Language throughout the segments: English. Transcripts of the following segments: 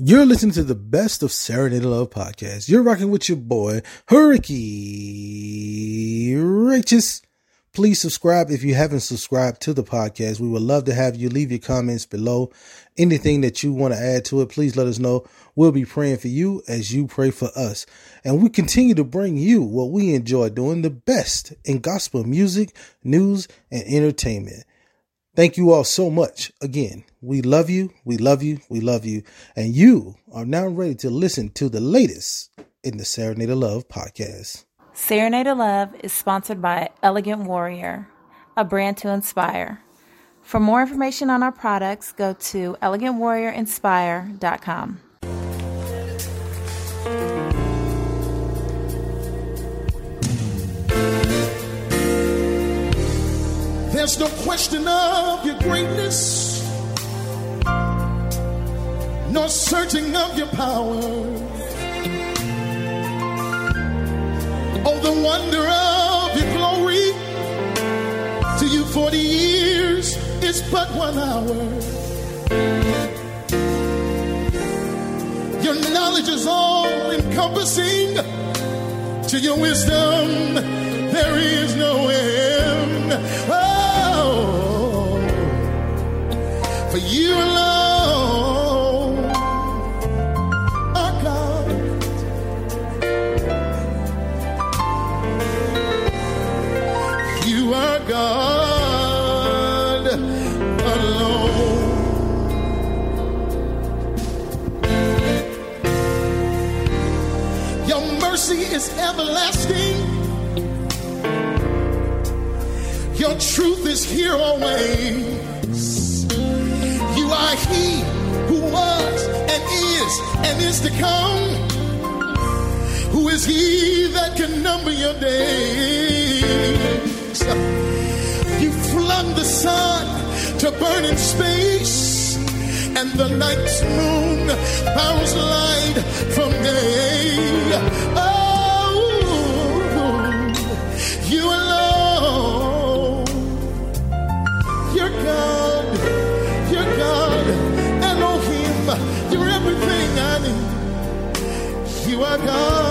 You're listening to the best of Serenade Love podcast. You're rocking with your boy, Hurricane Righteous. Please subscribe if you haven't subscribed to the podcast. We would love to have you leave your comments below. Anything that you want to add to it, please let us know. We'll be praying for you as you pray for us. And we continue to bring you what we enjoy doing the best in gospel music, news, and entertainment. Thank you all so much. Again, we love you, we love you, we love you. And you are now ready to listen to the latest in the Serenade of Love podcast. Serenade of Love is sponsored by Elegant Warrior, a brand to inspire. For more information on our products, go to elegantwarriorinspire.com. There's no question of your greatness, no searching of your power. Oh, the wonder of your glory. To you, 40 years is but one hour. Your knowledge is all encompassing. To your wisdom, there is no end. Oh, for you alone are God. You are God alone. Your mercy is everlasting. Your truth is here always. Are He who was and is and is to come. Who is He that can number your days? You flung the sun to burn in space, and the night's moon powers light from day. Oh, Are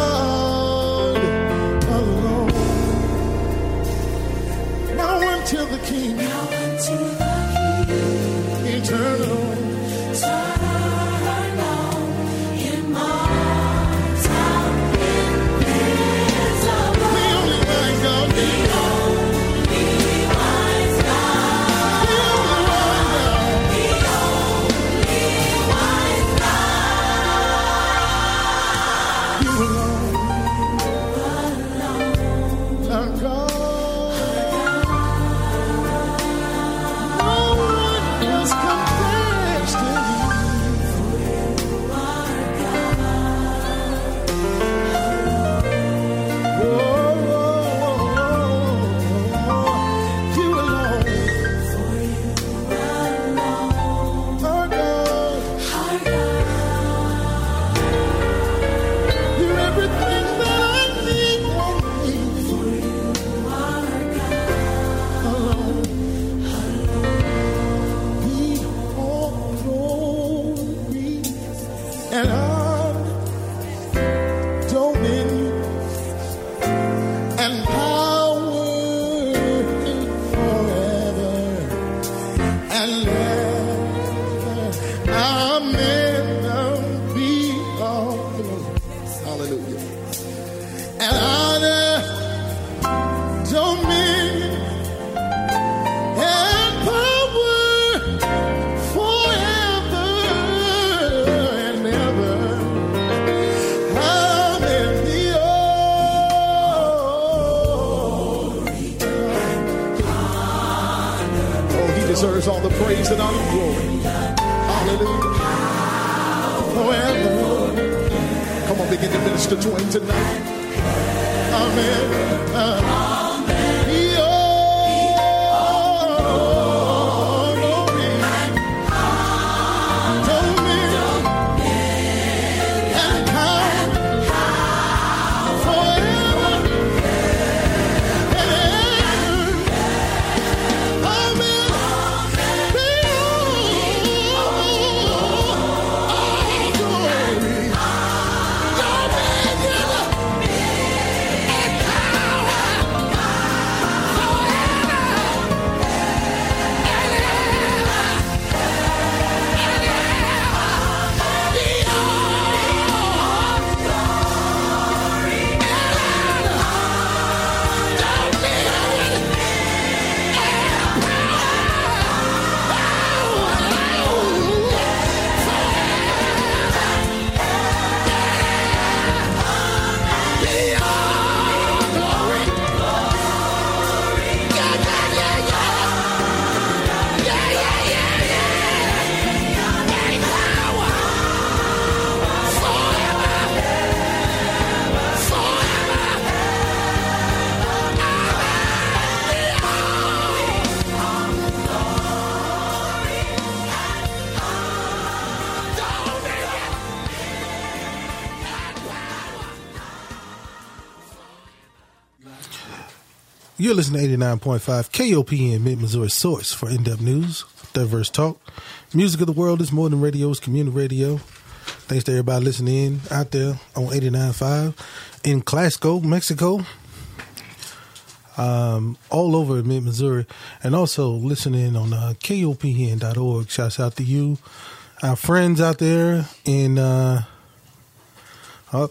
29 tonight. You're listening to 89.5 KOPN Mid Missouri Source for in depth news, diverse talk. Music of the world is more than radio, it's community radio. Thanks to everybody listening in out there on 89.5 in Clasco, Mexico, um, all over mid Missouri, and also listening on uh, KOPN.org. Shouts out to you, our friends out there in. Uh, uh,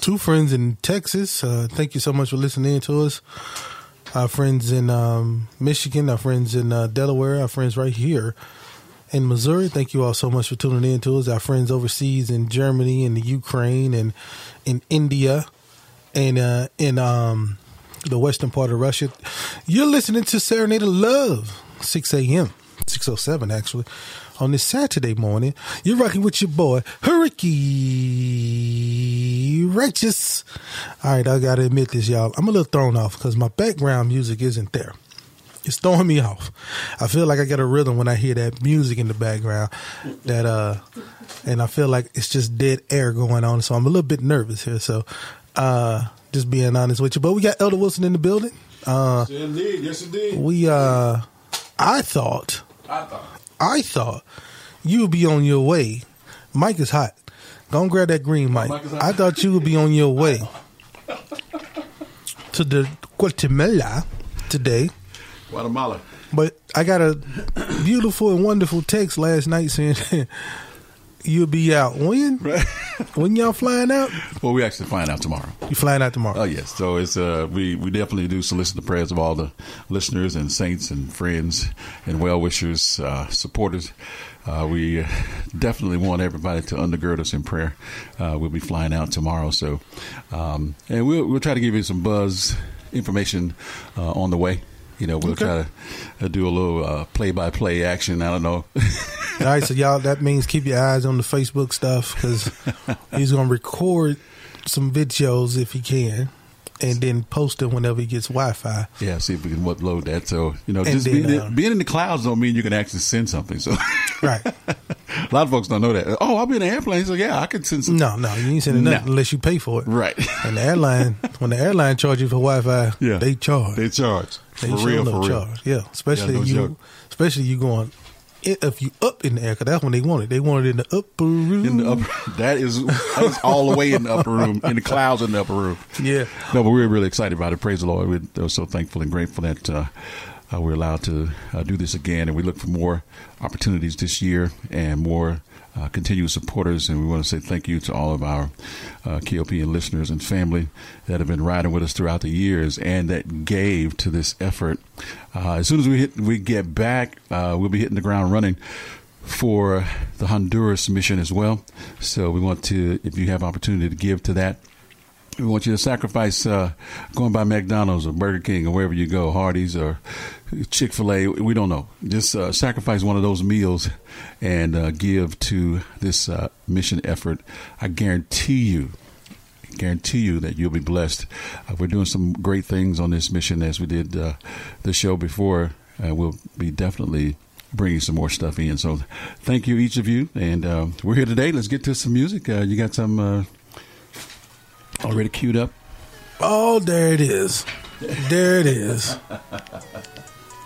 two friends in Texas. Uh, thank you so much for listening to us. Our friends in um, Michigan, our friends in uh, Delaware, our friends right here in Missouri. Thank you all so much for tuning in to us. Our friends overseas in Germany and the Ukraine and in India and uh, in um, the western part of Russia. You're listening to Serenade of Love, 6 a.m., 6.07 actually on this Saturday morning. You're rocking with your boy, Hurricane Righteous. All right, I got to admit this, y'all. I'm a little thrown off because my background music isn't there. It's throwing me off. I feel like I get a rhythm when I hear that music in the background. That uh, and I feel like it's just dead air going on. So I'm a little bit nervous here. So, uh, just being honest with you. But we got Elder Wilson in the building. Uh, Yes, indeed. Yes, indeed. we uh, I thought I thought. I thought you would be on your way. Mike is hot. Don't grab that green mic. Mike hot. I thought you would be on your way to the Guatemala today. Guatemala. But I got a beautiful and wonderful text last night saying you'll be out. When? When y'all flying out? Well, we actually flying out tomorrow. You flying out tomorrow. Oh yes, so it's uh we we definitely do solicit the prayers of all the listeners and saints and friends and well wishers, uh, supporters. Uh, we definitely want everybody to undergird us in prayer. Uh, we'll be flying out tomorrow, so um, and we'll we'll try to give you some buzz information uh, on the way. You know, we'll Okay. try to uh, do a little uh, play-by-play action. I don't know. All right, so y'all, that means keep your eyes on the Facebook stuff because he's gonna record some videos if he can, and then post it whenever he gets Wi-Fi. Yeah, see if we can upload that. So you know, And just then, being, uh, being in the clouds don't mean you can actually send something. So Right? a lot of folks don't know that. Oh, I'll be in an airplane, so yeah, I can send some. No, no, you ain't sending nothing No. unless you pay for it. Right. And the airline, when the airline charge you for Wi-Fi, Yeah, they charge. They charge for They real, sure for real. charge. Yeah, especially no you, joke. especially you going if you up in the air because that's when they want it. They want it in the upper room. In the upper, that is that is all the way in the upper room, in the clouds in the upper room. Yeah. No, but we're really excited about it. Praise the Lord. We're, we're so thankful and grateful that uh, uh, we're allowed to uh, do this again, and we look for more opportunities this year and more. Uh, continued supporters, and we want to say thank you to all of our uh, KOPN listeners and family that have been riding with us throughout the years and that gave to this effort. Uh, as soon as we hit, we get back, uh, we'll be hitting the ground running for the Honduras mission as well. So we want to, if you have opportunity to give to that, we want you to sacrifice uh, going by McDonald's or Burger King or wherever you go, Hardee's or Chick Fil A. We don't know. Just uh, sacrifice one of those meals and uh, give to this uh, mission effort. I guarantee you, guarantee you that you'll be blessed. Uh, we're doing some great things on this mission as we did uh, the show before. Uh, we'll be definitely bringing some more stuff in. So thank you, each of you. And uh, we're here today. Let's get to some music. Uh, you got some already queued up? Oh, there it is. There it is.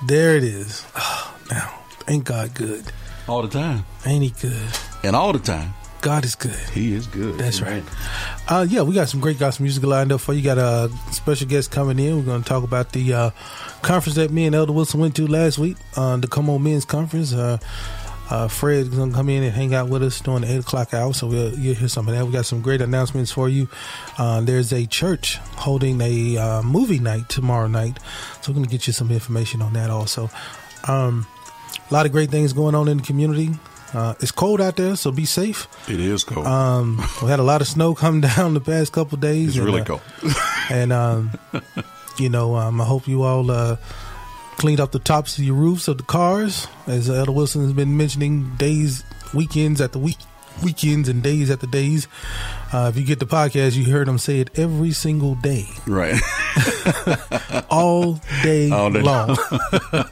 There it is. Oh, now, ain't God good? All the time. Ain't He good? And all the time. God is good. He is good. That's right. Uh, yeah, we got some great gospel music lined up for you. Got a special guest coming in. We're going to talk about the uh, conference that me and Elder Wilson went to last week, uh, the Come On Men's Conference. Uh, Fred's going to come in and hang out with us during the 8 o'clock hour, so we'll, you'll hear some of that. We got some great announcements for you. Uh, there's a church holding a uh, movie night tomorrow night, so we're going to get you some information on that also. Um, a lot of great things going on in the community. Uh, it's cold out there, so be safe. It is cold. Um, we had a lot of snow come down the past couple days. it's and, really uh, cold. And um, you know, um, I hope you all uh, cleaned up the tops of your roofs of the cars, as Elder Wilson has been mentioning. Days, weekends at the week, weekends and days at the days. Uh, if you get the podcast, you heard him say it every single day, right. all day, All long. uh,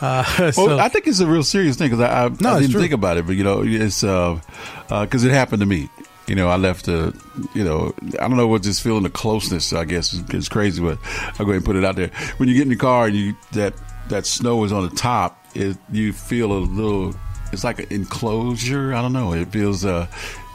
Well, so, I think it's a real serious thing because I, I, No, I didn't think about it, but you know, it's because it happened to me. You know, I left the, you know, I don't know what this feeling of closeness. I guess is, is crazy, but I'll go ahead and put it out there. When you get in the car and you that that snow is on the top, it, you feel a little. It's like an enclosure. I don't know. It feels. uh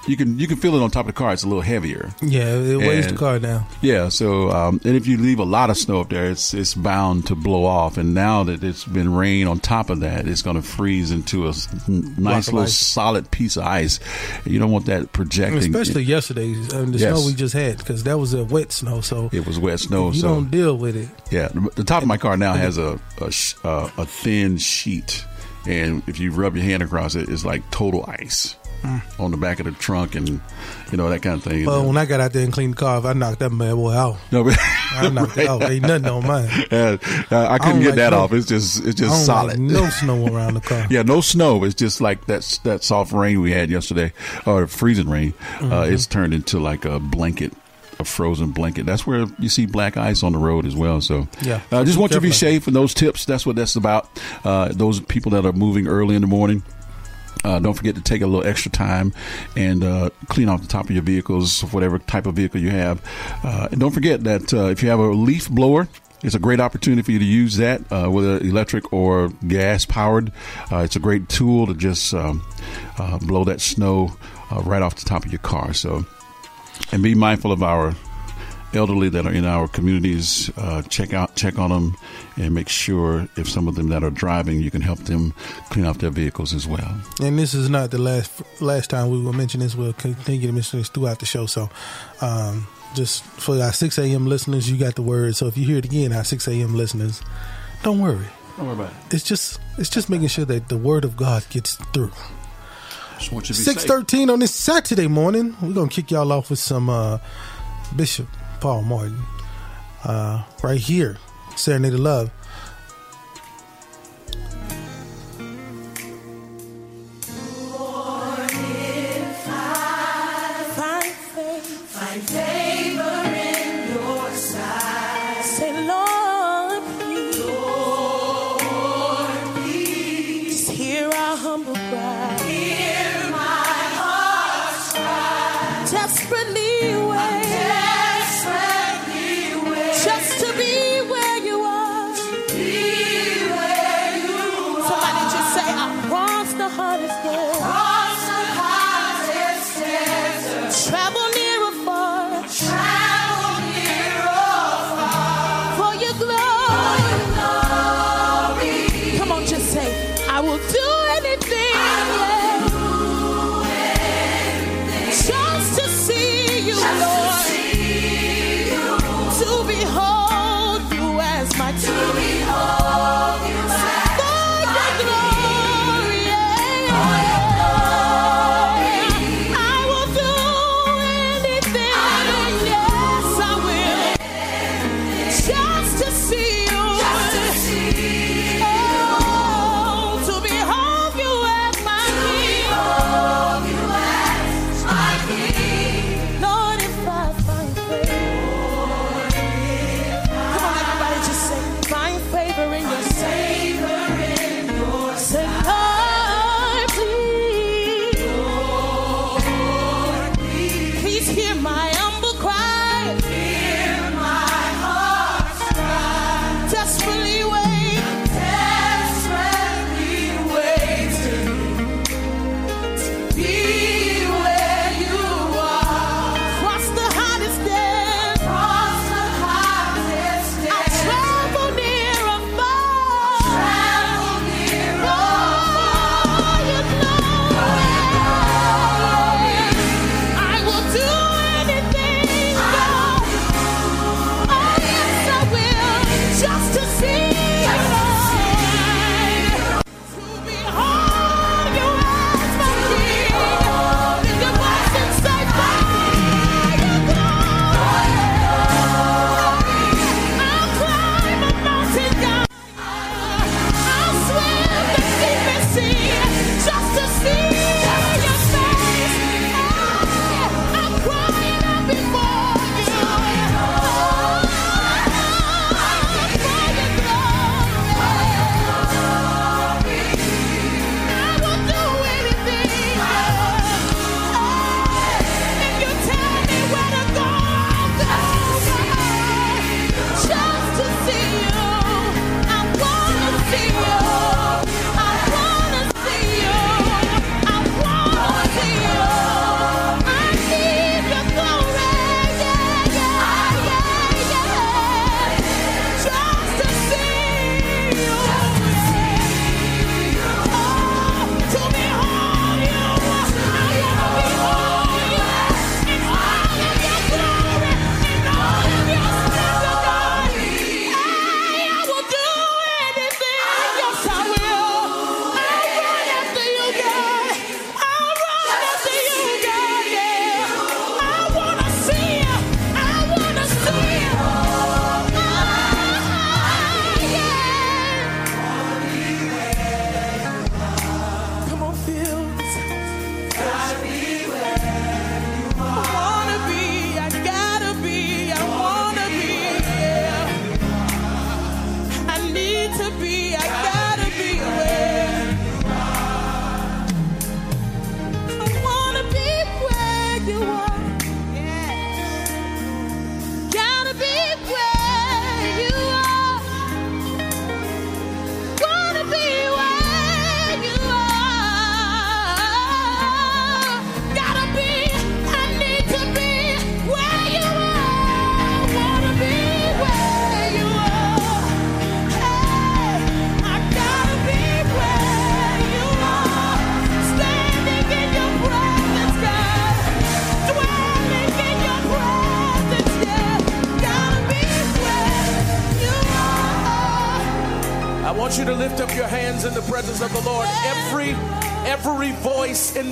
you can you can feel it on top of the car. It's a little heavier. Yeah, it weighs And- the car down. Yeah. So, um, and if you leave a lot of snow up there, it's it's bound to blow off. And now that it's been rain on top of that, it's going to freeze into a nice little ice. solid piece of ice. You don't want that projecting. Especially yesterday, um, the Yes. snow we just had, because that was a wet snow. So it was wet snow. you so don't deal with it. Yeah, the top of my car now has a a, sh- uh, a thin sheet, and if you rub your hand across it, it's like total ice on the back of the trunk, and you know that kind of thing. Well, when I got out there and cleaned the car, if I knocked that bad boy out. no, but, I knocked it off. Ain't nothing on mine. uh, uh, I couldn't don't get like that no- off. It's just it's I just solid. like no snow around the car. Yeah, no snow. It's just like that that soft rain we had yesterday, or freezing rain. Uh, Mm-hmm. it's turned into like a blanket, a frozen blanket. That's where you see black ice on the road as well. So Yeah. uh, just want you to be safe. And those tips, that's what that's about. Uh, those people that are moving early in the morning. Uh, don't forget to take a little extra time and uh, clean off the top of your vehicles, whatever type of vehicle you have. Uh, and don't forget that uh, if you have a leaf blower, it's a great opportunity for you to use that, uh, whether electric or gas powered. Uh, it's a great tool to just um, uh, blow that snow uh, right off the top of your car. So, and be mindful of our elderly that are in our communities. Uh, check out, check on them, and make sure if some of them that are driving, you can help them clean off their vehicles as well. And this is not the last last time we will mention this. We'll continue to mention this throughout the show. So, um, just for our 6 a.m. listeners, you got the word. So if you hear it again, our 6 a.m. listeners, don't worry. Don't worry about it. It's just it's just making sure that the word of God gets through. Just want you to be Six safe. thirteen on this Saturday morning. We're gonna kick y'all off with some uh, Bishop Paul Morton uh, right here, Serenade of Love. Find faith. Find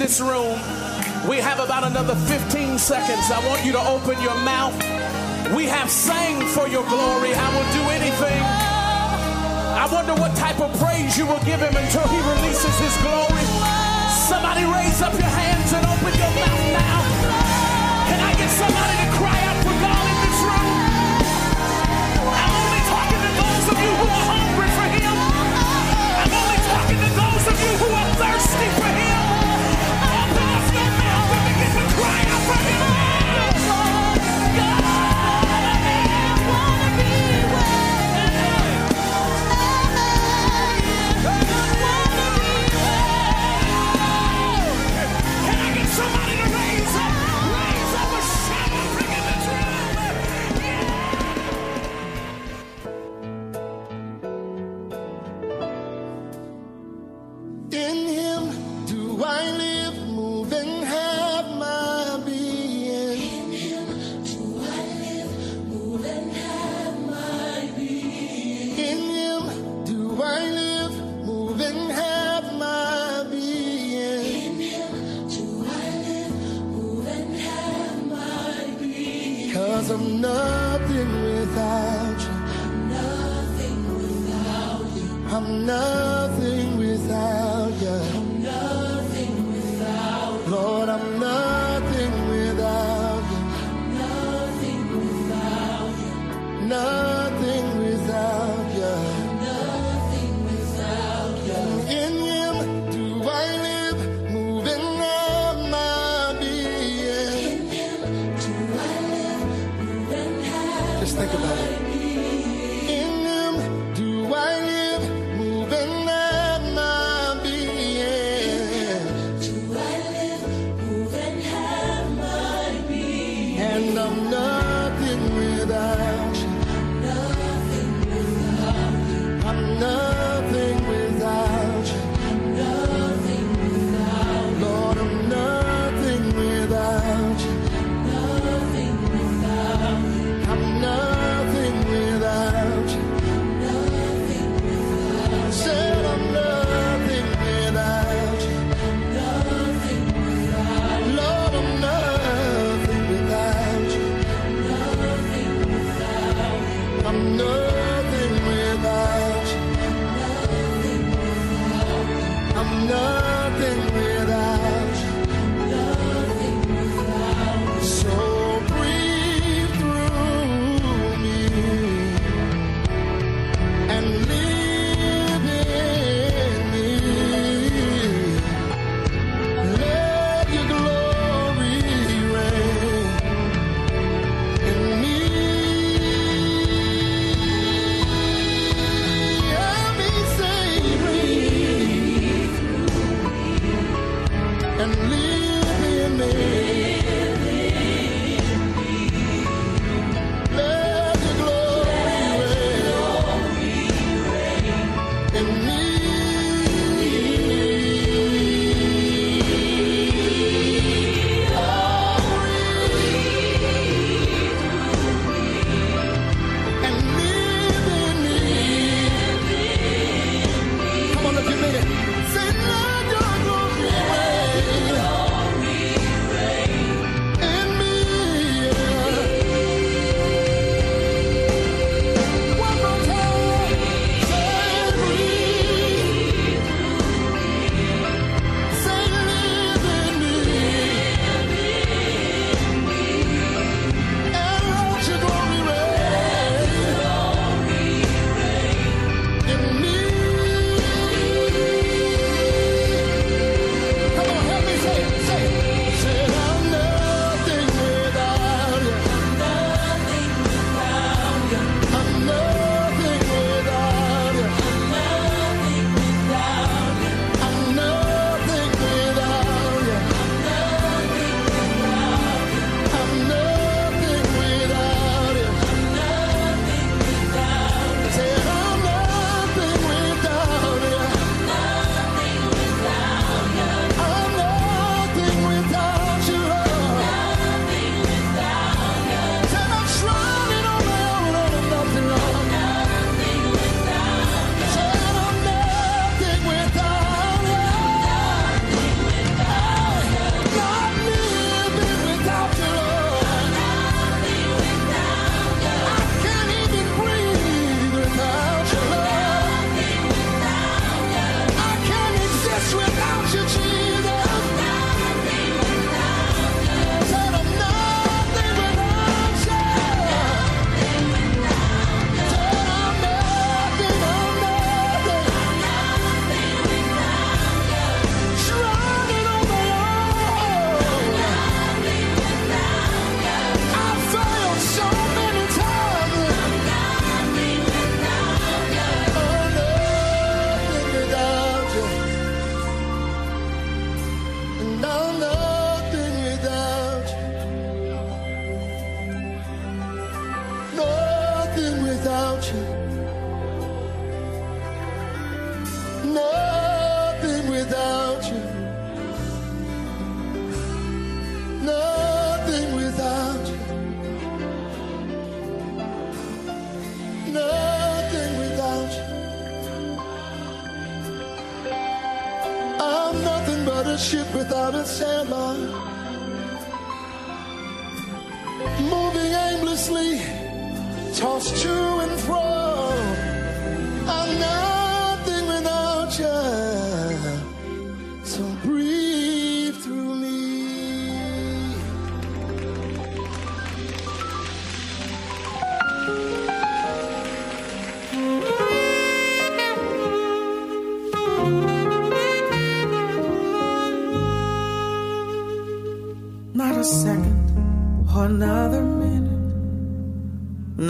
this room, we have about another 15 seconds. I want you to open your mouth. We have sang for your glory. I will do anything. I wonder what type of praise you will give him until he releases his glory. Somebody raise up your hands and open your mouth now. Can I get somebody to cry out for God in this room? I'm only talking to those of you who are hungry for him. I'm only talking to those of you who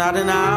not an hour,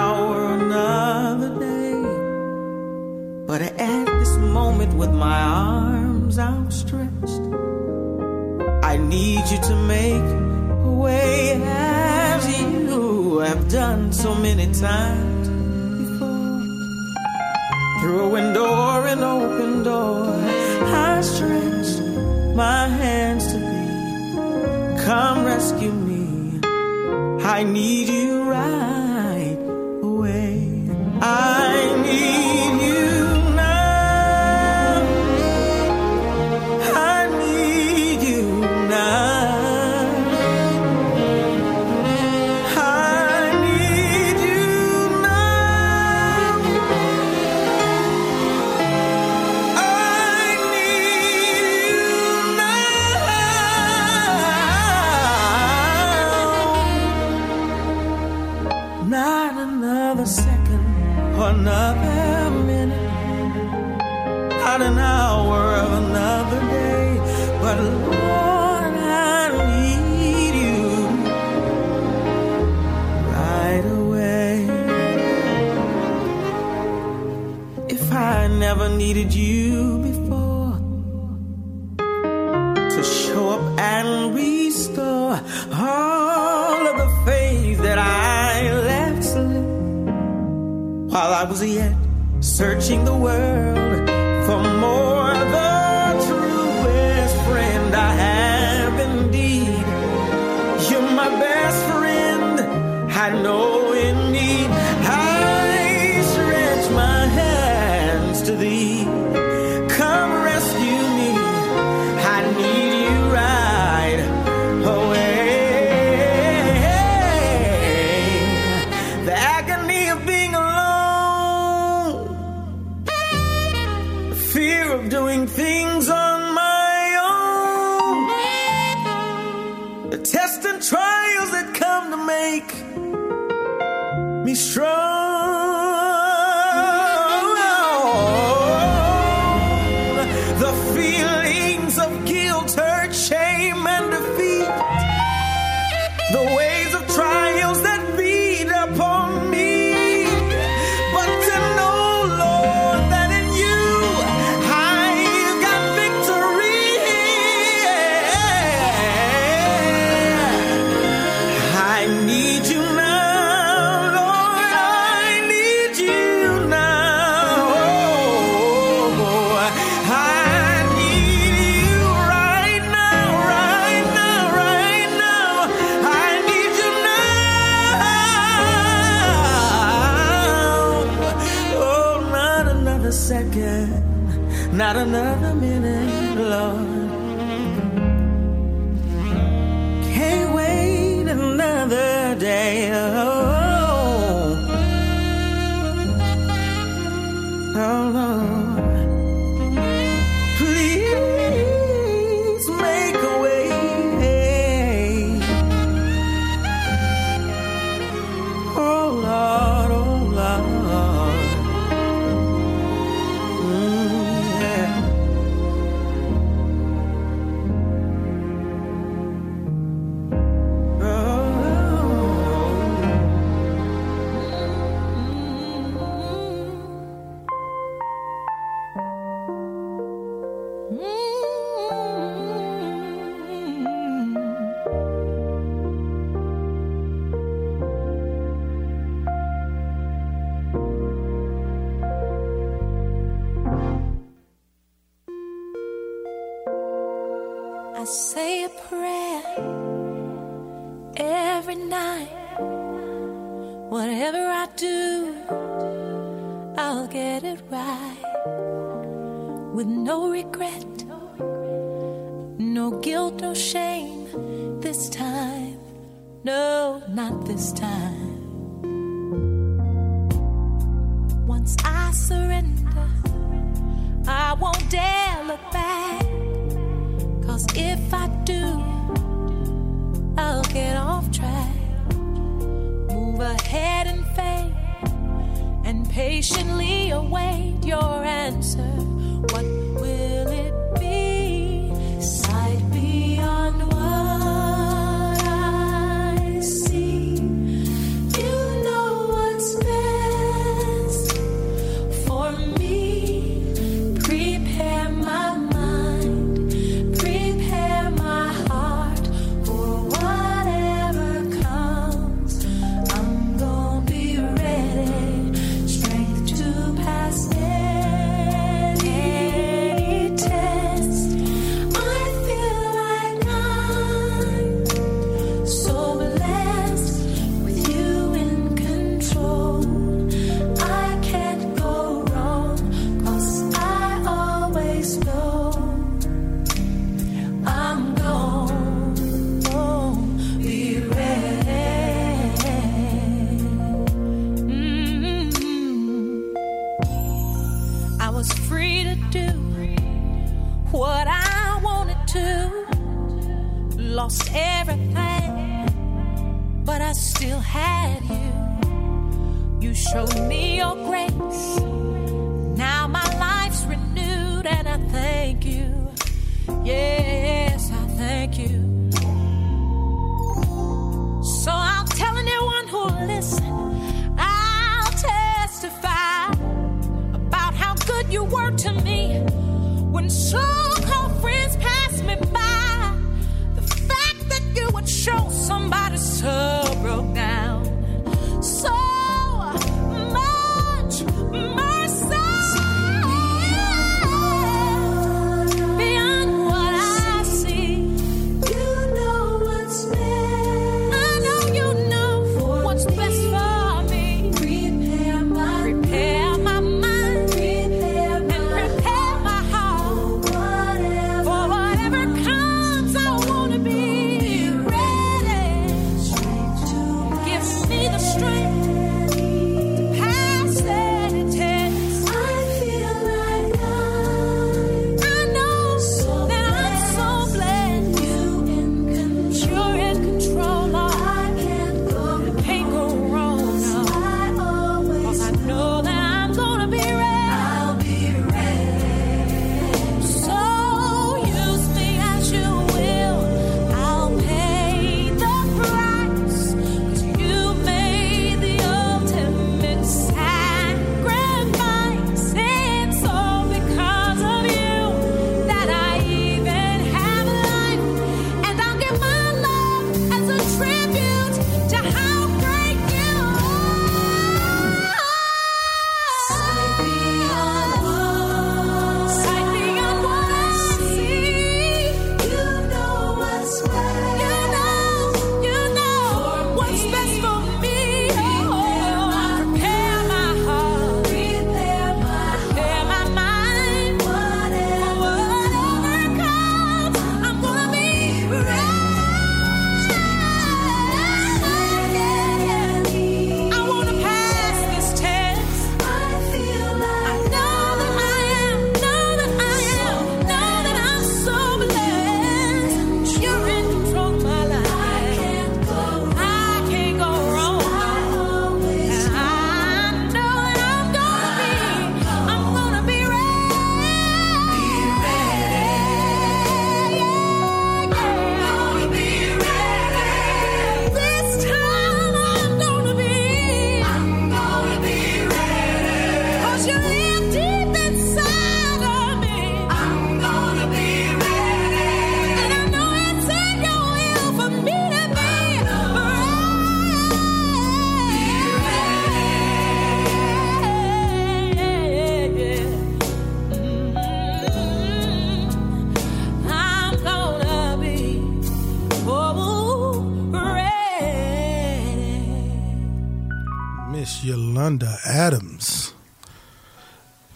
Yolanda Adams.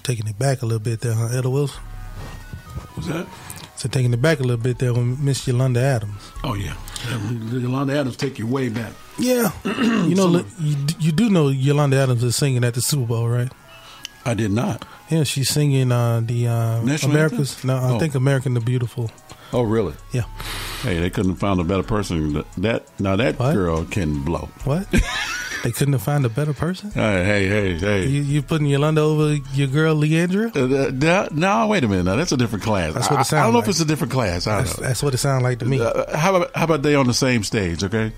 Taking it back a little bit there, huh, Elder Wilson? Was that? So taking it back a little bit there with Miss Yolanda Adams. Oh yeah, Yolanda Adams take you way back. Yeah, you know you, you do know Yolanda Adams is singing at the Super Bowl, right? I did not. Yeah, she's singing uh, the uh, National America's. anthem? No, I Oh. think American the Beautiful. Oh really? Yeah. Hey, they couldn't have found a better person. That- That now that What? girl can blow. What? they couldn't have found a better person. Hey, hey, hey, hey. You, you putting Yolanda over your girl Le'Andria? Uh, uh, no, wait a minute. Now that's a different class. That's what it sounds. I, I don't know like. if it's a different class. I That's, don't know. that's what it sounds like to me. Uh, how about how about they on the same stage? Okay.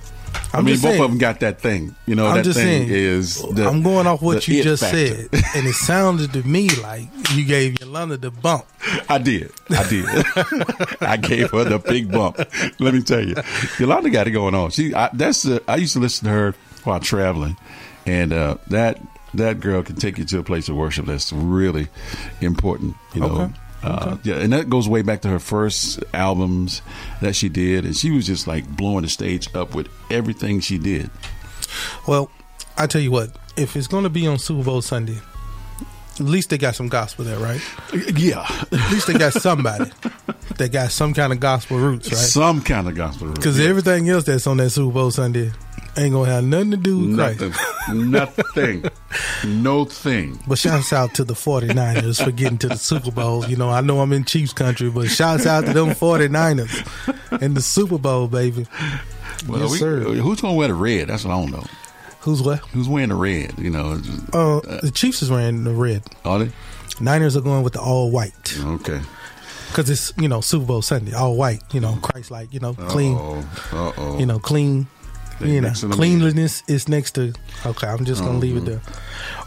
i I'm mean, both saying. of them got that thing. You know, I'm that just thing saying. is. The, I'm going off what you just factor. said, and it sounded to me like you gave Yolanda the bump. I did. I did. I gave her the big bump. Let me tell you, Yolanda got it going on. She I, that's the, I used to listen to her while traveling, and uh, that that girl can take you to a place of worship that's really important. You know. Okay. Uh, yeah, and that goes way back to her first albums that she did, and she was just like blowing the stage up with everything she did. Well, I tell you what, if it's going to be on Super Bowl Sunday, at least they got some gospel there, right? Yeah, At least they got somebody that got some kind of gospel roots, right? some kind of gospel. Roots. Because yeah. everything else that's on that Super Bowl Sunday ain't gonna have nothing to do with Christ. nothing, nothing, no thing. But shouts out to the 49ers for getting to the Super Bowl. You know, I know I'm in Chiefs country, but shouts out to them 49ers and the Super Bowl, baby. Well, Yes, we- sir. Who's to wear the red? That's what I don't know. Who's what? Who's wearing the red? You know, just- Uh, the Chiefs is wearing the red. are they? Niners are going with the all white Okay. because it's you know Super Bowl Sunday, all white. You know, Christ like you know clean. Oh, uh oh. You know, clean. They you know, cleanliness is next to. Okay, I'm just gonna leave it there.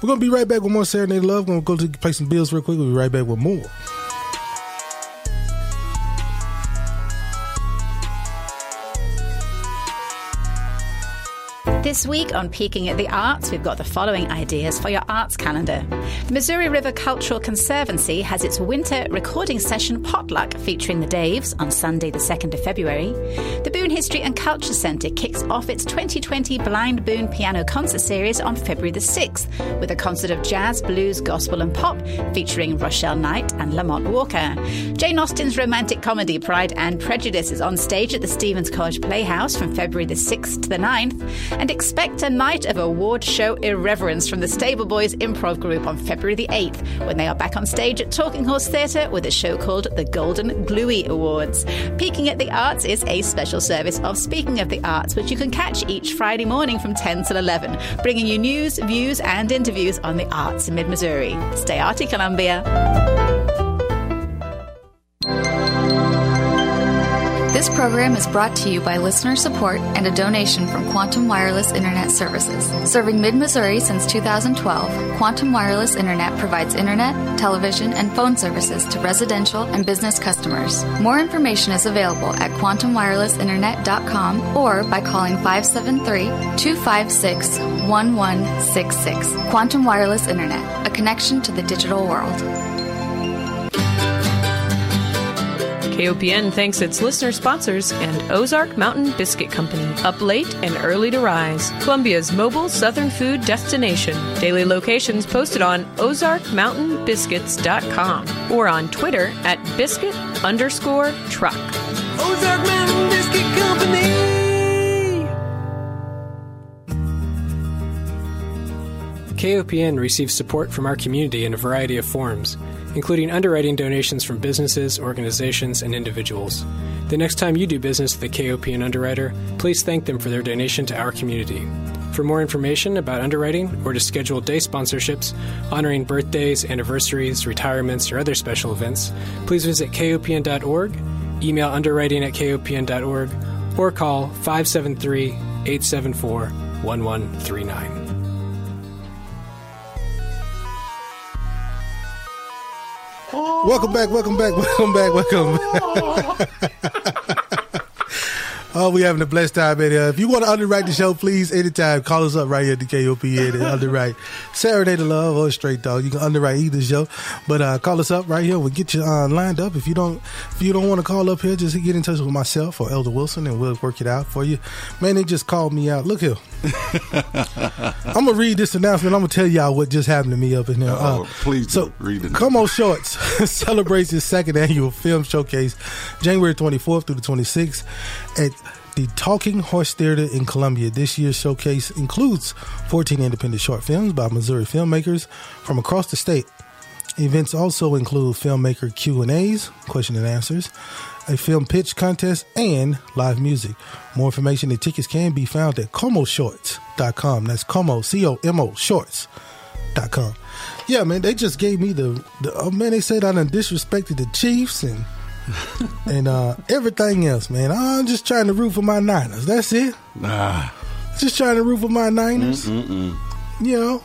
We're gonna be right back with more Serenade Love. We're gonna go to play some bills real quick. We'll be right back with more. This week on Peeking at the Arts, we've got the following ideas for your arts calendar. The Missouri River Cultural Conservancy has its winter recording session potluck featuring the Daves on Sunday, the 2nd of February. The Boone History and Culture Centre kicks off its 2020 Blind Boone Piano Concert Series on February the 6th with a concert of jazz, blues, gospel, and pop featuring Rochelle Knight and Lamont Walker. Jane Austen's romantic comedy Pride and Prejudice is on stage at the Stephens College Playhouse from February the 6th to the 9th. And expect a night of award show irreverence from the Stable Boys Improv Group on February the 8th when they are back on stage at Talking Horse Theatre with a show called the Golden Gluey Awards. Peeking at the Arts is a special service of Speaking of the Arts, which you can catch each Friday morning from 10 till 11, bringing you news, views, and interviews on the arts in mid Missouri. Stay arty, Columbia. This program is brought to you by listener support and a donation from Quantum Wireless Internet Services. Serving mid Missouri since 2012, Quantum Wireless Internet provides internet, television, and phone services to residential and business customers. More information is available at quantumwirelessinternet.com or by calling 573 256 1166. Quantum Wireless Internet, a connection to the digital world. KOPN thanks its listener sponsors and Ozark Mountain Biscuit Company. Up late and early to rise. Columbia's mobile southern food destination. Daily locations posted on ozarkmountainbiscuits.com or on Twitter at biscuit underscore truck. Ozark Mountain Biscuit Company. KOPN receives support from our community in a variety of forms, including underwriting donations from businesses, organizations, and individuals. The next time you do business with a KOPN underwriter, please thank them for their donation to our community. For more information about underwriting or to schedule day sponsorships, honoring birthdays, anniversaries, retirements, or other special events, please visit kopn.org, email underwriting at kopn.org, or call 573 874 1139. Welcome back, welcome back, welcome back, welcome back. Oh. Oh, we having a blessed time, and uh, if you want to underwrite the show, please, anytime, call us up right here at the KOPN and underwrite Saturday to Love or Straight Dog. You can underwrite either show, but uh, call us up right here. We'll get you uh, lined up. If you don't, if you don't want to call up here, just get in touch with myself or Elder Wilson, and we'll work it out for you. Man, they just called me out. Look here. I'm gonna read this announcement. I'm gonna tell y'all what just happened to me up in here. Uh, Oh, please so read it. Como Shorts celebrates its second annual film showcase January 24th through the 26th at the Talking Horse Theater in Columbia. This year's showcase includes 14 independent short films by Missouri filmmakers from across the state. Events also include filmmaker Q&As, question and answers, a film pitch contest, and live music. More information and tickets can be found at comoshorts.com. That's Como, C-O-M-O, shorts.com. Yeah, man, they just gave me the, the oh man, they said I done disrespected the Chiefs and and uh, everything else, man. I'm just trying to root for my Niners. That's it. Nah. Just trying to root for my Niners. Mm-mm-mm. You know,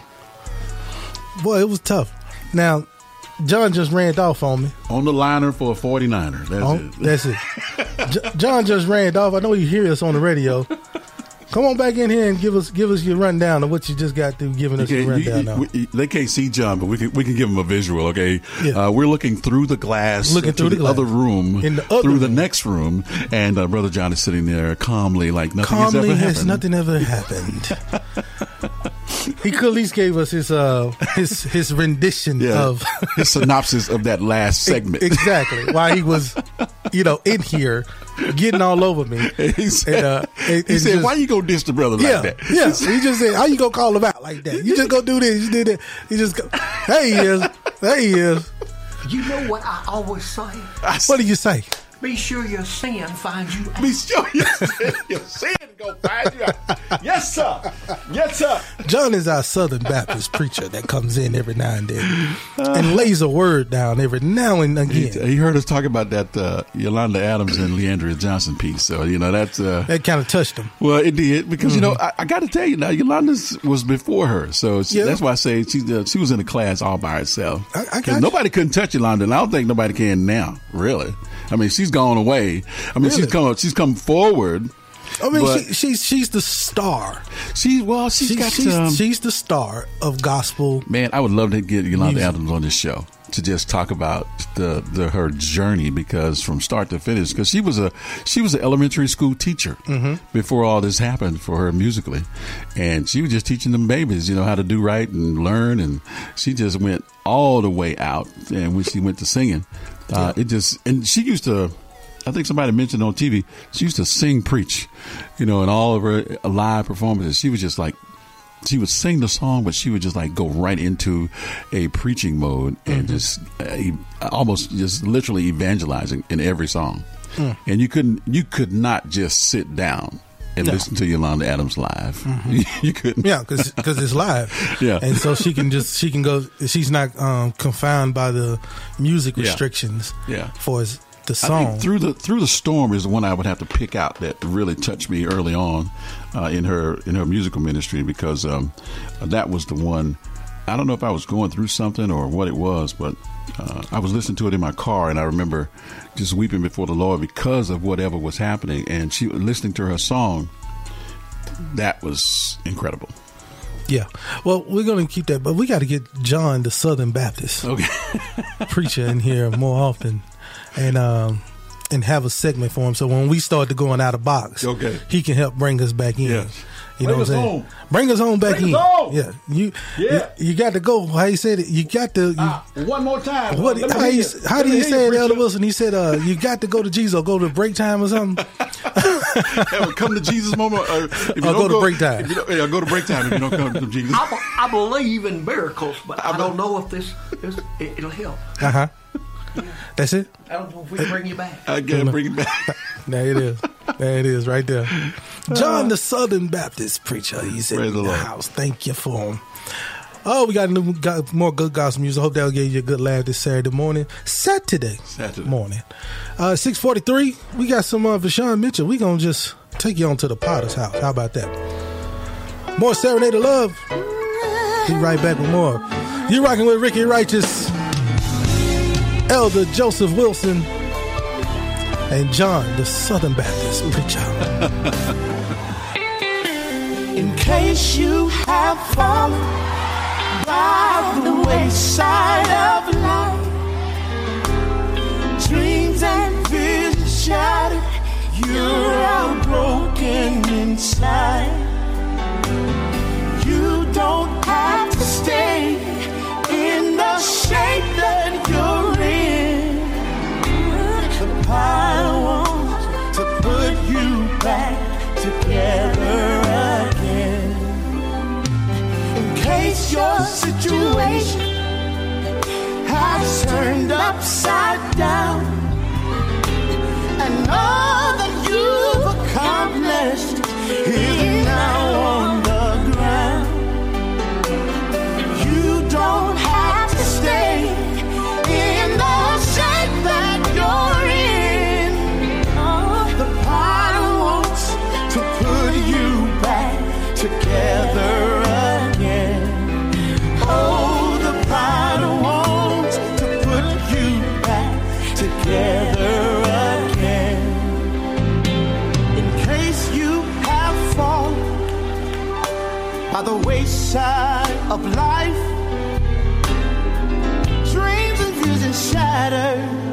boy, it was tough. Now, John just ran off on me. On the liner for a 49er. That's Oh, it. that's it. John just ran off. I know you hear us on the radio. Come on back in here and give us give us your rundown of what you just got through giving us Okay, your rundown. you- we- they can't see John, but we can we can give him a visual. Okay, Yeah. uh, we're looking through the glass, Looking through the glass. other room, In the other through the next room, and uh, brother John is sitting there calmly, like nothing Calmly, has ever has nothing ever happened. he could at least gave us his uh his his rendition Yeah, of his synopsis of that last segment. exactly why he was, you know, in here getting all over me. he said, And, uh, and- he and said just- "Why you gonna diss the brother yeah, like that?" yeah. He just said, "How you gonna call him out like that? You just go do this. You did that. You just go. There he is. There he is. You know what I always say? What do you say? Be sure your sin finds you out. Be sure your sin, your sin go find you out. Yes, sir. Yes, sir. John is our Southern Baptist preacher that comes in every now and then and lays a word down every now and He, again. he heard us talk about that uh, Yolanda Adams and Le'Andria Johnson piece. So you know that's uh, That kind of touched him. Well, it did because you know I, I got to tell you now Yolanda's was before her, so she, Yeah. that's why I say she uh, she was in a class all by herself. I- I 'Cause got you. nobody couldn't touch Yolanda, and I don't think nobody can now. Really, I mean she's gone away. I mean she's come she's come forward. I mean, she, she's she's the star. she well she's She- got she's, um, she's the star of gospel. Man, I would love to get Yolanda Music. Adams on this show to just talk about the, the her journey because from start to finish because she was a she was an elementary school teacher before all this happened for her musically and she was just teaching them babies you know how to do right and learn and she just went all the way out and when she went to singing uh, it just and she used to I think somebody mentioned on TV she used to sing preach you know in all of her live performances she was just like she would sing the song, but she would just like go right into a preaching mode and just uh, almost just literally evangelizing in every song. Mm. And you couldn't, you could not just sit down and listen to Yolanda Adams live. you couldn't. Yeah, because it's live. Yeah. and so she can just she can go. She's not um, confined by the music Yeah. restrictions. Yeah. for the I song. think through the through the storm is the one I would have to pick out that really touched me early on uh, in her in her musical ministry because um, that was the one. I don't know if I was going through something or what it was, but uh, I was listening to it in my car, and I remember just weeping before the Lord because of whatever was happening. And she was listening to her song, that was incredible. yeah. Well, we're going to keep that, but we got to get John, the Southern Baptist Okay, preacher, in here more often, and um, and have a segment for him. So when we start to going out of box, Okay. he can help bring us back in. Yes. You know Bring what I'm saying? home. Bring us home back Bring in. us home. Yeah, you, Yeah. you you got to go. How you said it? You got to. You, one more time. What? Let How, hear he, you. how Let did me he say it, Elder. Wilson? He said, uh, "You got to go to Jesus or go to break time or something." Have a come to Jesus moment. Or if you Or don't go to break time. If you don't, yeah, go to break time if you don't come to Jesus. I, I believe in miracles, but I don't know if this, this it, it'll help. Uh huh. That's it. I don't know if we can bring you back. I gotta bring it back. There it is. There it is, right there. John, the Southern Baptist preacher, he's in Praise the the Lord. house. Thank you for him. Oh, we got new, got more good gospel music. I Hope that'll give you a good laugh this Saturday morning, Saturday, Saturday. morning. Uh, Six forty three. We got some uh, Vashawn Mitchell. We gonna just take you on to the Potter's house. How about that? More serenade of love. Be right back with more. You're rocking with Ricky Righteous, Elder Joseph Wilson, and John, the Southern Baptist preacher. In case you have fallen by the wayside of life, dreams and visions shattered, you are all broken inside. You don't have to stay in the shape your situation has turned upside down, and all that you've accomplished. wayside of life. Dreams and visions shattered.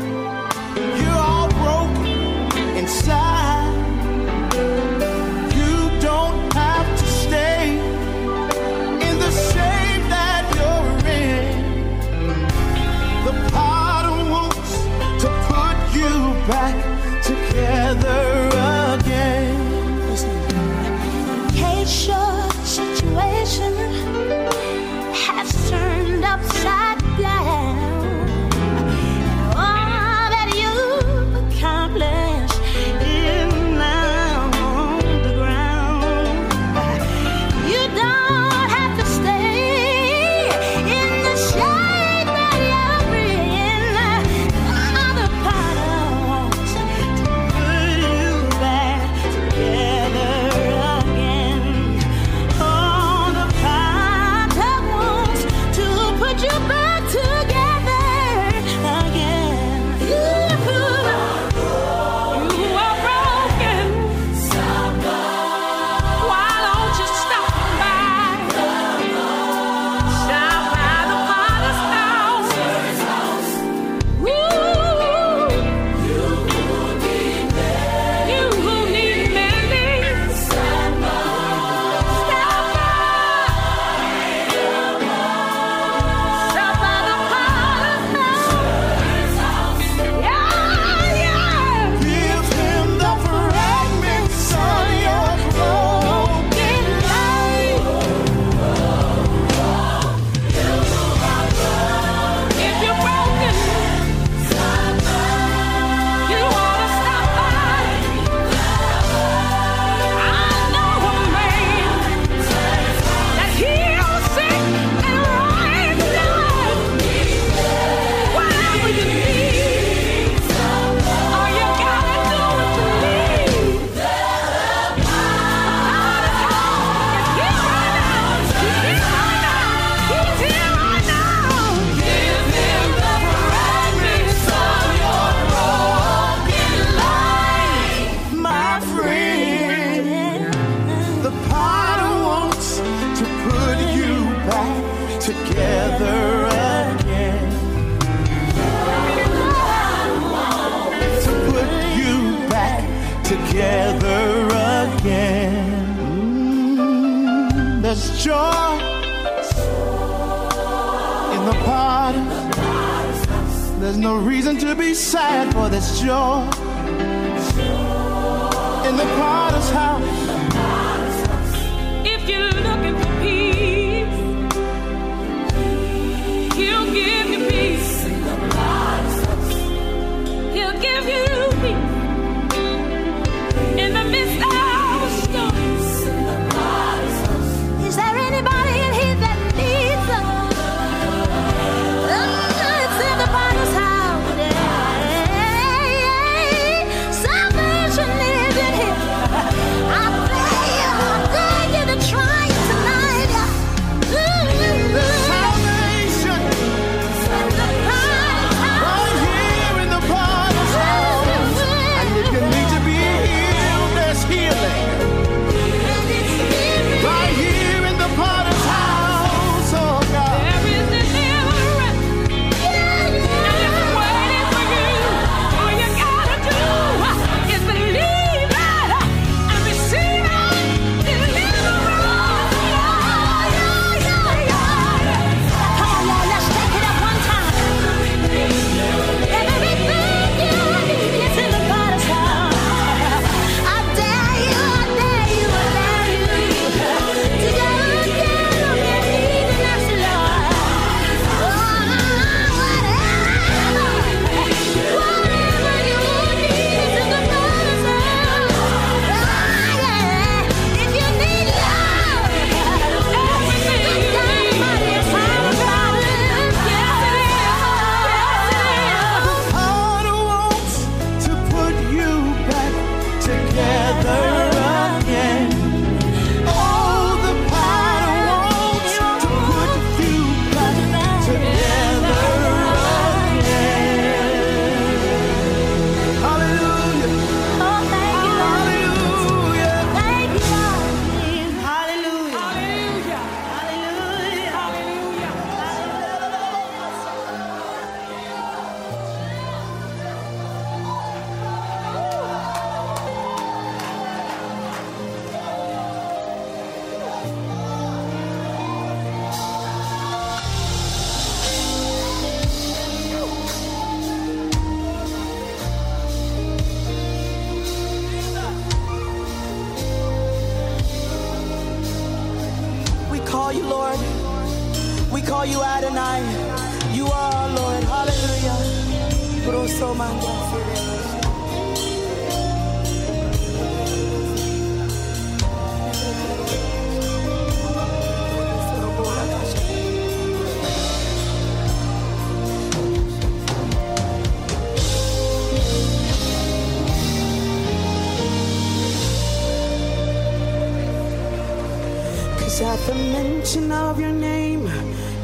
Cause at the mention of your name,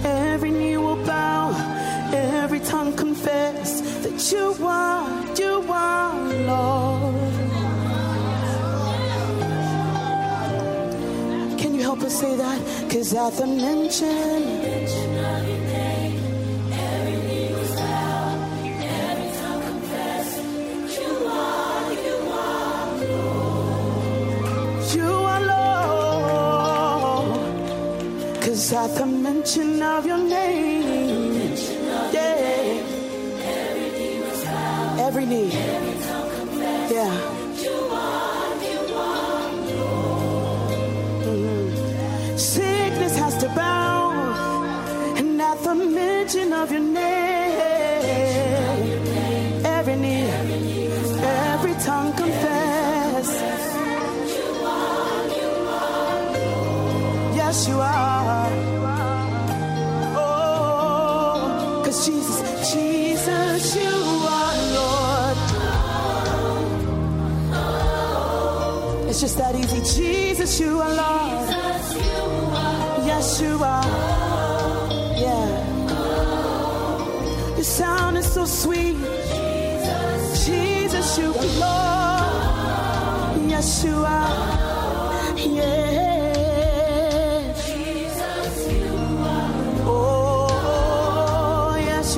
every knee will bow, every tongue confess that you are, you are Lord. Can you help us say that? Cause at the mention, Cause at the mention of your name, yeah, every knee, Jesus, you are Lord. Yes, you are. Yeah. Your sound is so sweet. Jesus, you are Lord. Yes, you are. Yeah. Oh, yes.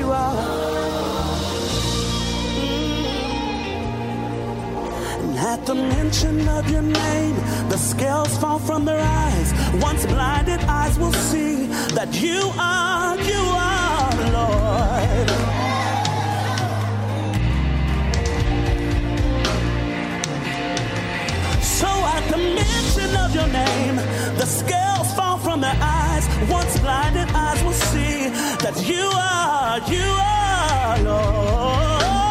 At the mention of your name, scales fall from their eyes. Once blinded eyes will see that you are, you are Lord. So at the mention of your name, the scales fall from their eyes. Once blinded eyes will see that you are, you are Lord.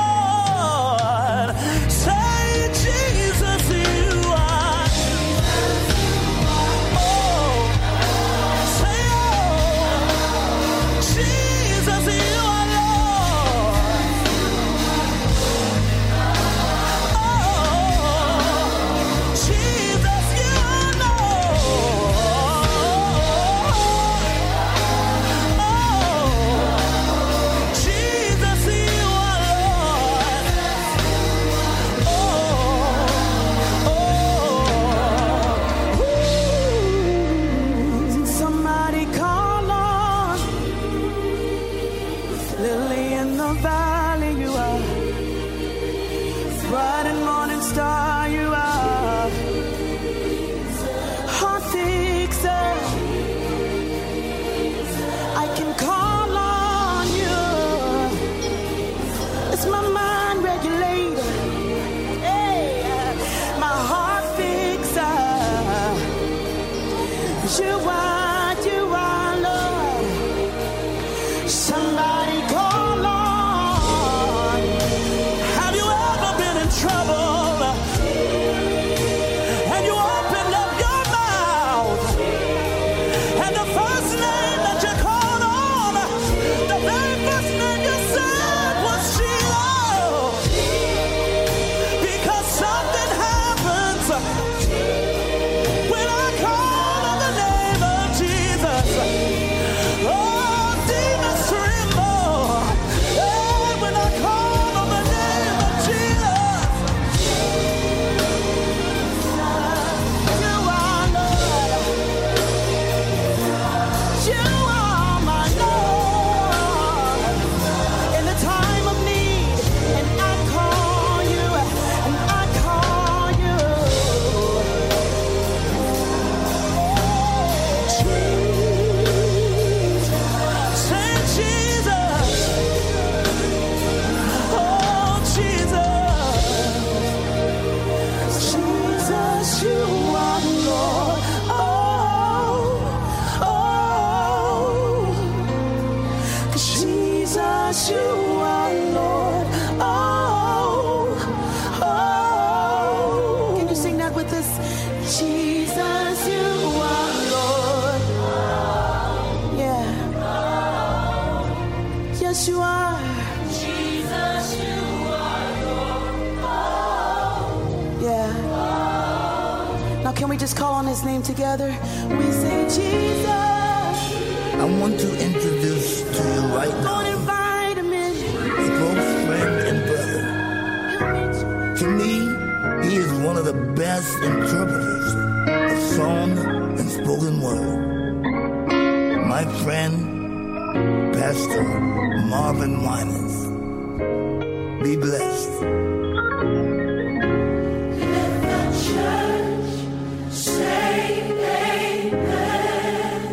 Be blessed.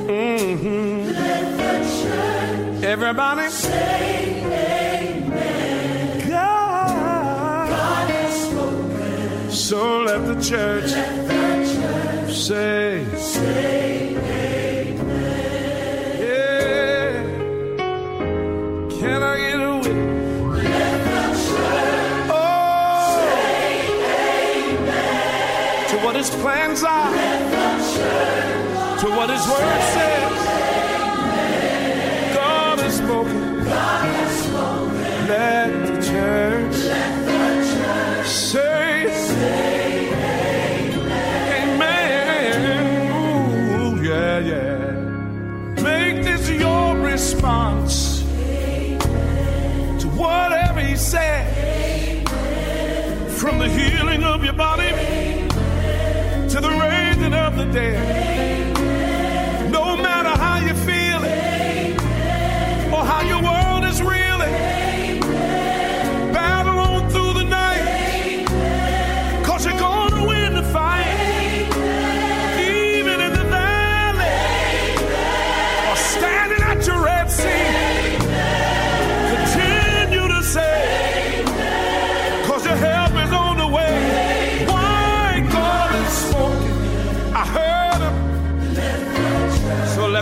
Mm-hmm. Everybody say amen. God, God has spoken. So let the church, let the church say, say. to what His Word says. God has spoken. Let the church, say, Amen. Amen. Ooh, yeah, yeah. Make this your response amen. to whatever He said. Amen. From the healing of your body to the raising of the dead.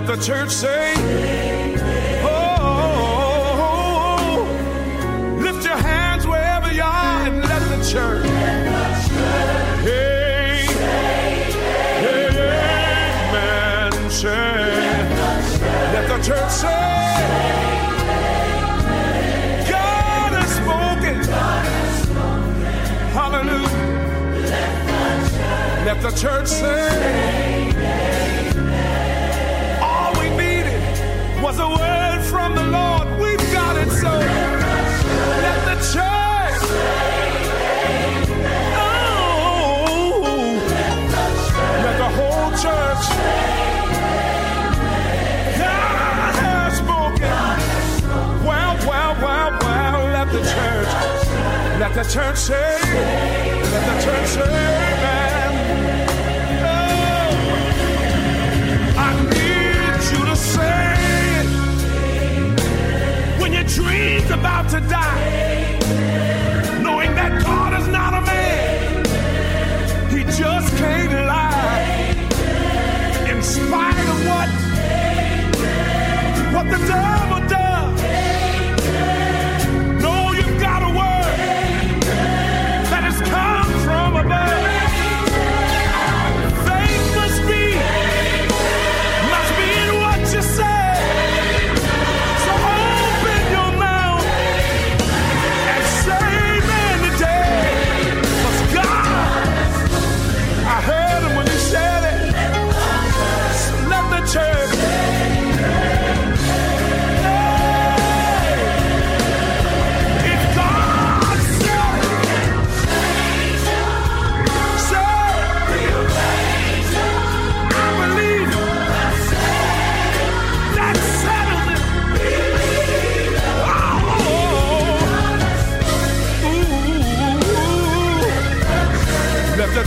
the church say, Oh, lift your hands wherever you are and let the church. Say, let the church say, God has spoken. Hallelujah. Let the church say. Let the church say, let the church say, amen. Oh, I need you to say, when your dream's about to die.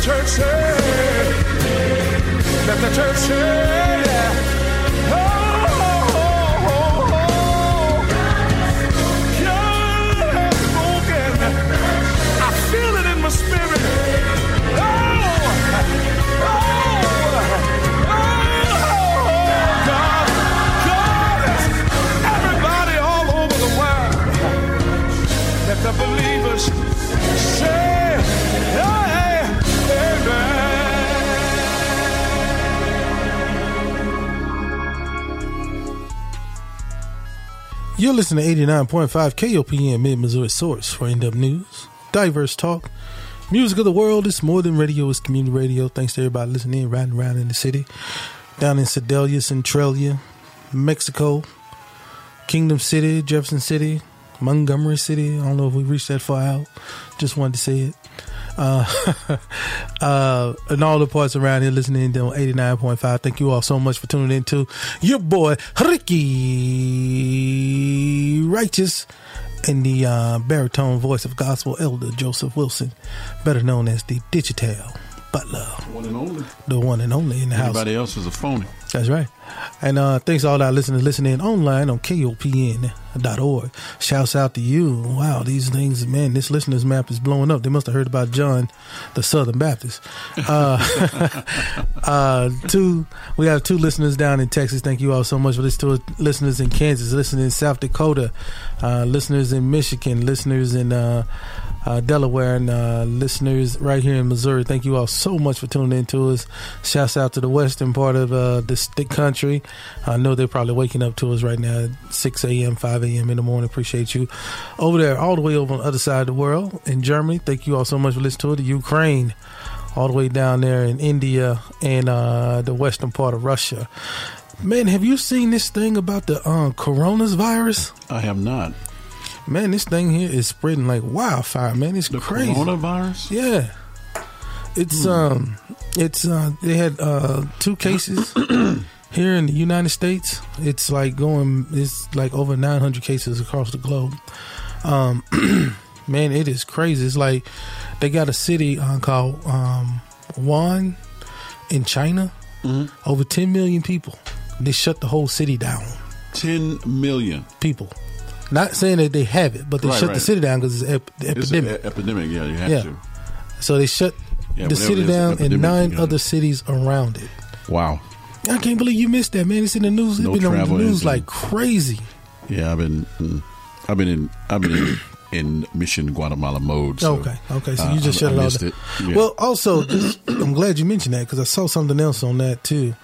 church say, let the church say. You're listening to 89.5 KOPN Mid Missouri Source for end up news, diverse talk, music of the world. It's more than radio, it's community radio. Thanks to everybody listening, riding around in the city, down in Sedalia, Centralia, Mexico, Kingdom City, Jefferson City, Montgomery City. I don't know if we reached that far out. Just wanted to say it. Uh, uh, and all the parts around here listening on 89.5. Thank you all so much for tuning in to your boy, Ricky Righteous, and the uh, baritone voice of gospel elder Joseph Wilson, better known as the Digital Butler. The one and only. The one and only in the house. Everybody else is a phony. That's right. And uh, thanks to all our listeners listening online on KOPN.org. Shouts out to you. Wow, these things, man, this listeners map is blowing up. They must have heard about John, the Southern Baptist. Uh, uh, two, we have two listeners down in Texas. Thank you all so much for this. Two listeners in Kansas, listeners in South Dakota, uh, listeners in Michigan, listeners in uh, Delaware, and uh, listeners right here in Missouri. Thank you all so much for tuning in to us. Shouts out to the western part of uh, the, the country. I know they're probably waking up to us right now at 6 a.m., 5 a.m. in the morning. Appreciate you. Over there, all the way over on the other side of the world in Germany. Thank you all so much for listening to it. The Ukraine, all the way down there in India and uh, the western part of Russia. Man, have you seen this thing about the uh, coronavirus? I have not. Man, this thing here is spreading like wildfire. Man, it's The crazy. coronavirus? Yeah, it's Hmm. um, it's uh, they had uh two cases here in the United States. It's like going, it's like over nine hundred cases across the globe. Um, man, it is crazy. It's like they got a city uh, called um Wuhan in China. Mm-hmm. Over ten million people. They shut the whole city down. 10 million. People. Not saying that they have it, but they Right, shut the city down because it's ep- It's an epidemic. e- epidemic, yeah, you have Yeah. to. So they shut Yeah, the city an down and nine other cities around it. Wow. I can't believe you missed that, man. It's in the news. It's No been on the news anything. like crazy. Yeah, I've been, mm, I've been in, I've been in, in Mission Guatemala mode. So, okay, okay. So uh, you just I- shut I it all missed down. it. Yeah. Well, also, I'm glad you mentioned that because I saw something else on that too.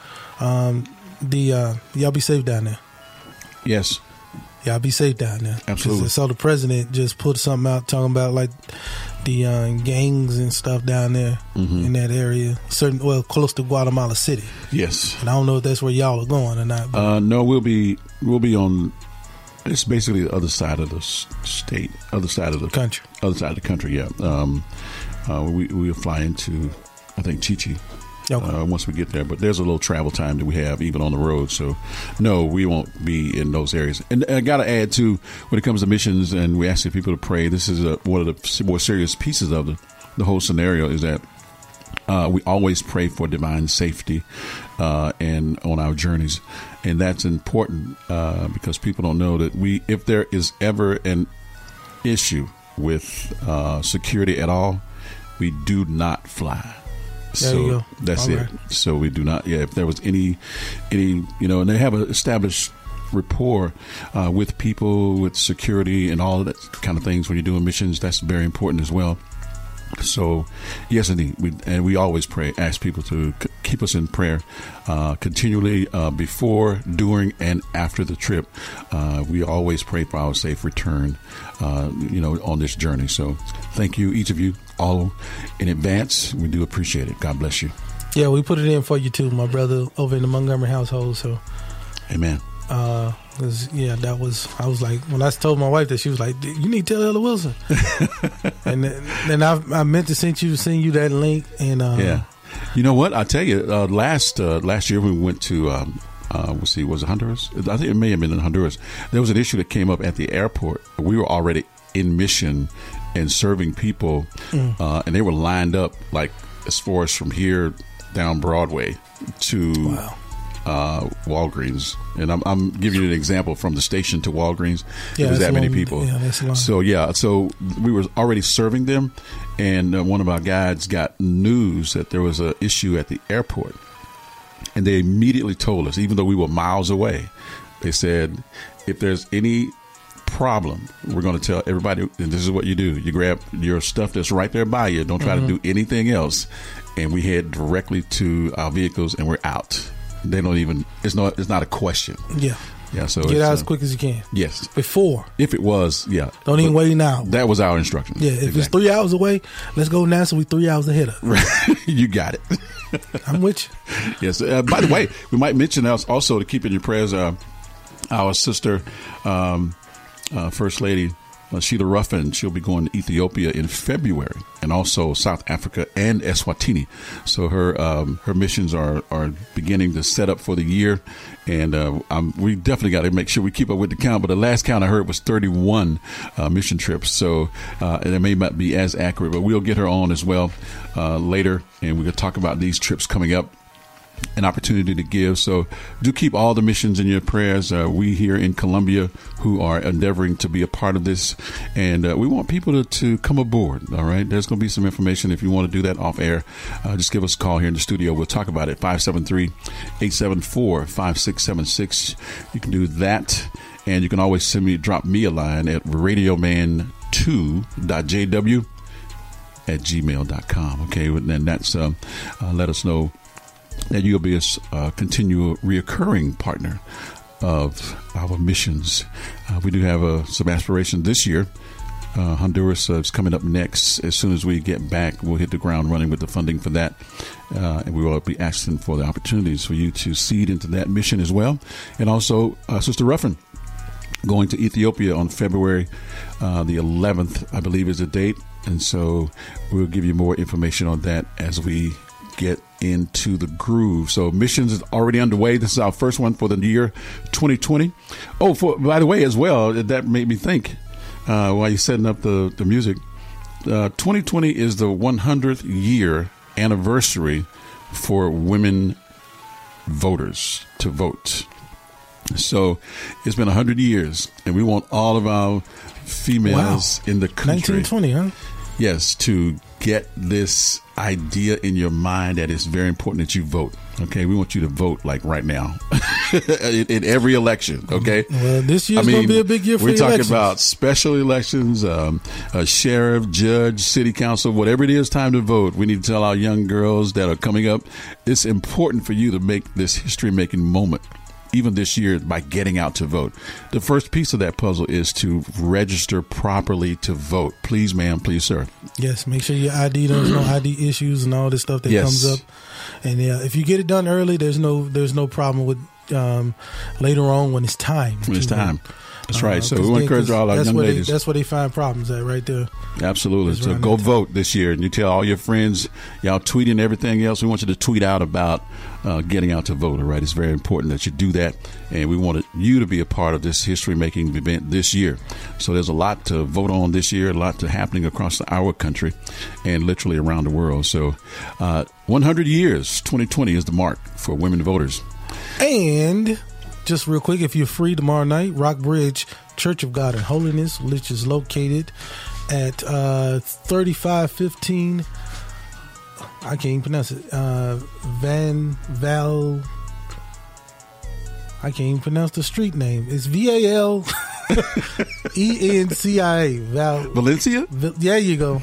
Um, the uh, y'all be safe down there. yes, Y'all be safe down there. Absolutely. Saw the president just put something out talking about like the uh, gangs and stuff down there Mhm. in that area, certain well close to Guatemala City. yes. And I don't know if that's where y'all are going or not. Uh, no, we'll be, we'll be on. It's basically the other side of the state, other side of the country, other side of the country. Yeah. Um, uh, we we'll fly into, I think Chichi. Uh, once we get there, but there's a little travel time that we have even on the road. So, no, we won't be in those areas. And I got to add too, when it comes to missions, and we asking people to pray. This is a, one of the more serious pieces of the the whole scenario is that uh, we always pray for divine safety uh, and on our journeys, and that's important uh, because people don't know that we, if there is ever an issue with uh, security at all, we do not fly. There so you go. that's All it. right. So we do not. Yeah, if there was any, any, you know, and they have an established rapport uh, with people, with security, and all of that kind of things when you're doing missions. That's very important as well. So, yes, indeed, we, and we always pray, ask people to c- keep us in prayer uh, continually uh, before, during, and after the trip. Uh, we always pray for our safe return, uh, you know, on this journey. So, thank you, each of you, all in advance. We do appreciate it. God bless you. yeah, we put it in for you too, my brother, over in the Montgomery household. So, Amen. uh, yeah, that was. I was like, when I told my wife that, she was like, "You need to tell Elder Wilson." and then, then I, I meant to send you send you that link, and uh, yeah. You know what? I tell you, uh, last uh, last year we went to. Um, uh, we'll see, was it Honduras? I think it may have been in Honduras. There was an issue that came up at the airport. We were already in mission and serving people, Mm. uh, and they were lined up like as far as from here down Broadway to uh, Walgreens. And I'm, I'm giving you an example from the station to Walgreens. Yeah, it was that many people. yeah. So yeah, so we were already serving them, and uh, one of our guides got news that there was an issue at the airport, and they immediately told us, even though we were miles away, they said, if there's any problem, we're going to tell everybody, this is what you do: you grab your stuff that's right there by you. Don't try Mhm. to do anything else, and we head directly to our vehicles, and we're out. They don't even. It's not. It's not a question. Yeah. Yeah, so Get out uh, as quick as you can. Yes, Before. if it was, yeah. Don't even wait now. That was our instruction. Yeah, if it's three hours away, let's go now. So we three hours ahead of. you got it. I'm with you. Yes. Uh, by the way, we might mention else also to keep in your prayers uh, our sister, um, uh, First Lady uh, Sheila Ruffin. She'll be going to Ethiopia in February, and also South Africa and Eswatini. So her um, her missions are are beginning to set up for the year, and uh, we definitely got to make sure we keep up with the count. But the last count I heard was 31 uh, mission trips, so uh, it may not be as accurate, but we'll get her on as well uh, later, and going to talk about these trips coming up an opportunity to give. So do keep all the missions in your prayers. Uh, we here in Columbia who are endeavoring to be a part of this, and uh, we want people to, to come aboard. All right, there's going to be some information if you want to do that off air. Uh, just give us a call here in the studio. We'll talk about it. 573-874-5676. You can do that, and you can always send me drop me a line at radioman2.jw at gmail.com. Okay, and that's uh, uh, let us know that you'll be a, continual reoccurring partner of our missions. Uh, we do have uh, some aspirations this year. Uh, Honduras uh, is coming up next. As soon as we get back, we'll hit the ground running with the funding for that. Uh, and we will be asking for the opportunities for you to seed into that mission as well. And also, uh, Sister Ruffin going to Ethiopia on February the 11th, I believe is the date. And so we'll give you more information on that as we get into the groove. So missions is already underway. This is our first one for the year 2020. Oh, for by the way, as well, that made me think uh, while you're setting up the the music. Uh, 2020 is the 100th year anniversary for women voters to vote. So it's been 100 years, and we want all of our females in the country. 1920, huh? Yes, to get this idea in your mind that it's very important that you vote. Okay, we want you to vote like right now in, in every election. Okay, Well, this year's gonna be a big year for We're talking elections. about special elections, um, a sheriff, judge, city council, whatever it is. Time to vote. We need to tell our young girls that are coming up. It's important for you to make this history-making moment even this year by getting out to vote. The first piece of that puzzle is to register properly to vote. Please, ma'am, please, sir. Yes, make sure your ID there's no ID issues and all this stuff that Yes. comes up. And yeah, if you get it done early, there's no there's no problem with um, later on when it's time. When it's time. vote. That's right. So we want to then- encourage all our young where ladies. They, that's where they find problems at right there. Absolutely. So go vote this year, and you tell all your friends, y'all tweeting everything else. We want you to tweet out about uh, getting out to vote. All right, it's very important that you do that, and we wanted you to be a part of this history-making event this year. So there's a lot to vote on this year, a lot to happening across our country, and literally around the world. So, uh, 100 years, 2020 is the mark for women voters. And just real quick, if you're free tomorrow night, Rock Bridge Church of God and Holiness, which is located at uh, 3515. I can't even pronounce it. Uh, Van Val. I can't even pronounce the street name. It's V A L E N C I A. Val Valencia. There you go.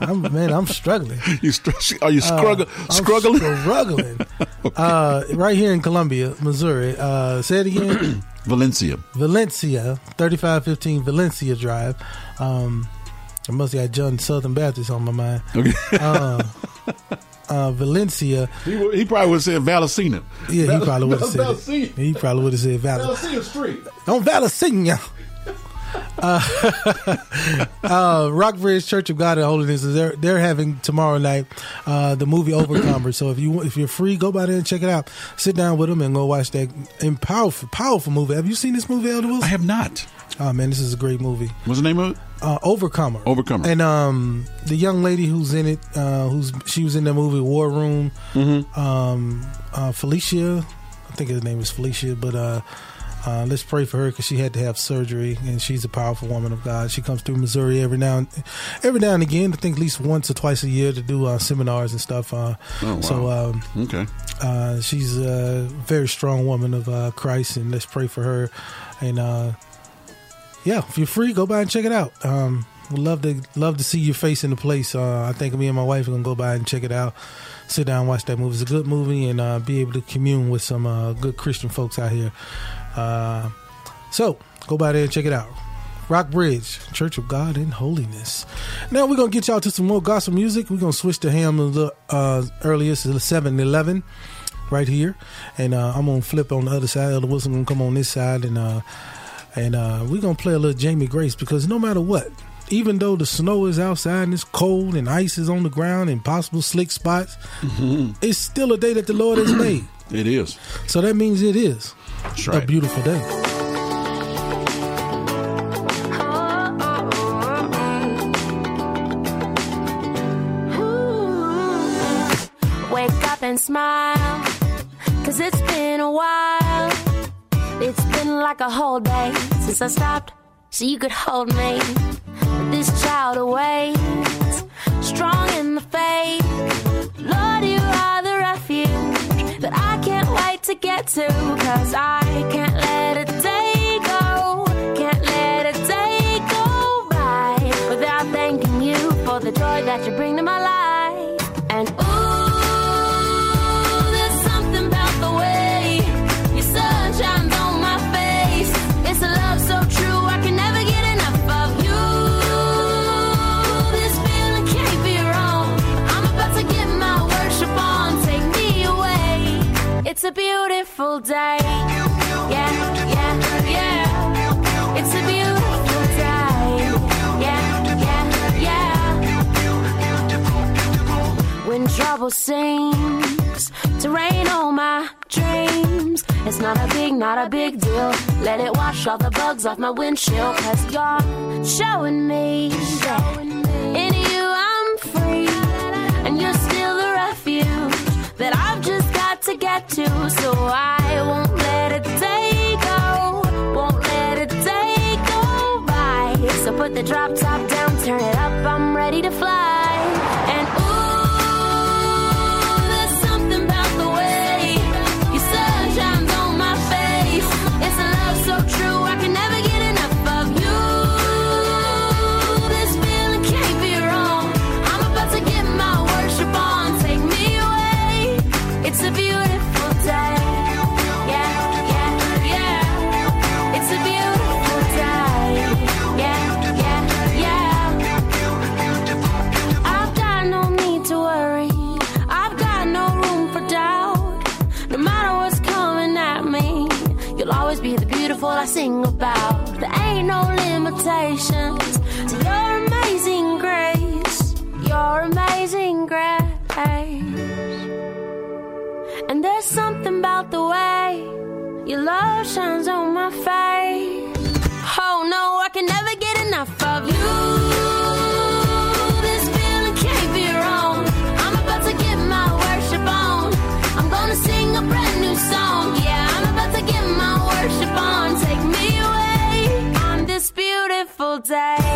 I'm man. I'm struggling. You str- are you struggle Uh, I'm struggling? struggling. uh, right here in Columbia, Missouri. Uh, say it again. Valencia. Valencia, 3515 Valencia Drive. Um, I must have got John Southern Baptist on my mind. Okay. Uh, uh, Valencia. He, he probably would have said Valacina. Yeah, he probably would have said Valacina. it. He probably would have said Val. Valacina Street. On Valacina. Uh, uh, Rockbridge Church of God and Holiness is they're they're having tomorrow night uh, the movie Overcomer. so if you if you're free, go by there and check it out. Sit down with them and go watch that and powerful powerful movie. Have you seen this movie, Elder Wilson? I have not. Oh man, this is a great movie. What's the name of it? Uh, Overcomer. Overcomer. And um, the young lady who's in it, uh, who's she was in the movie War Room. Mm-hmm. Um, uh, Felicia, I think her name is Felicia, but uh, let's pray for her because she had to have surgery, and she's a powerful woman of God. She comes through Missouri every now and every now and again. I think at least once or twice a year to do uh, seminars and stuff. Uh, Oh, wow. So um, Okay. uh, she's a very strong woman of uh, Christ, and let's pray for her. And uh, yeah, if you're free, go by and check it out. Um, we'd love to love to see your face in the place. Uh, I think me and my wife are gonna go by and check it out. Sit down, watch that movie. It's a good movie, and uh, be able to commune with some uh, good Christian folks out here. Uh, So go by there and check it out. Rock Bridge, Church of God in Holiness. Now we're gonna get y'all to some more gospel music. We're gonna switch to ham a little uh, earlier, so seven eleven, right here, and uh, I'm gonna flip on the other side. Elder Wilson gonna come on this side, and uh, and uh, we're gonna play a little Jamie Grace because no matter what, even though the snow is outside and it's cold and ice is on the ground and possible slick spots, it's still a day that the Lord has made. It is. So that means it is That's a beautiful day. Wake up and smile, cause it's been a while. It's been like a whole day since I stopped so you could hold me. But this child awaits, strong in the faith. To get to, cause I can't let a day go, can't let a day go by without thanking you for the joy that you bring It's a beautiful day. Yeah, yeah, yeah. It's a beautiful day. Yeah, yeah, yeah. When trouble seems to rain on my dreams, it's not a big, not a big deal. Let it wash all the bugs off my windshield, cause you're showing me that in you I'm free, and you're still to. So I won't let a day go, won't let a day go by. So put the drop top down, turn it up, I'm ready to fly. Sing about. There ain't no limitations to your amazing grace. Your amazing grace. And there's something about the way your love shines on my face. Beautiful day.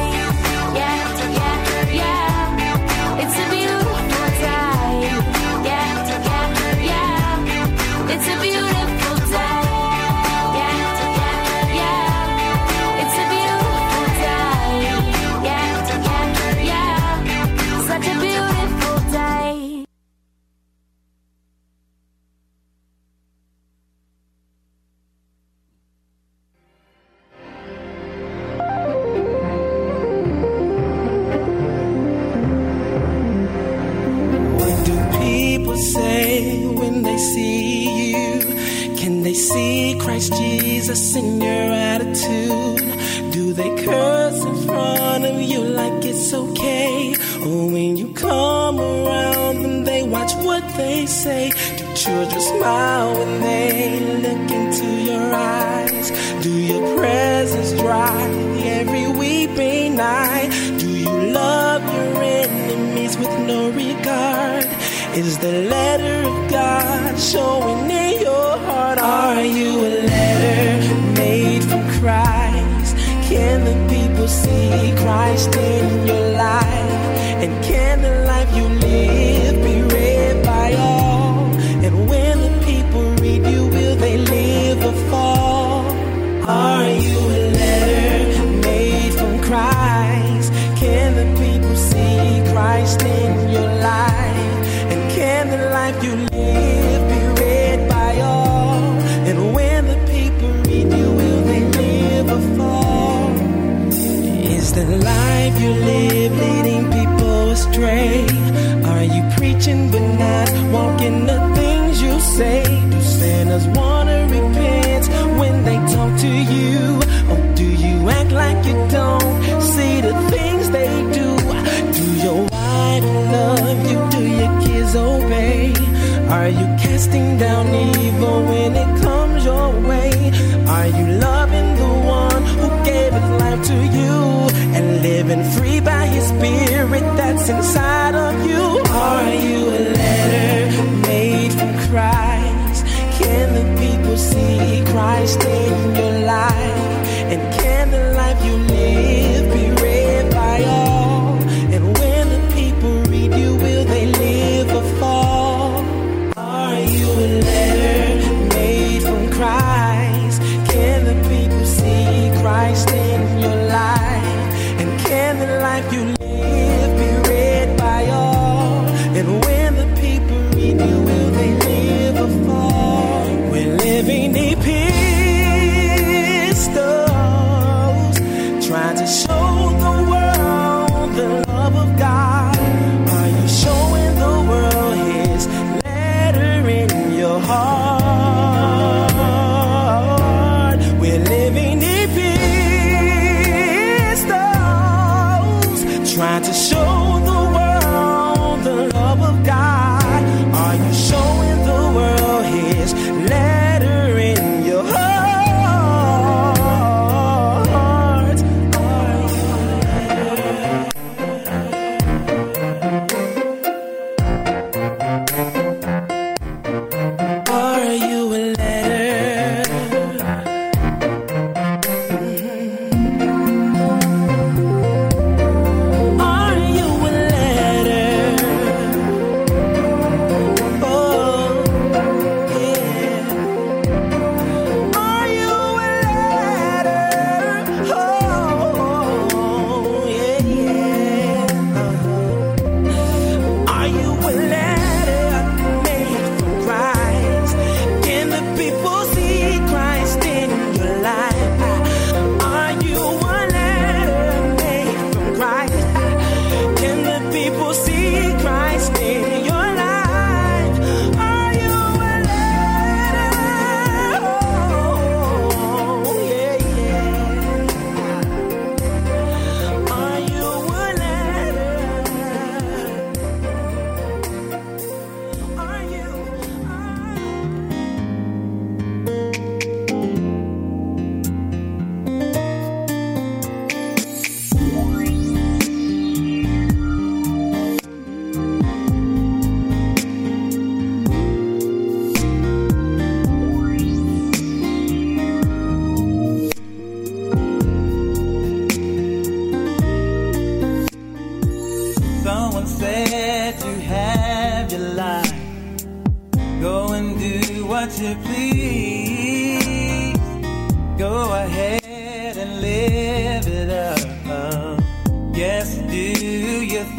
Jesus in your attitude? Do they curse in front of you like it's okay? Or when you come around and they watch what they say? Do children smile when they look into your eyes? Do your presence dry every weeping night? Do you love your enemies with no regard? Is the letter of God showing in your heart? Are you a see Christ in your life? And can the life you live Life you live leading people astray. Are you preaching but not walking the things you say? Do sinners wanna repent when they talk to you? Or do you act like you don't see the things they do? Do your wife love you? Do your kids obey? Are you casting down evil when it comes your way? Are you loving the one who gave his life to you? been free by His Spirit that's inside of you. Are you a letter made from Christ? Can the people see Christ in your life? And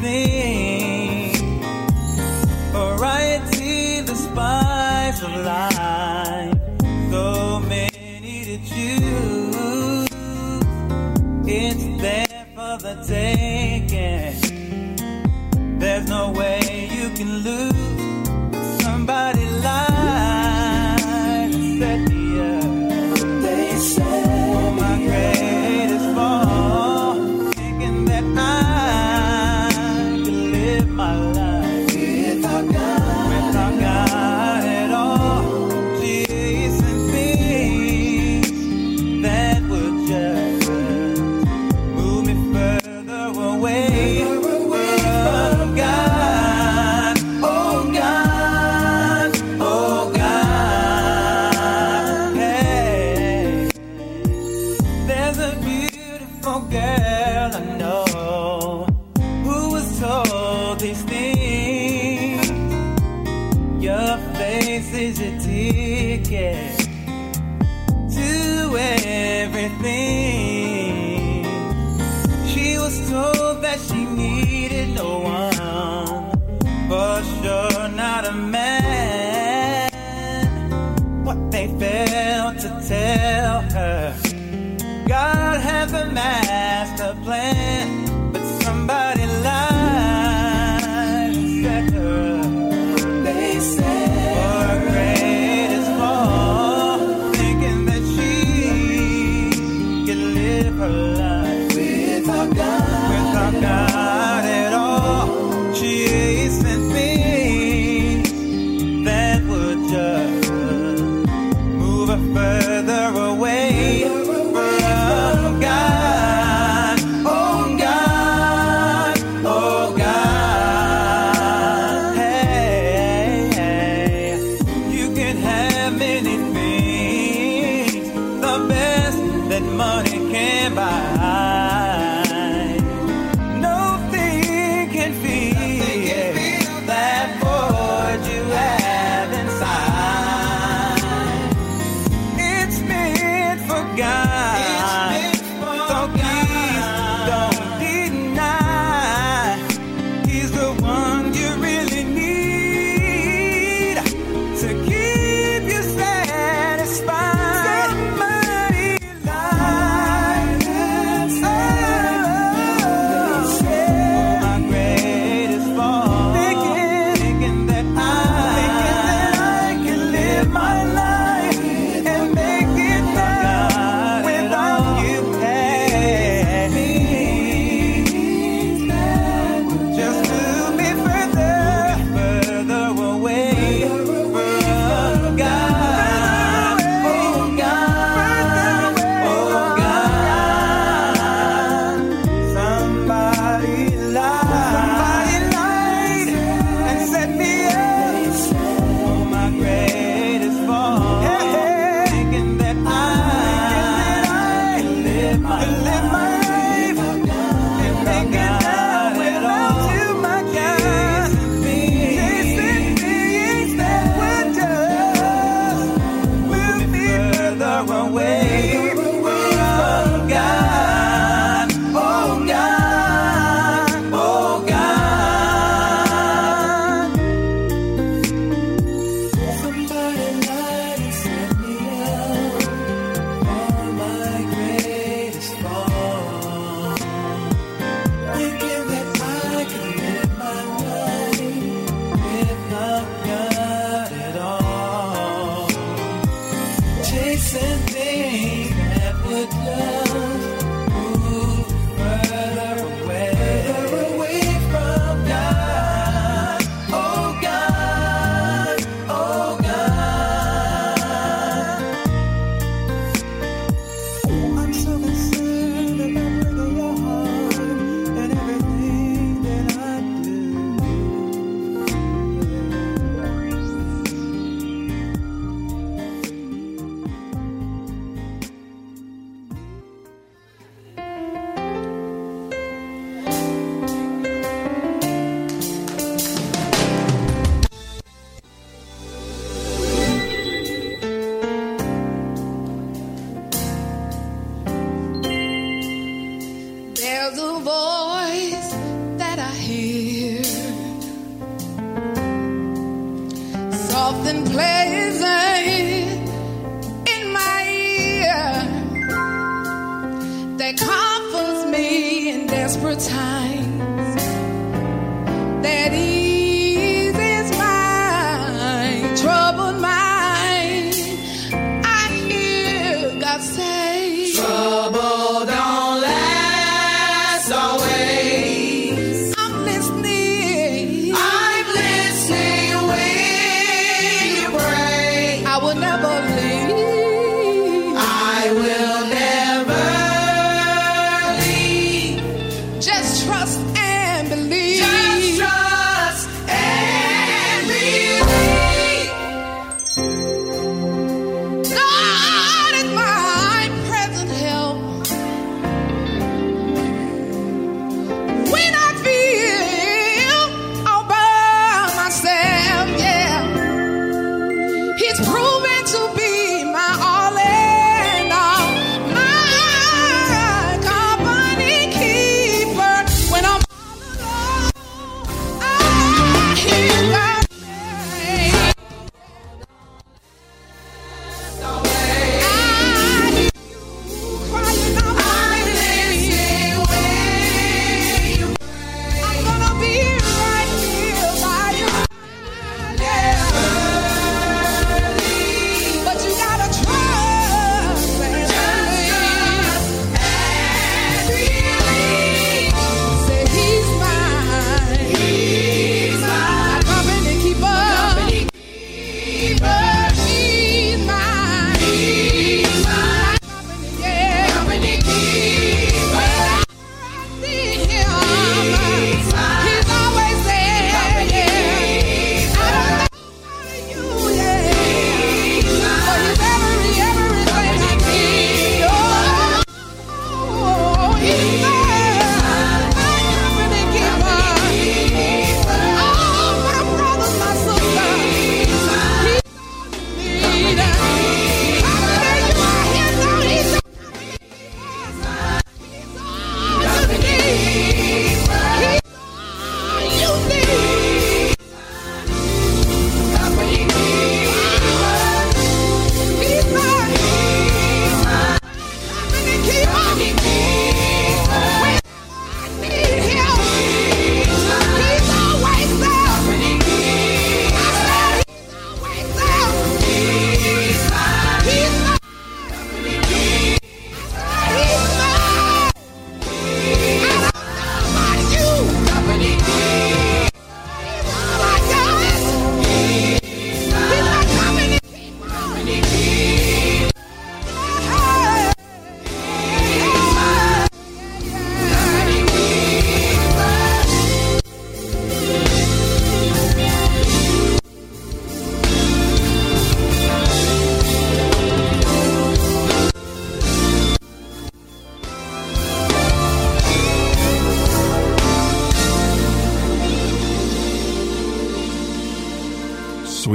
thing. Variety, the spice of life. So many to choose. It's there for the taking. There's no way.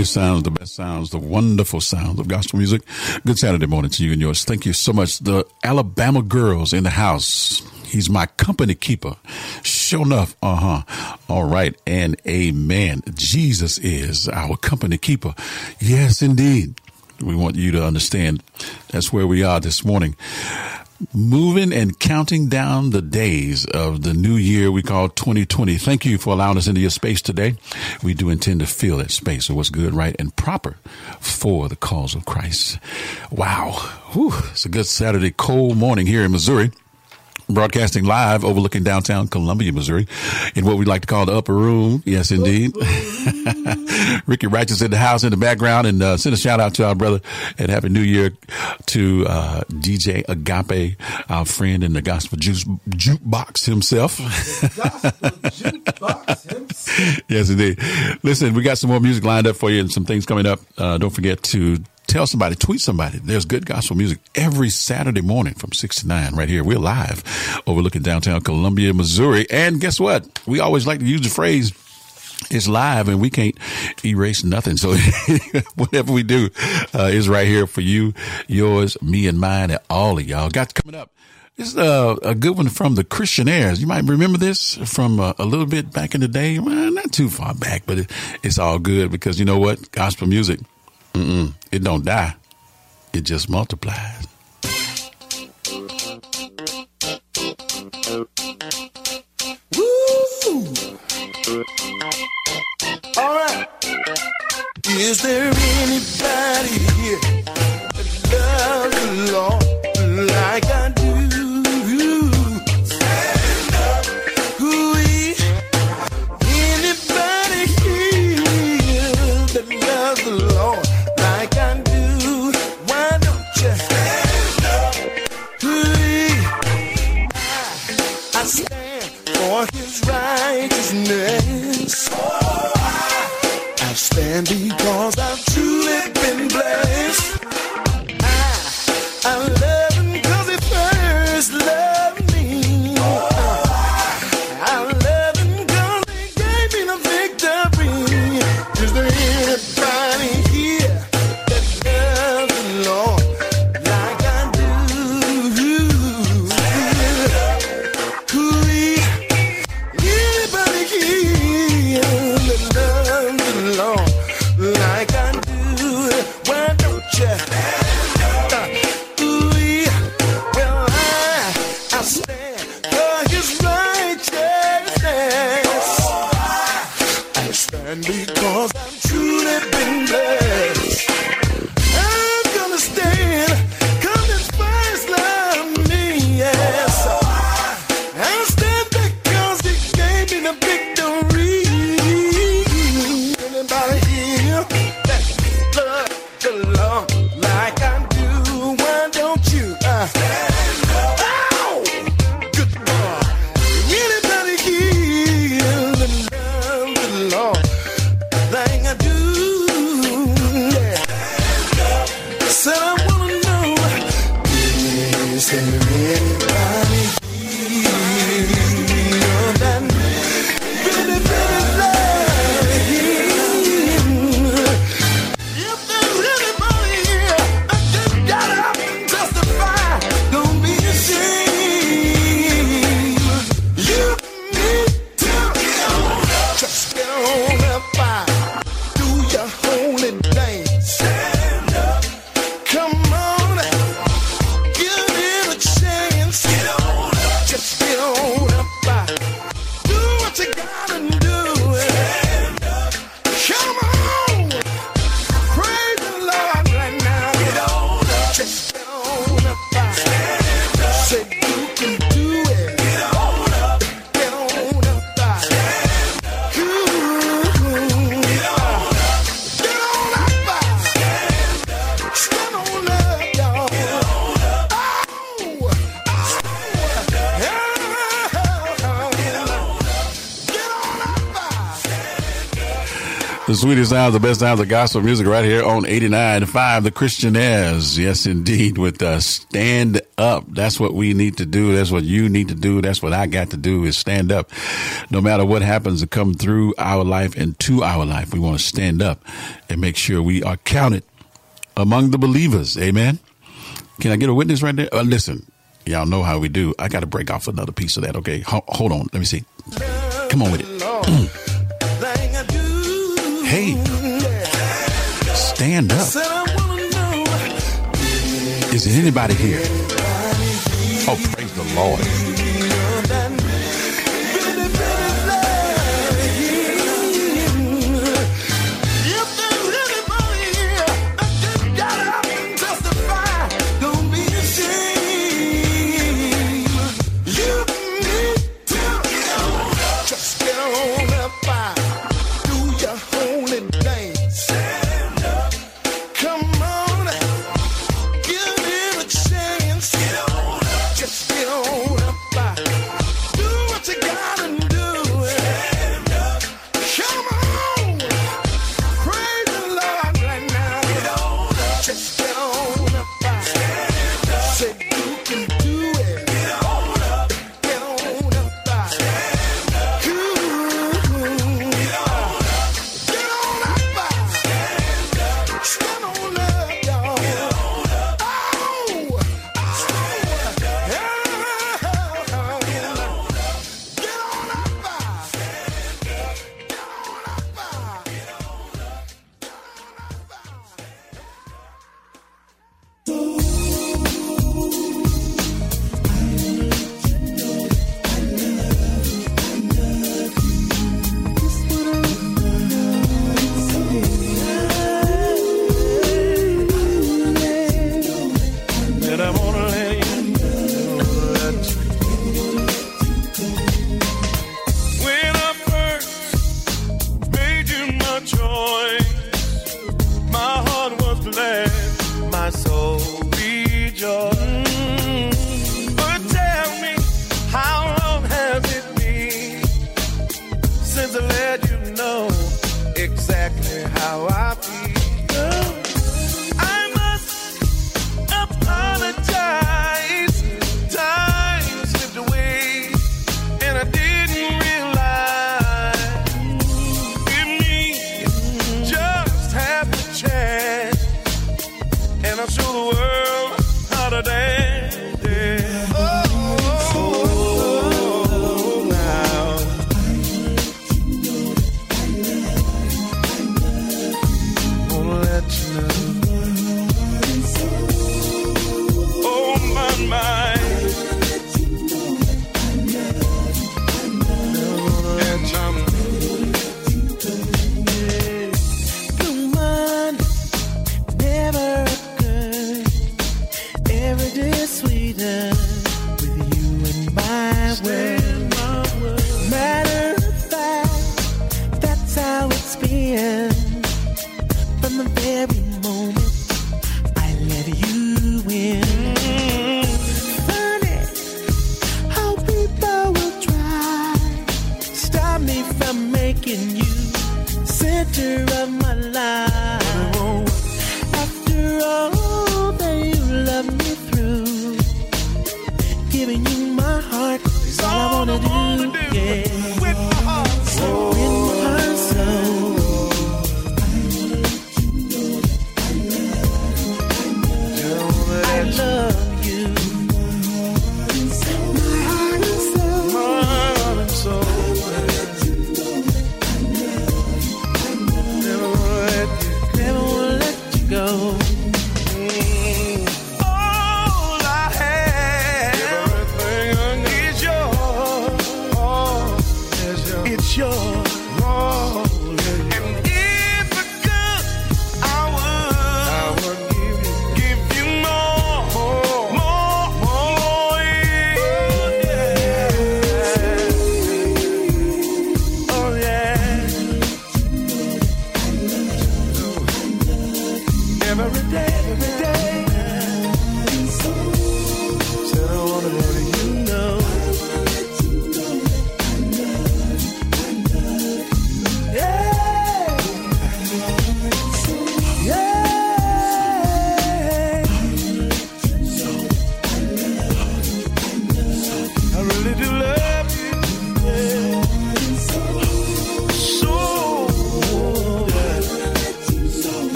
Sweetest sounds, the best sounds, the wonderful sounds of gospel music. Good Saturday morning to you and yours. Thank you so much. The Alabama girls in the house. He's my company keeper. Sure enough. Uh huh. All right. And amen. Jesus is our company keeper. Yes, indeed. We want you to understand that's where we are this morning moving and counting down the days of the new year we call 2020. Thank you for allowing us into your space today. We do intend to fill that space of what's good, right, and proper for the cause of Christ. Wow. Whew. It's a good Saturday, cold morning here in Missouri broadcasting live overlooking downtown Columbia, Missouri, in what we like to call the upper room. Yes, indeed. Ricky Righteous in the house in the background, and uh, send a shout out to our brother and happy New Year to uh, DJ Agape, our friend in the gospel juice jukebox himself. yes, indeed. Listen, we got some more music lined up for you and some things coming up. Uh, don't forget to tell somebody, tweet somebody. There's good gospel music every Saturday morning from 6 to 9 right here. We're live overlooking downtown Columbia, Missouri. And guess what? We always like to use the phrase, it's live and we can't erase nothing. So whatever we do uh, is right here for you, yours, me, and mine, and all of y'all. Got coming up. This is a, a good one from the Christianaires. You might remember this from uh, a little bit back in the day. Well, not too far back, but it, it's all good because you know what? Gospel music, mm-mm, it don't die. It just multiplies. Woo! All right. Is there anybody here that loves the Lord like I do? Righteousness. I stand because I've truly been blessed. Lord like I do? Why don't you? Sweetest sounds, the best sounds of gospel music right here on 89.5 The Christian Airs. Yes, indeed, with uh, Stand Up. That's what we need to do. That's what you need to do. That's what I got to do is stand up. No matter what happens to come through our life and to our life, we want to stand up and make sure we are counted among the believers. Amen. Can I get a witness right there? Uh, listen, y'all know how we do. I got to break off another piece of that. Okay. Ho- hold on. Let me see. Come on with it. Hey, stand up. Is anybody here? Oh, praise the Lord. Making you center of my life.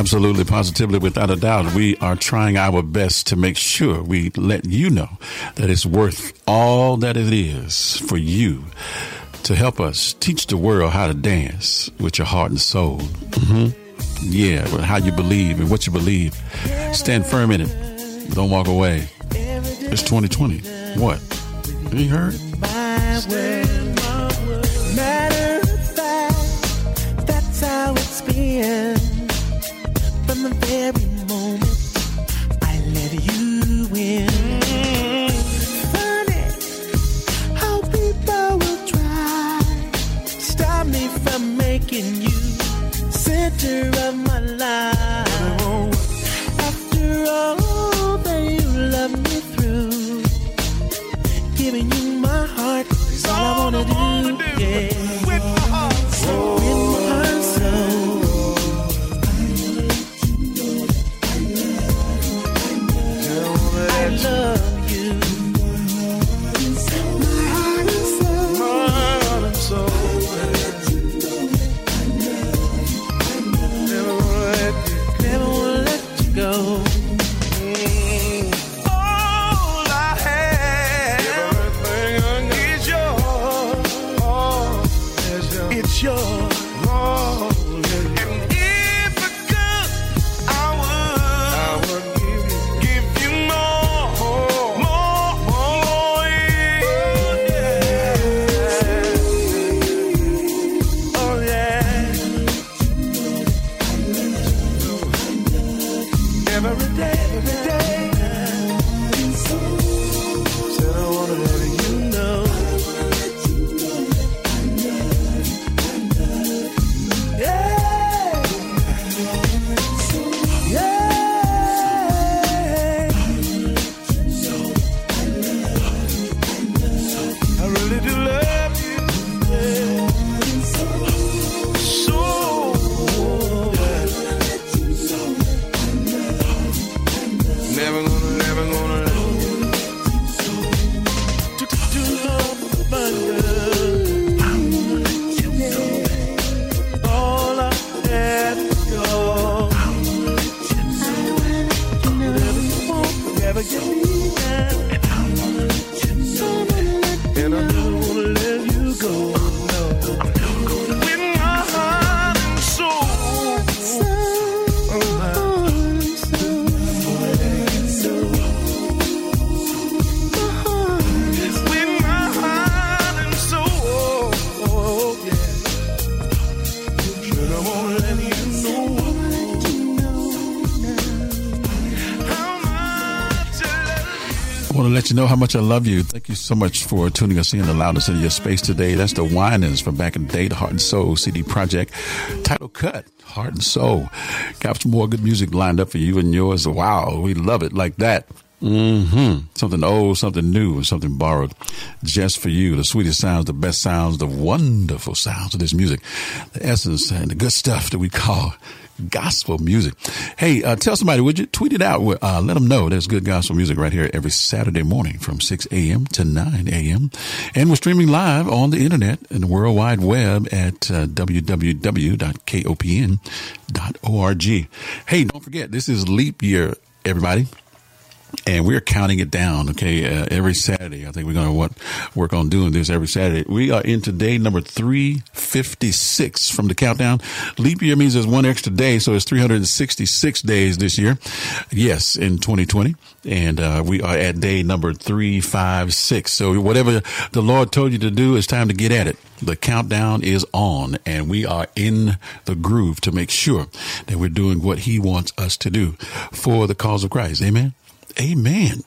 Absolutely, positively, without a doubt. We are trying our best to make sure we let you know that it's worth all that it is for you to help us teach the world how to dance with your heart and soul. hmm Yeah, with how you believe and what you believe. Stand firm in it. Don't walk away. It's 2020. What? You heard? Much I love you. Thank you so much for tuning us in, allowing us into your space today. That's the Winans from back in the day, the Heart and Soul CD project. Title cut, Heart and Soul. Got some more good music lined up for you and yours. Wow, we love it like that. hmm Something old, something new, and something borrowed. Just for you. The sweetest sounds, the best sounds, the wonderful sounds of this music. The essence and the good stuff that we call gospel music. Hey, uh, tell somebody, would you tweet it out? Uh, let them know there's good gospel music right here every Saturday morning from 6 a.m. to 9 a.m. And we're streaming live on the internet and the World Wide Web at uh, www.kopn.org. Hey, don't forget, this is leap year, everybody and we're counting it down. Okay, uh, every Saturday. I think we're going to work on doing this every Saturday. We are in today number three fifty six from the countdown. Leap year means there's one extra day, so it's three hundred and sixty six days this year. Yes, in twenty twenty, and uh, we are at day number three five six. So whatever the Lord told you to do, it's time to get at it. The countdown is on, and we are in the groove to make sure that we're doing what He wants us to do for the cause of Christ. Amen. Amen.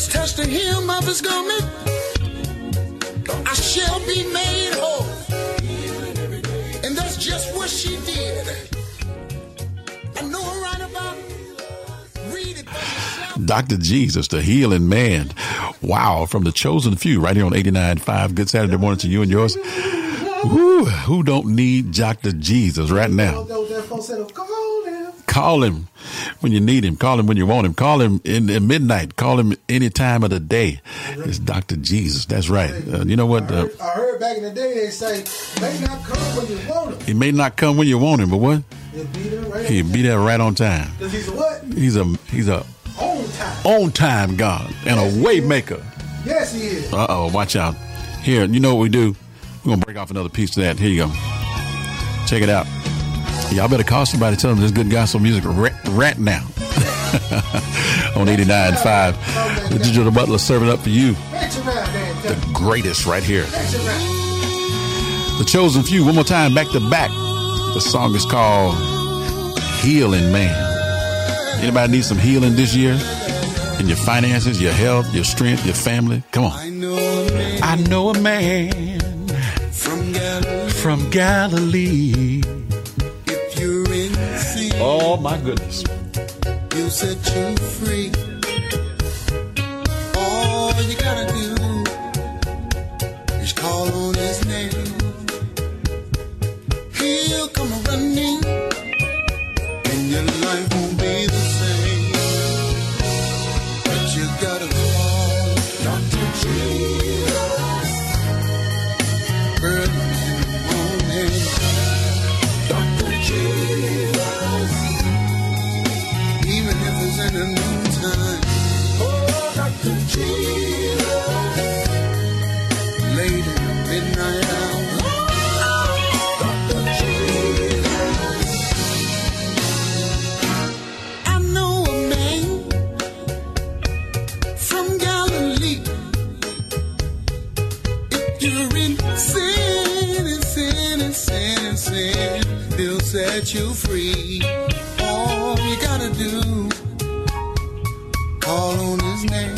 just touch the hem of his garment, I shall be made whole. And that's just what she did. I know right about read it. Dr. Jesus, the healing man. Wow, from the chosen few, right here on 89.5. Good Saturday morning to you and yours. Woo, who don't need Dr. Jesus right now? Call him when you need him. Call him when you want him. Call him in, in midnight. Call him any time of the day. It's Dr. Jesus. That's right. Uh, you know what? Uh, I heard back in the day they say, may not come when you want him. he may not come when you want him, but what? He'll be there right He'll be there right on time. Because he's a what? He's a he's a On time. on time God and a way maker. Yes, he is. Uh oh, watch out. Here, you know what we do? We're gonna break off another piece of that. Here you go. Check it out. Y'all better call somebody, tell them there's good gospel music right, right now. On 89.5. The Digital Butler serving up for you Reach around there and tell the greatest right here. The Chosen Few, one more time, back to back. The song is called Healing Man. Anybody need some healing this year? In your finances, your health, your strength, your family? Come on. I know a man From Galilee, from Galilee. Oh my goodness. he'll set you free. All you gotta do is call on his name. He'll come running, and your life set you free. All you gotta do, call on his name.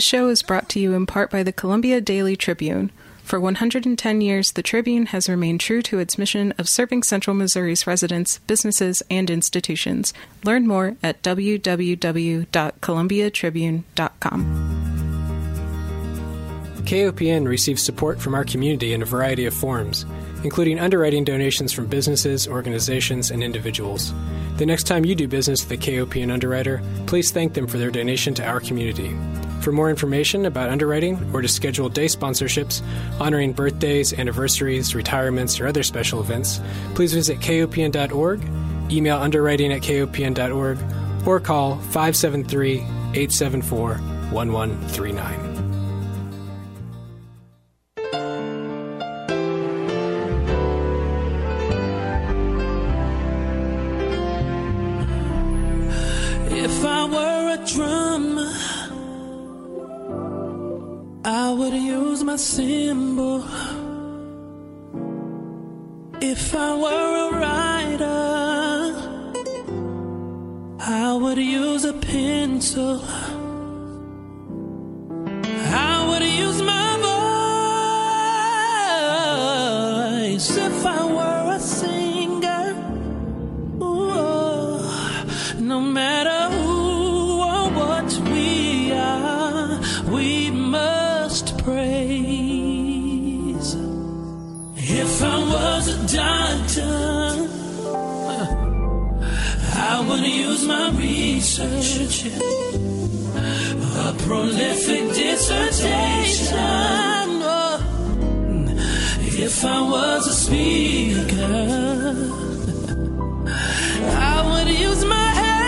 This show is brought to you in part by the Columbia Daily Tribune. For 110 years, the Tribune has remained true to its mission of serving Central Missouri's residents, businesses, and institutions. Learn more at www.columbiatribune.com. KOPN receives support from our community in a variety of forms, including underwriting donations from businesses, organizations, and individuals. The next time you do business with a KOPN underwriter, please thank them for their donation to our community. For more information about underwriting or to schedule day sponsorships honoring birthdays, anniversaries, retirements, or other special events, please visit kopn.org, email underwriting at kopn.org, or call 573 874 1139. Were a drummer, I would use my cymbal. If I were a writer, I would use a pencil. I would use my doctor, I would use my research, a prolific dissertation. If I was a speaker, I would use my hands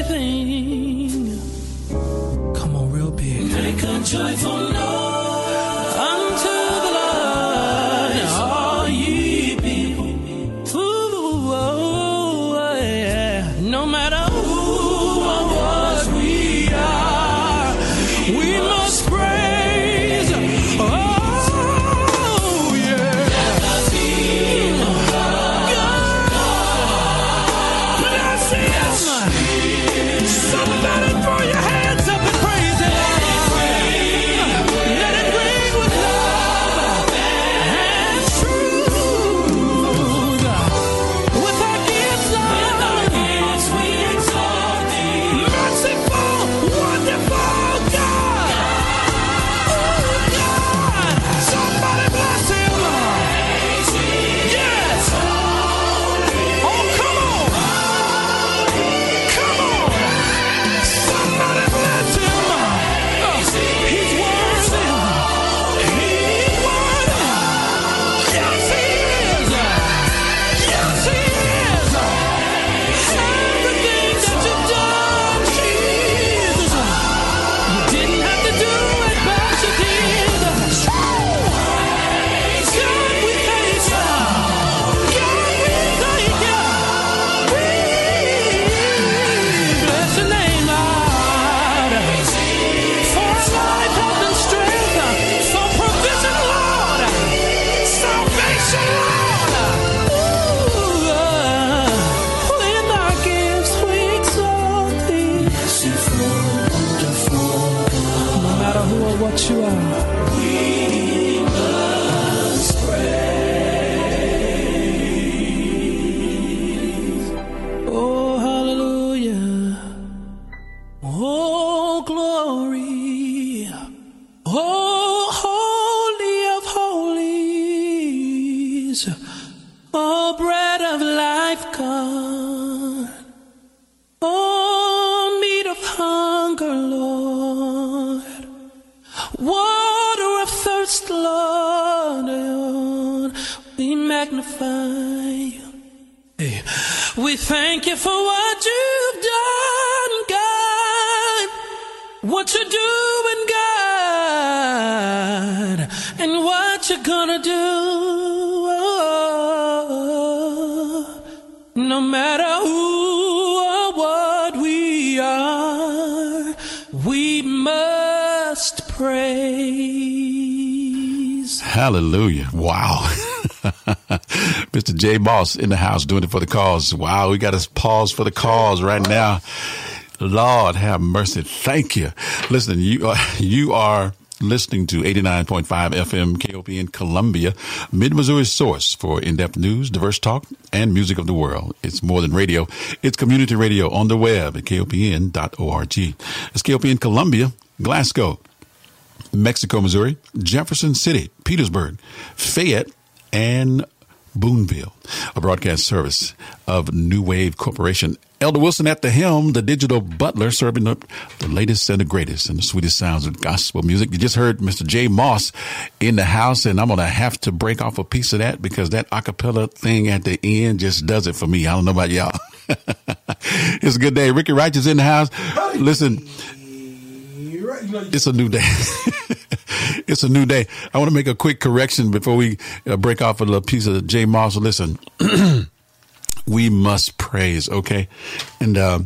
everything. Come on, real big. Make a joyful Mr. J. Moss in the house doing it for the cause. Wow, we got to pause for the cause right now. Lord have mercy. Thank you. Listen, you are, you are listening to 89.5 FM KOPN Columbia, Mid Missouri's source for in depth news, diverse talk, and music of the world. It's more than radio, it's community radio on the web at kopn.org. It's KOPN Columbia, Glasgow, Mexico, Missouri, Jefferson City, Petersburg, Fayette, and Boonville, a broadcast service of New Wave Corporation. Elder Wilson at the helm, the digital butler, serving up the latest and the greatest and the sweetest sounds of gospel music. You just heard Mr. J. Moss in the house, and I'm going to have to break off a piece of that because that acapella thing at the end just does it for me. I don't know about y'all. it's a good day. Ricky Righteous in the house. Listen, it's a new day. it's a new day. I want to make a quick correction before we uh, break off a little piece of J. Moss. Listen, we must praise, okay? And uh,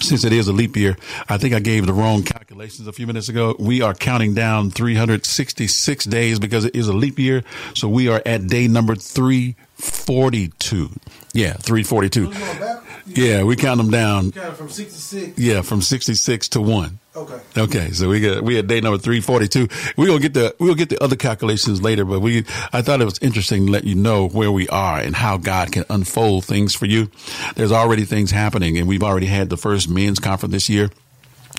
since it is a leap year, I think I gave the wrong calculations a few minutes ago. We are counting down 366 days because it is a leap year. So we are at day number 342. Yeah, 342. Yeah, we count them down. Of from 66. Yeah, from 66 to 1. Okay. Okay, so we got we had day number three forty two. We're gonna get the we'll get the other calculations later, but we I thought it was interesting to let you know where we are and how God can unfold things for you. There's already things happening, and we've already had the first men's conference this year.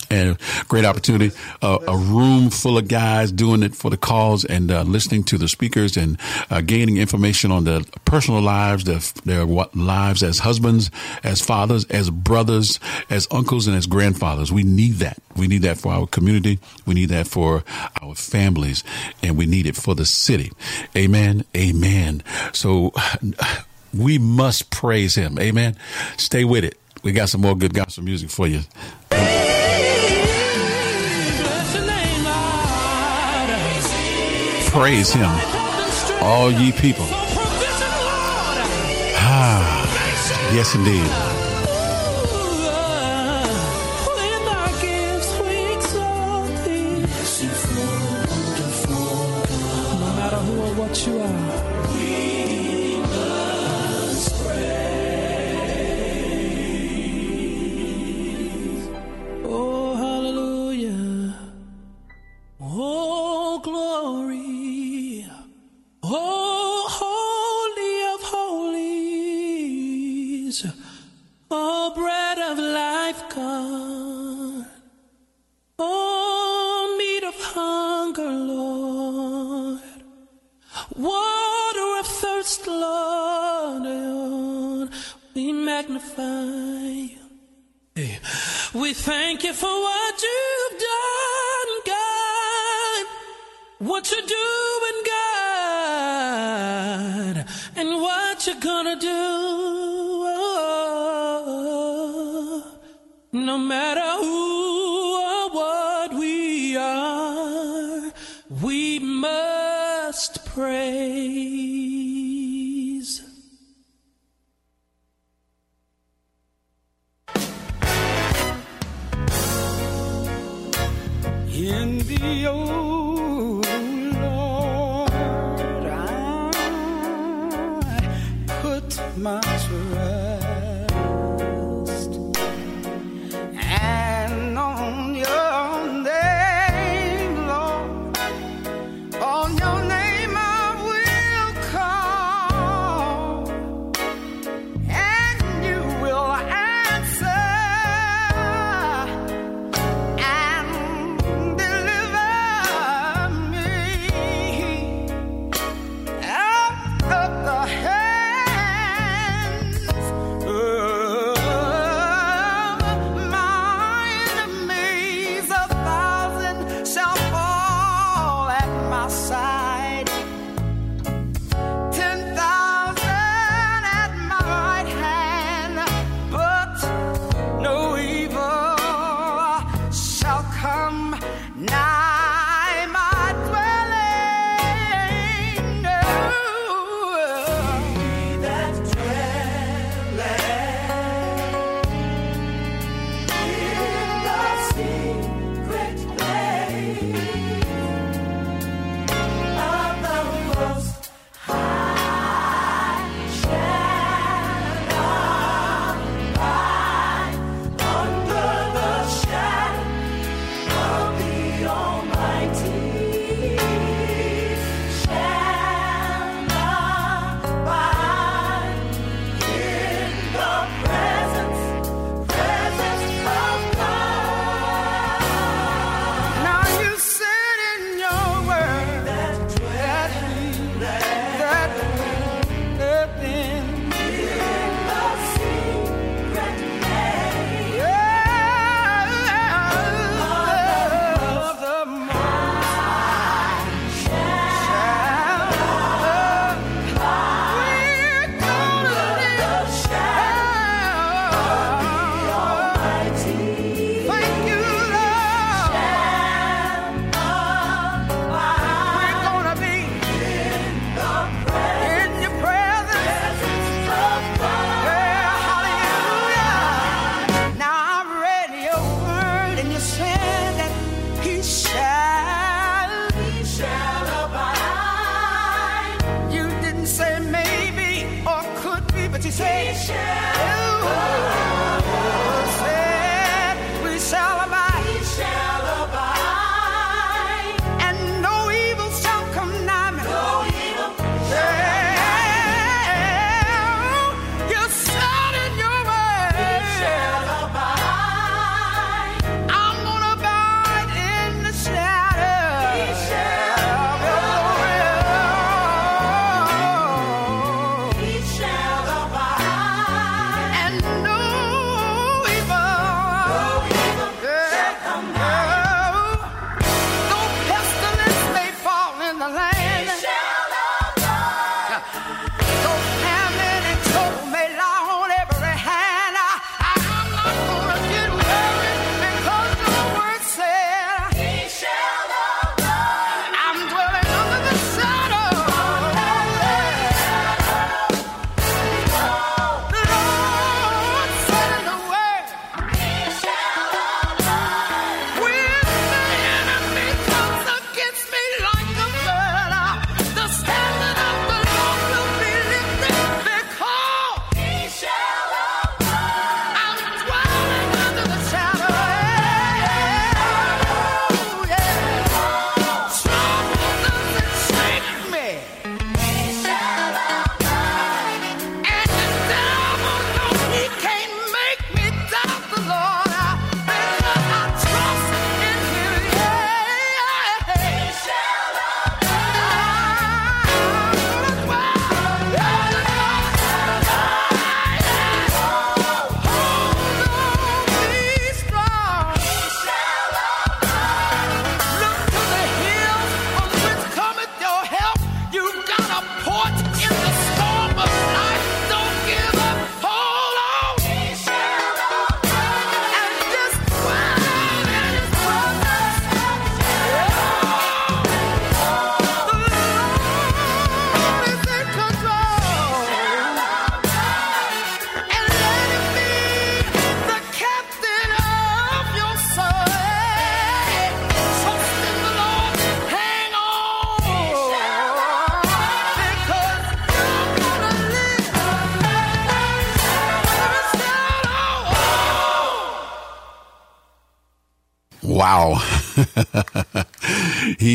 And great opportunity, uh, a room full of guys doing it for the cause and uh, listening to the speakers and uh, gaining information on their personal lives, their, their lives as husbands, as fathers, as brothers, as uncles, and as grandfathers. We need that. We need that for our community. We need that for our families, and we need it for the city. Amen. Amen. So we must praise Him. Amen. Stay with it. We got some more good gospel music for you. Praise him, all ye people. Ah, yes, indeed. No Oh, bread of life, God. Oh, meat of hunger, Lord. Water of thirst, Lord. We magnify you. We thank you for what you've done, God. What you're doing, God. And what you're gonna do. No matter who or what we are, we must praise. In the old Lord, I put my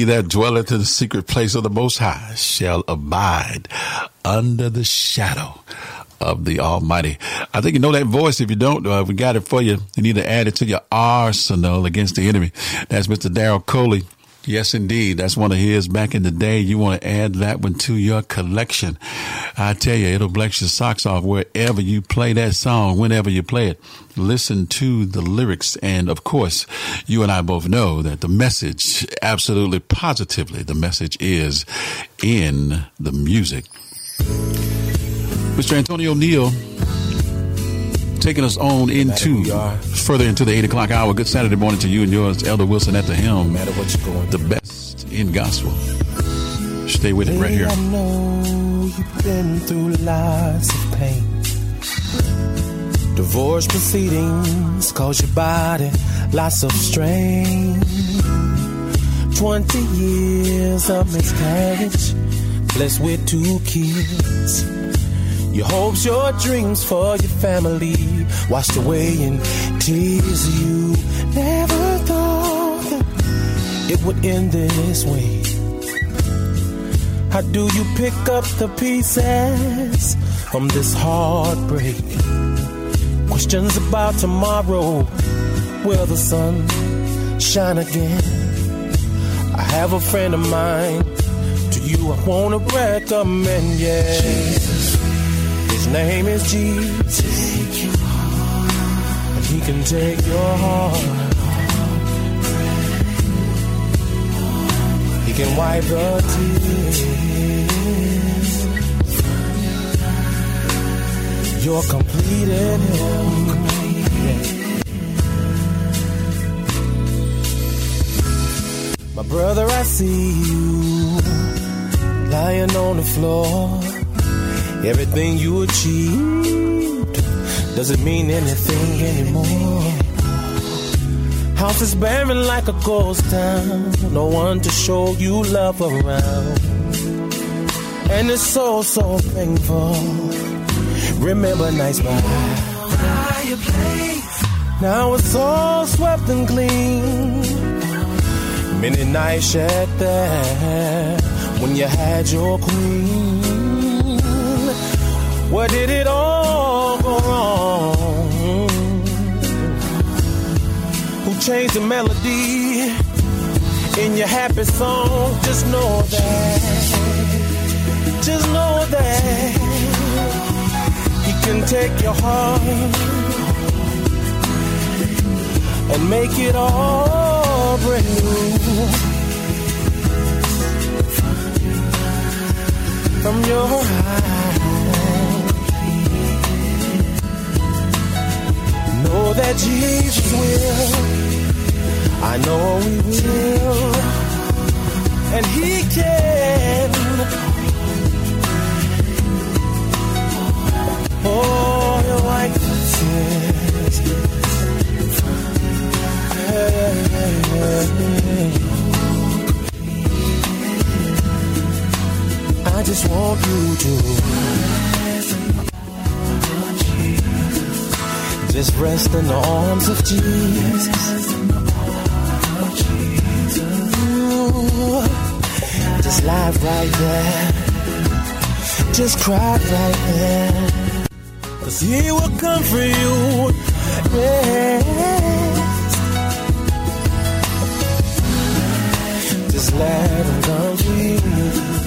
that dwelleth in the secret place of the Most High shall abide under the shadow of the Almighty. I think you know that voice. If you don't, uh, we got it for you. You need to add it to your arsenal against the enemy. That's Mr. Daryl Coley. Yes, indeed. That's one of his back in the day. You want to add that one to your collection. I tell you, it'll bless your socks off wherever you play that song, whenever you play it listen to the lyrics. And of course, you and I both know that the message, absolutely positively, the message is in the music. Mr. Antonio Neal taking us on into further into the eight o'clock hour. Good Saturday morning to you and yours, Elder Wilson at the helm. No matter what you're going, the best in gospel. Stay with it right here. I know you've been through lots of pain. Divorce proceedings cause your body lots of strain. 20 years of miscarriage, blessed with two kids. Your hopes, your dreams for your family washed away in tears. You never thought that it would end this way. How do you pick up the pieces from this heartbreak? Questions about tomorrow. Will the sun shine again? I have a friend of mine. To you, I wanna recommend, yeah. Jesus. His name is Jesus. Take your And he can take your heart. He can wipe the tears. You're complete in him. My brother, I see you lying on the floor. Everything you achieved doesn't mean anything anymore. House is barren like a ghost town. No one to show you love around. And it's so, so painful. Remember nights by Now it's all swept and clean. Many nights shed there when you had your queen. Where did it all go wrong? Who changed the melody in your happy song? Just know that. Just know that can take your heart and make it all brand new. From your eyes, know that Jesus will. I know He will, and He can. Oh, your white tears. I just want you to just rest in the arms of Jesus. Just lie right there. Just cry right there. Cause he will come for you. Yes. Just let him come for you.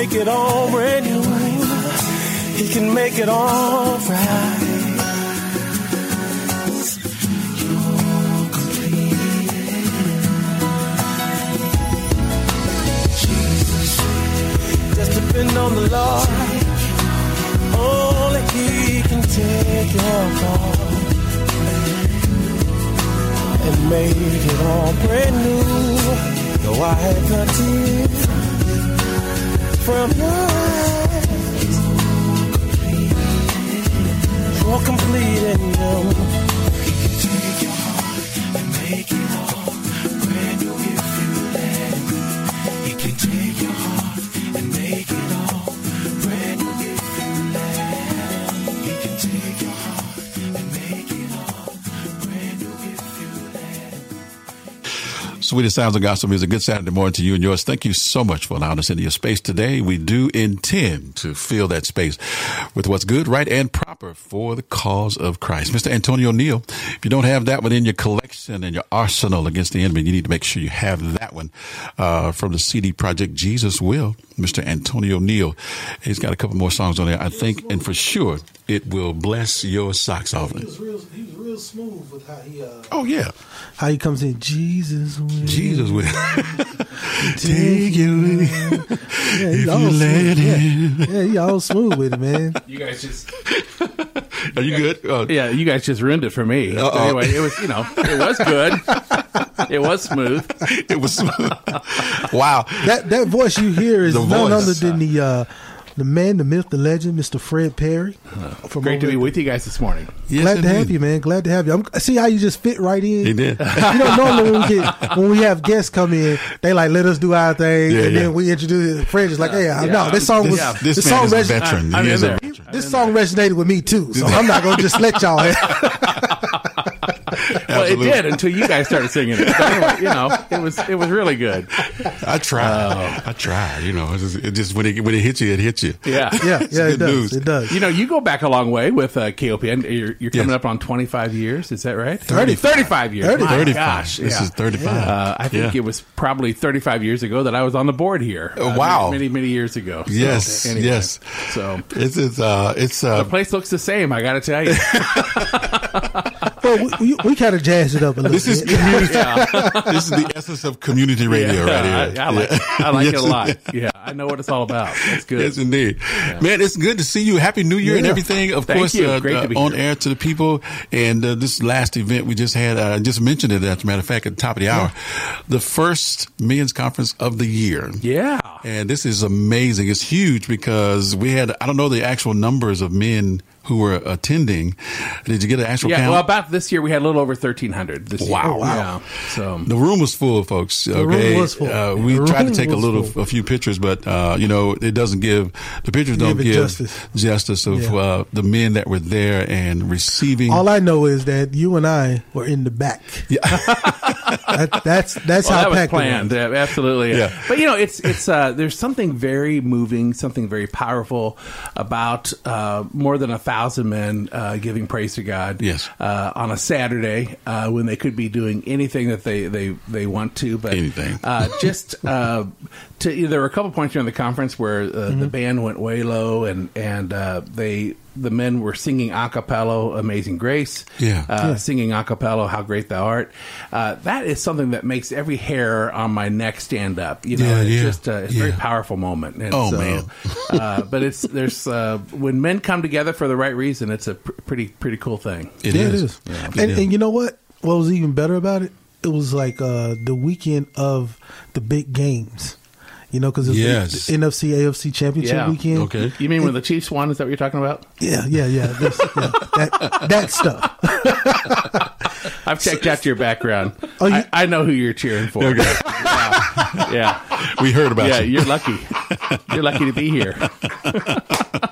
Make it all brand new. He can make it all right. Just depend on the Lord. Only He can take your heart and make it all brand new. Though I had the tears from your eyes, you're complete Him. Sweetest sounds of gospel music. Good Saturday morning to you and yours. Thank you so much for allowing us into your space today. We do intend to fill that space with what's good, right, and proper for the cause of Christ. Mr. Antonio Neal, if you don't have that within your collection and your arsenal against the enemy, you need to make sure you have that one uh, from the CD project Jesus Will. Mr. Antonio Neal, he's got a couple more songs on there. I think, and for sure, it will bless your socks off. He was real. He was real smooth with how he. Uh, Oh yeah, how he comes in. Jesus will. Jesus will. take you. Yeah, he's If all you smooth. let yeah. him. yeah, he all smooth with it, man. You guys just. Are you good? Uh, yeah, you guys just ruined it for me. Uh-oh. Anyway, it was you know it was good. it was smooth. It was smooth. wow. That that voice you hear is The none voice. other than the uh, the man, the myth, the legend, Mr. Fred Parry. From Great to be at- with you guys this morning. Glad to have you, man. Glad to have you. I'm, see how you just fit right in. He did. you know, normally when we get when we have guests come in, they like let us do our thing, Yeah, and yeah. then we introduce it. Fred is like, "Hey, I Yeah. know this song was Yeah. This this song is a veteran. I- He is a I- veteran. This song resonated with me too, so I'm not gonna just let y'all. Well, it did until you guys started singing it. But anyway, you know, it was it was really good. I tried. I tried. You know, it just, it just when it when it hits you, it hits you. Yeah, It's good news. It does. You know, you go back a long way with uh, KOPN. You're, you're coming Yes. up on 25 years. Is that right? 30. 35 years. 30. My 35. gosh. This yeah. is 35. Uh, I think Yeah. it was probably 35 years ago that I was on the board here. Oh, Uh, wow. Many, many years ago. So, Yes, anyway, yes. So It's it's uh it's uh the place looks the same. I got to tell you. well, we, we, we kind of jazzed it up a little This is bit. community. this is the essence of community radio right here. I, I like, Yeah. I like it a lot. Yeah, I know what it's all about. That's good. Yes, indeed, man. It's good to see you. Happy New Year and everything. Of Thank course, you. uh, Great to uh, be on here. air to the people. And uh, this last event we just had, uh, I just mentioned it. As a matter of fact, at the top of the hour, the first Millions Conference of the year. Yeah, and this is amazing. It's huge because we had I don't know the actual numbers of men who were attending. Did you get an actual yeah, count? well, about this year we had a little over 1,300 this year. Wow. Wow. Yeah. So The room was full, folks. The room was full. Uh, we The tried to take a little, full. a few pictures, but uh, you know, it doesn't give the pictures don't Give give justice. justice of Yeah. uh, the men that were there and receiving. All I know is that you and I were in the back. Yeah. that, that's that's well, how that was packed it planned. was. Yeah, absolutely. Yeah. But you know, it's it's uh, there's something very moving, something very powerful about uh, more than a thousand men uh, giving praise to God. Yes. Uh, on a Saturday uh, when they could be doing anything that they they, they want to, but Anything. Uh, just uh, to you know, there were a couple points during the conference where uh, the Mm-hmm. band went way low and and uh, they. The men were singing a cappella, "Amazing Grace." Yeah. uh, Yeah. singing a cappella, "How Great Thou Art." Uh, that is something that makes every hair on my neck stand up. You know, Yeah, it's yeah, just uh, it's a very powerful moment. And Oh, so, man. uh, but it's there's uh, when men come together for the right reason, it's a pr- pretty pretty cool thing. It yeah, is. it is. Yeah. And, and you know what? What was even better about it? It was like uh, the weekend of the big games. You know, because it was Yes. the, NFC AFC Championship Yeah. weekend. Okay. You mean when the Chiefs won? Is that what you're talking about? Yeah, yeah, yeah. This, yeah that, that stuff. I've checked out your background. Oh, you- I, I know who you're cheering for. Okay. Yeah. yeah. We heard about yeah, you. you're lucky. You're lucky to be here.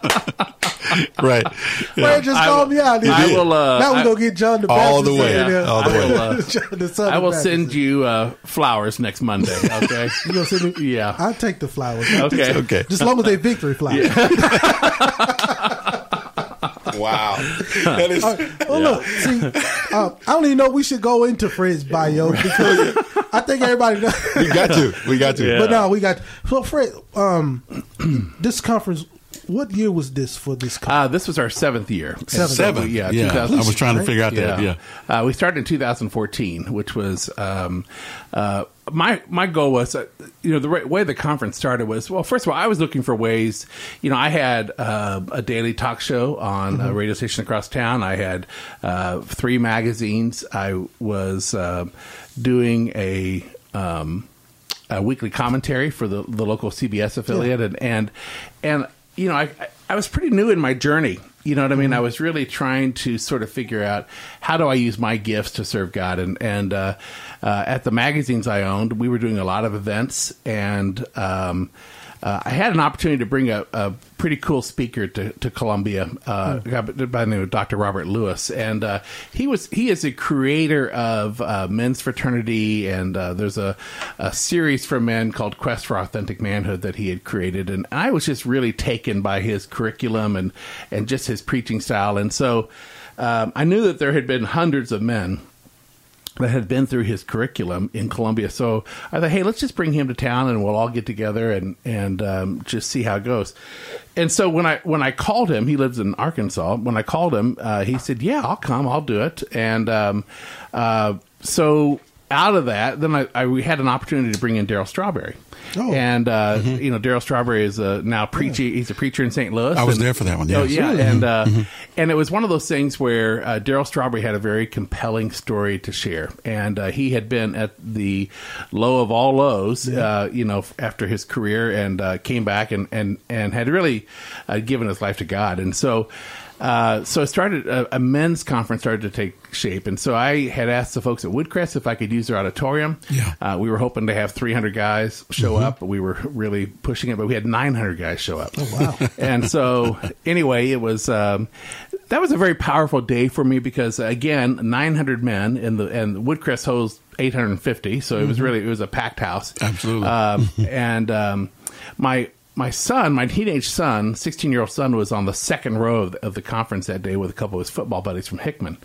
right. Fred just I called me out. I will, uh, now we I- go get John the All Baptist the way. in there. All the I will, way. uh, John the Southern I will Baptist. send you uh, flowers next Monday. Okay. You gonna send me? Yeah. I'll take the flowers. Okay. Okay. Just as long as they victory flowers. Wow. That is. All right. Well, look, see, uh, I don't even know we should go into Fred's bio because I think everybody knows. we got to. We got to. But no, we got. So, Fred, um, this conference, what year was this for this conference? Uh, this was our seventh year. And Seventh. so Seven. we- yeah, Yeah. I was trying to figure out that. Yeah. Uh, we started in 2014, which was um, uh, my my goal was, uh, you know, the right way the conference started was well. First of all, I was looking for ways. You know, I had uh, a daily talk show on a radio station across town. I had uh, three magazines. I was uh, doing a. Um, a weekly commentary for the, the local CBS affiliate, and, and and you know I I was pretty new in my journey. You know what I mean? I was really trying to sort of figure out how do I use my gifts to serve God, and and uh, uh, at the magazines I owned, we were doing a lot of events, and um, uh, I had an opportunity to bring a, a pretty cool speaker to, to Columbia, uh, guy by the name of Dr. Robert Lewis, and uh, he was he is a creator of uh, men's fraternity, and uh, there's a, a series for men called Quest for Authentic Manhood that he had created, and I was just really taken by his curriculum and and just his preaching style, and so um, I knew that there had been hundreds of men that had been through his curriculum in Columbia. So I thought, hey, let's just bring him to town and we'll all get together and and um, just see how it goes. And so when I when I called him, he lives in Arkansas. When I called him, uh, he said, "Yeah, I'll come. I'll do it." And um, uh, so out of that, then I, I we had an opportunity to bring in Darryl Strawberry. Oh. And uh, you know, Darryl Strawberry is uh, now preaching. He's a preacher in St. Louis. I was And- there for that one, Oh yes. yeah, Mhm. and uh, Mhm. and it was one of those things where uh, Darryl Strawberry had a very compelling story to share, and uh, he had been at the low of all lows, uh, you know, after his career, and uh, came back and and and had really uh, given his life to God, and so. Uh, so it started a, a men's conference started to take shape, and so I had asked the folks at Woodcrest if I could use their auditorium. Yeah. Uh, we were hoping to have 300 guys show up, but we were really pushing it. But we had 900 guys show up. Oh wow! and so anyway, it was um, that was a very powerful day for me because again, 900 men and the and Woodcrest holds 850, so it was Mhm. really it was a packed house. Absolutely. Um, and um, my my son, my teenage son, 16 year old son, was on the second row of the, of the conference that day with a couple of his football buddies from Hickman,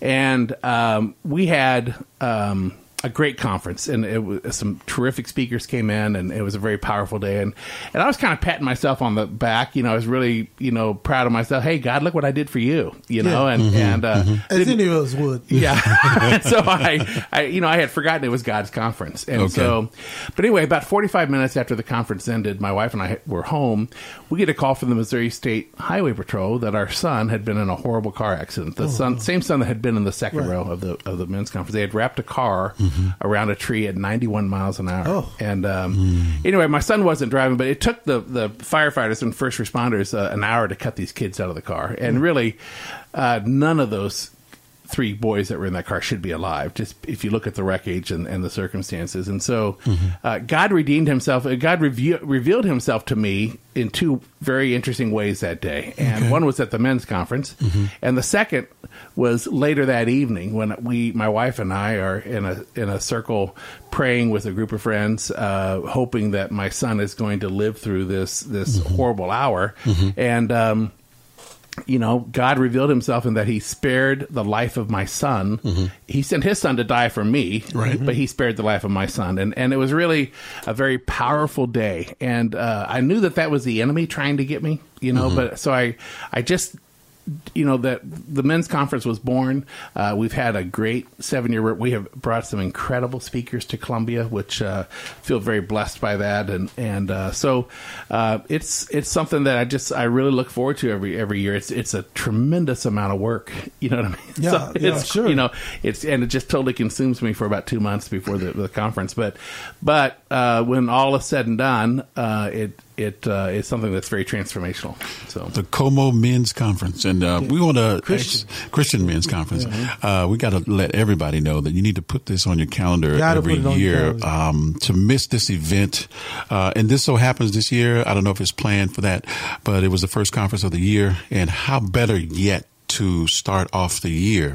and um, we had. Um, a great conference, and it was, some terrific speakers came in, and it was a very powerful day. And, and I was kind of patting myself on the back. You know, I was really, you know, proud of myself. Hey, God, look what I did for you. You know, Yeah. and Mhm. and uh, As didn't- any of us would. yeah. so I, I, you know, I had forgotten it was God's conference, and Okay. so, but anyway, about forty-five minutes after the conference ended, my wife and I were home. We get a call from the Missouri State Highway Patrol that our son had been in a horrible car accident. The Oh, son, no. same son that had been in the second Right. row of the of the men's conference. They had wrapped a car Mm-hmm. Around a tree at ninety-one miles an hour. Oh. And um, Mm. anyway, my son wasn't driving, but it took the the firefighters and first responders uh, an hour to cut these kids out of the car, Mm. and really, uh, none of those three boys that were in that car should be alive. Just if you look at the wreckage and, and the circumstances, and so uh, God redeemed Himself. uh, God reve- revealed Himself to me in two very interesting ways that day, and one was at the men's conference, and the second was later that evening when we, my wife and I, are in a in a circle praying with a group of friends, uh, hoping that my son is going to live through this this horrible hour, and. Um, you know, God revealed himself in that he spared the life of my son. He sent his son to die for me, Right. but he spared the life of my son. And, and it was really a very powerful day. And uh, I knew that that was the enemy trying to get me, you know, but so I, I just, you know, that the men's conference was born. Uh, we've had a great seven year, we have brought some incredible speakers to Columbia, which uh, feel very blessed by that. And, and uh, so uh, it's, it's something that I just, I really look forward to every, every year. It's, it's a tremendous amount of work. You know what I mean? Yeah, yeah, it's, sure. You know, it's, and it just totally consumes me for about two months before the, the conference. But, but uh, when all is said and done, uh, it, it uh, is something that's very transformational. So the Como Men's Conference, and uh, we want to Christian. Christian Men's Conference. Uh, we got to let everybody know that you need to put this on your calendar every put it on your year calendar. um, to miss this event. Uh, and this so happens this year. I don't know if it's planned for that, but it was the first conference of the year, and how better yet. To start off the year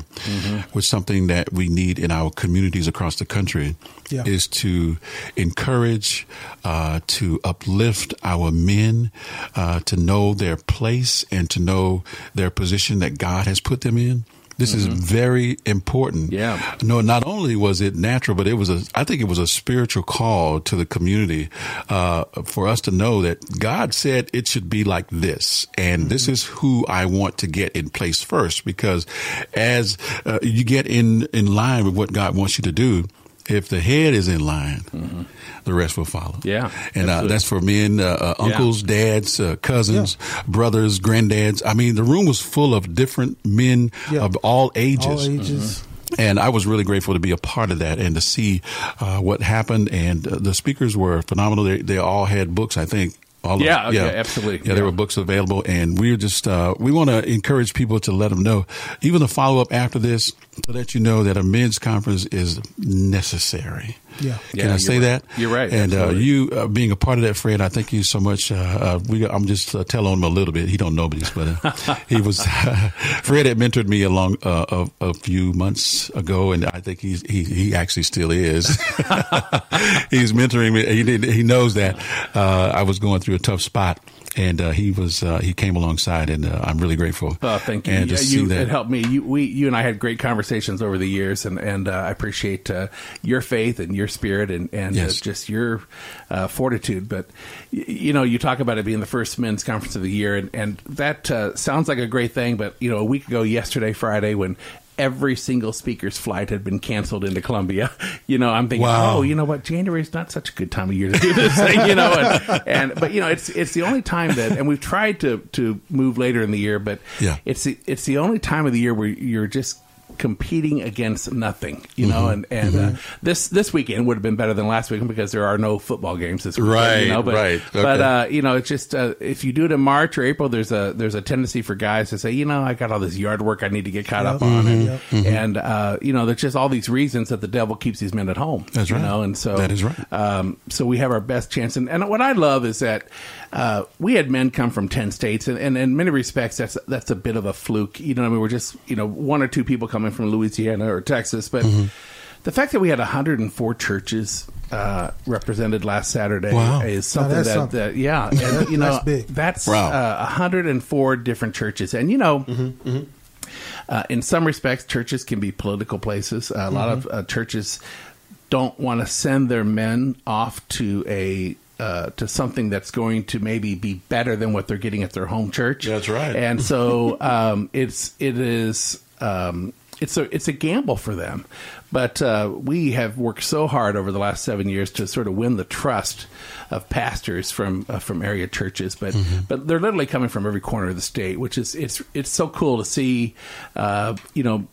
with something that we need in our communities across the country Yeah. is to encourage, uh, to uplift our men, uh, to know their place and to know their position that God has put them in. This is very important. Yeah. No, not only was it natural, but it was a, I think it was a spiritual call to the community, uh, for us to know that God said it should be like this. And this is who I want to get in place first, because as uh, you get in, in line with what God wants you to do, if the head is in line, the rest will follow. Yeah, and uh, that's for men, uh, uh, Yeah. uncles, dads, uh, cousins, brothers, granddads. I mean, the room was full of different men Yeah. of all ages. All ages. And I was really grateful to be a part of that and to see uh, what happened. And uh, the speakers were phenomenal. They, they all had books, I think. All of Yeah, them. yeah, absolutely. Yeah, there were books available, and we're just uh, we want to encourage people to let them know, even the follow up after this, to let you know that a men's conference is necessary. Yeah. Can Yeah, I say you're that? right. You're right, And uh, you uh, being a part of that, Fred, I thank you so much. Uh, uh, we, I'm just uh, telling him a little bit. He don't know this, but uh, he was Fred had mentored me along uh, a, a few months ago, and I think he's he, he actually still is. he's mentoring me. He did, he knows that uh, I was going through a tough spot. And uh, he was uh, he came alongside, and uh, I'm really grateful. Oh, thank you. And Yeah, you that, it helped me. You, we, you and I had great conversations over the years, and and uh, I appreciate uh, your faith and your spirit and and Yes. uh, just your fortitude. But you know, you talk about it being the first men's conference of the year, and and that sounds like a great thing. But you know, a week ago, yesterday, Friday, when every single speaker's flight had been canceled into Columbia. You know, I'm thinking, Wow. oh, you know what, January's not such a good time of year to do this thing, you know, and, and but you know, it's it's the only time that, and we've tried to to move later in the year, but Yeah. it's the, it's the only time of the year where you're just competing against nothing, you know, Mhm. and and uh, this this weekend would have been better than last weekend because there are no football games this weekend, Right, you know, but, right, But uh, you know, it's just uh, if you do it in March or April, there's a there's a tendency for guys to say, you know, I got all this yard work I need to get caught up on, and, Mhm, mhm. and uh, you know, there's just all these reasons that the devil keeps these men at home. That's you right. know, and so That is right. Um, so we have our best chance, and, and what I love is that uh, we had men come from ten states, and, and in many respects, that's that's a bit of a fluke. You know, what I mean, we're just you know one or two people coming from Louisiana or Texas, but. Mm-hmm. The fact that we had 104 churches uh, represented last Saturday Wow. is something that, something. that yeah, and, you know That's big. that's Wow. uh, 104 different churches, and you know. Mm-hmm, Uh, in some respects, churches can be political places. Uh, a lot of uh, churches don't want to send their men off to a uh, to something that's going to maybe be better than what they're getting at their home church. That's right. And so um, it's it is um, it's a it's a gamble for them. But uh, we have worked so hard over the last seven years to sort of win the trust of pastors from uh, from area churches. But but they're literally coming from every corner of the state, which is it's it's so cool to see. Uh, you know,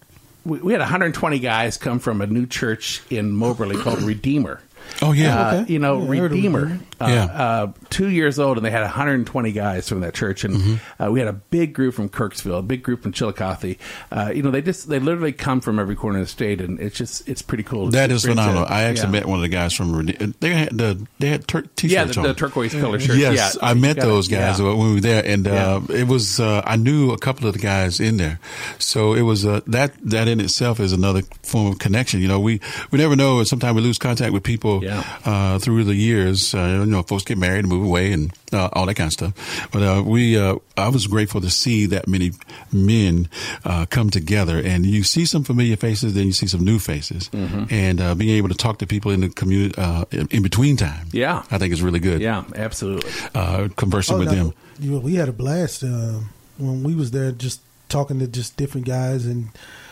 we, we had 120 guys come from a new church in Moberly called Redeemer. Oh, yeah. Uh, Okay. you know Yeah, I heard of Redeemer. Uh, Yeah. uh, two years old, and they had 120 guys from that church, and Mm-hmm. uh, we had a big group from Kirksville, a big group from Chillicothe. Uh, you know, they just they literally come from every corner of the state, and it's just it's pretty cool. that is phenomenal. it. I actually Yeah. met one of the guys from Rede- they had the they had tur- t-shirts Yeah, the, on. the turquoise color shirt. Yes, yeah, I met those guys when we were there, and uh, it was uh, I knew a couple of the guys in there, so it was uh, that that in itself is another form of connection. You know, we we never know. Sometimes we lose contact with people uh, through the years. You know, folks get married and move away, and uh, all that kind of stuff. But uh, we, uh, I was grateful to see that many men uh, come together, and you see some familiar faces, then you see some new faces, Mm-hmm. and uh, being able to talk to people in the community uh, in, in between time. Yeah. I think is really good. Yeah, absolutely. Uh, conversing Oh, with no, them. you- we had a blast uh, when we was there, just talking to just different guys, and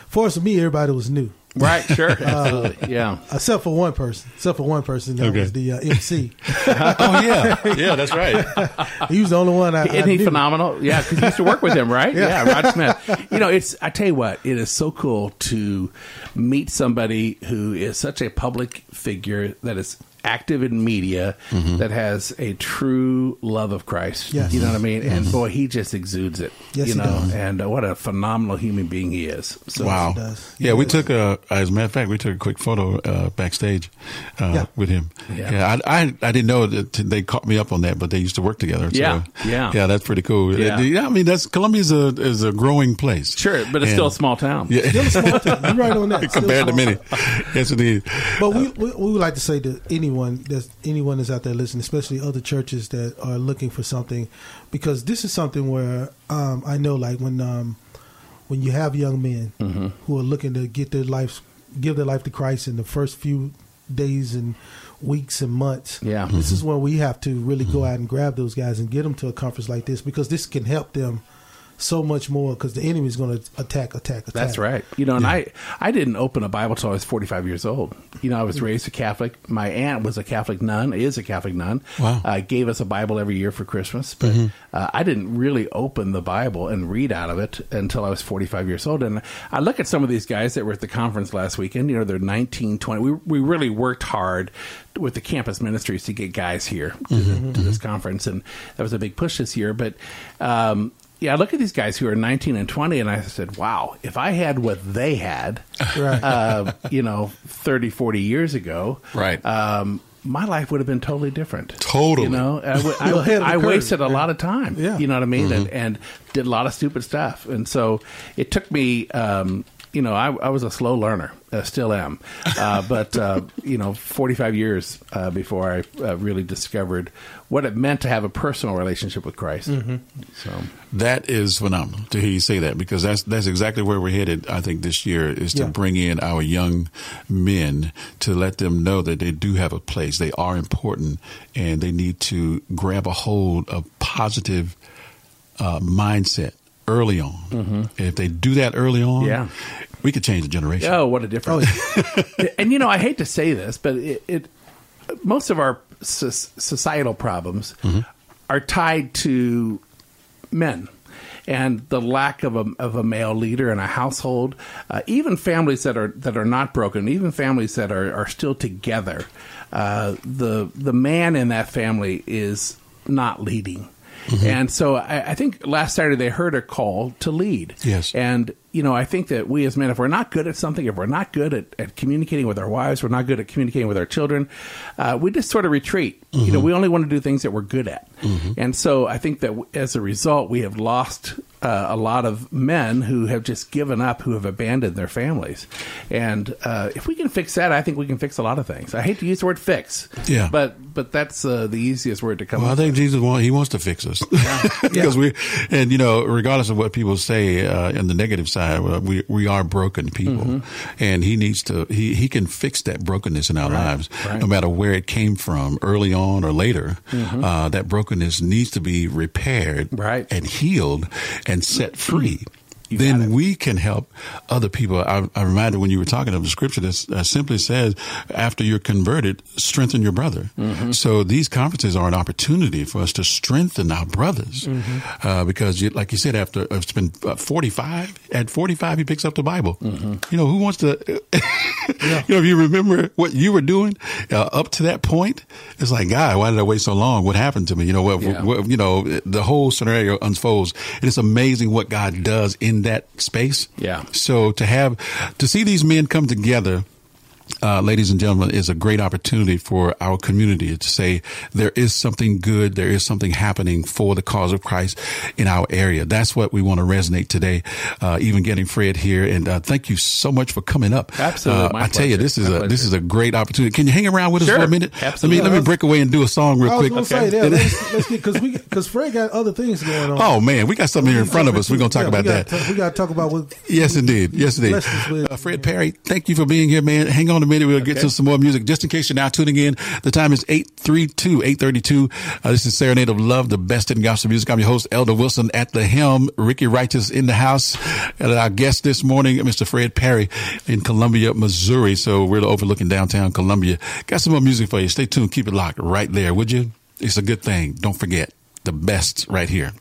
for us, to me, everybody was new. Right, sure, Uh, yeah. Except for one person. Except for one person. That Okay. was the uh, MC. oh yeah, yeah, that's right. he was the only one I. I Isn't he knew. phenomenal? Yeah, because he used to work with him, right? Yeah. Yeah. Rod Smith. You know, it's. I tell you what, it is so cool to meet somebody who is such a public figure that is active in media that has a true love of Christ. Yes. You know what I mean? And boy, he just exudes it. Yes, you he know, does. and uh, what a phenomenal human being he is. So, wow. does. Yeah, we took a. As a matter of fact, we took a quick photo uh, backstage uh, Yeah. with him. Yeah. Yeah, I, I I didn't know that they caught me up on that, but they used to work together. so- Yeah, yeah. yeah. That's pretty cool. Yeah. Uh, I mean, that's Columbia's a is a growing place. Sure, but it's And- still a small town. Yeah, Still a small town. You're right on that. Compared to small many. yes, indeed. But we, we we would like to say to anyone that's anyone that's out there listening, especially other churches that are looking for something, because this is something where um, I know, like when um, when you have young men Mm-hmm. who are looking to get their life, give their life to Christ in the first few days and weeks and months. Yeah. this is where we have to really go out and grab those guys and get them to a conference like this because this can help them so much more because the enemy is going to attack, attack, attack. That's right. You know, and I I didn't open a Bible till I was 45 years old. You know, I was raised a Catholic. My aunt was a Catholic nun, is a Catholic nun. Wow. Uh, gave us a Bible every year for Christmas, but uh, I didn't really open the Bible and read out of it until I was 45 years old. And I look at some of these guys that were at the conference last weekend. You know, they're 19, 20. We we really worked hard with the campus ministries to get guys here to, the, to this conference, and that was a big push this year. But um, yeah, I look at these guys who are 19 and 20, and I said, wow, if I had what they had, Right. uh, you know, 30, 40 years ago, Right. um, my life would have been totally different. Totally. You know, I, w- I- You're ahead of the I wasted a lot of time. Yeah. You know what I mean? And, Mm-hmm. and did a lot of stupid stuff. And so it took me, um, you know, I, I was a slow learner, uh, still am. Uh, but, uh, you know, 45 years uh, before I uh, really discovered what it meant to have a personal relationship with Christ. Mm-hmm. So That is phenomenal to hear you say that because that's that's exactly where we're headed. I think this year is to Yeah. bring in our young men to let them know that they do have a place, they are important, and they need to grab a hold of positive uh, mindset early on. And if they do that early on, Yeah. We could change the generation. Oh, what a difference! oh and you know, I hate to say this, but it, it most of our societal problems are tied to men and the lack of a of a male leader in a household. Uh, even families that are that are not broken, even families that are are still together, uh, the the man in that family is not leading. And so I, I think last Saturday they heard a call to lead. Yes. And, you know, I think that we as men, if we're not good at something, if we're not good at, at communicating with our wives, we're not good at communicating with our children, uh, we just sort of retreat. You know, we only want to do things that we're good at. And so I think that as a result, we have lost uh, a lot of men who have just given up, who have abandoned their families. And uh, if we can fix that, I think we can fix a lot of things. I hate to use the word fix. Yeah. But but that's uh, the easiest word to come Well, I think with. Jesus want, he wants to fix us because we, and you know, regardless of what people say uh, in the negative side, we we are broken people, Mm-hmm. and he needs to he he can fix that brokenness in our lives, right. no matter where it came from, early on or later. Mm-hmm. Uh, that brokenness needs to be repaired, Right. and healed and set free. Then we can help other people. I, I reminded when you were talking of the scripture that uh, simply says, after you're converted, strengthen your brother. So these conferences are an opportunity for us to strengthen our brothers. Uh, because you, like you said, after uh, it's been uh, 45, at 45, he picks up the Bible. You know, who wants to, you know, if you remember what you were doing uh, up to that point, it's like, God, why did I wait so long? What happened to me? You know, what, Yeah. what you know, the whole scenario unfolds. And it's amazing what God does in that space. Yeah. So to have, to see these men come together, uh, ladies and gentlemen, is a great opportunity for our community to say there is something good, there is something happening for the cause of Christ in our area. That's what we want to resonate today. Uh, even getting Fred here, and uh, thank you so much for coming up. Absolutely. Uh, My I tell you, this is My a pleasure. this is a great opportunity. Can you hang around with us Sure. for a minute? Absolutely. Let me let me break away and do a song real I was quick. gonna say that. Let's, let's get because we because Fred got other things going on. Oh man, we got something here in front of us. We're gonna talk Yeah, about we gotta that. talk- we got to talk about what. Yes, indeed. Yes, indeed. With- Uh, Fred Parry, thank you for being here, man. Hang on a minute. We'll get to some more music. Just in case you're now tuning in, the time is 832, 832. Uh, this is Serenade of Love, the best in gospel music. I'm your host, Elder Wilson at the helm. Ricky Righteous in the house. And our guest this morning, Mr. Fred Parry in Columbia, Missouri. So we're overlooking downtown Columbia. Got some more music for you. Stay tuned. Keep it locked right there, would you? It's a good thing. Don't forget the best right here.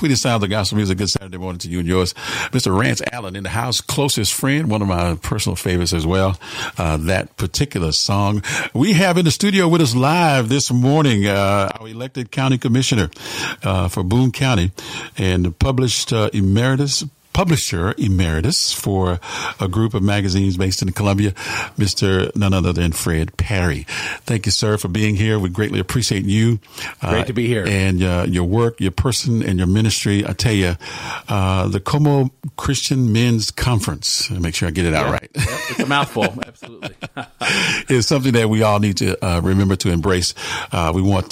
Sweetest sound of gospel music. Good Saturday morning to you and yours. Mr. Rance Allen in the house, closest friend, one of my personal favorites as well. Uh, that particular song. We have in the studio with us live this morning, uh, our elected county commissioner, uh, for Boone County and published, uh, emeritus publisher emeritus for a group of magazines based in Columbia, Mr. none other than Fred Parry. Thank you, sir, for being here. We greatly appreciate you. Great to be here. And uh, your work, your person, and your ministry. I tell you, uh, the Como Christian Men's Conference, make sure I get it out Yeah. right, Yep, it's a mouthful. Absolutely. is something that we all need to uh, remember to embrace. Uh, we want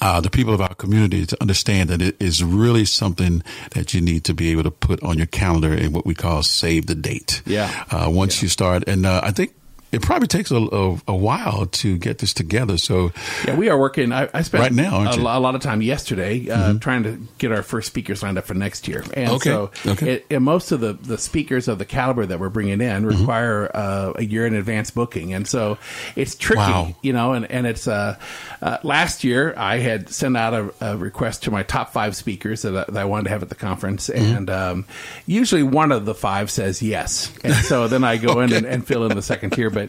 uh, the people of our community to understand that it is really something that you need to be able to put on your calendar and what we call save the date. Yeah. Uh, once you start, and uh, I think it probably takes a, a, a while to get this together. So Yeah, we are working. I, I spent Right now, a, a lot of time yesterday uh, Mhm. trying to get our first speakers lined up for next year. And Okay, so, okay. It, and most of the, the speakers of the caliber that we're bringing in Mm-hmm. require uh, a year in advance booking, and so it's tricky, Wow. you know. And and it's uh, uh, last year I had sent out a, a request to my top five speakers that I, that I wanted to have at the conference, Mhm. and um, usually one of the five says yes, and so then I go in and, and fill in the second tier. But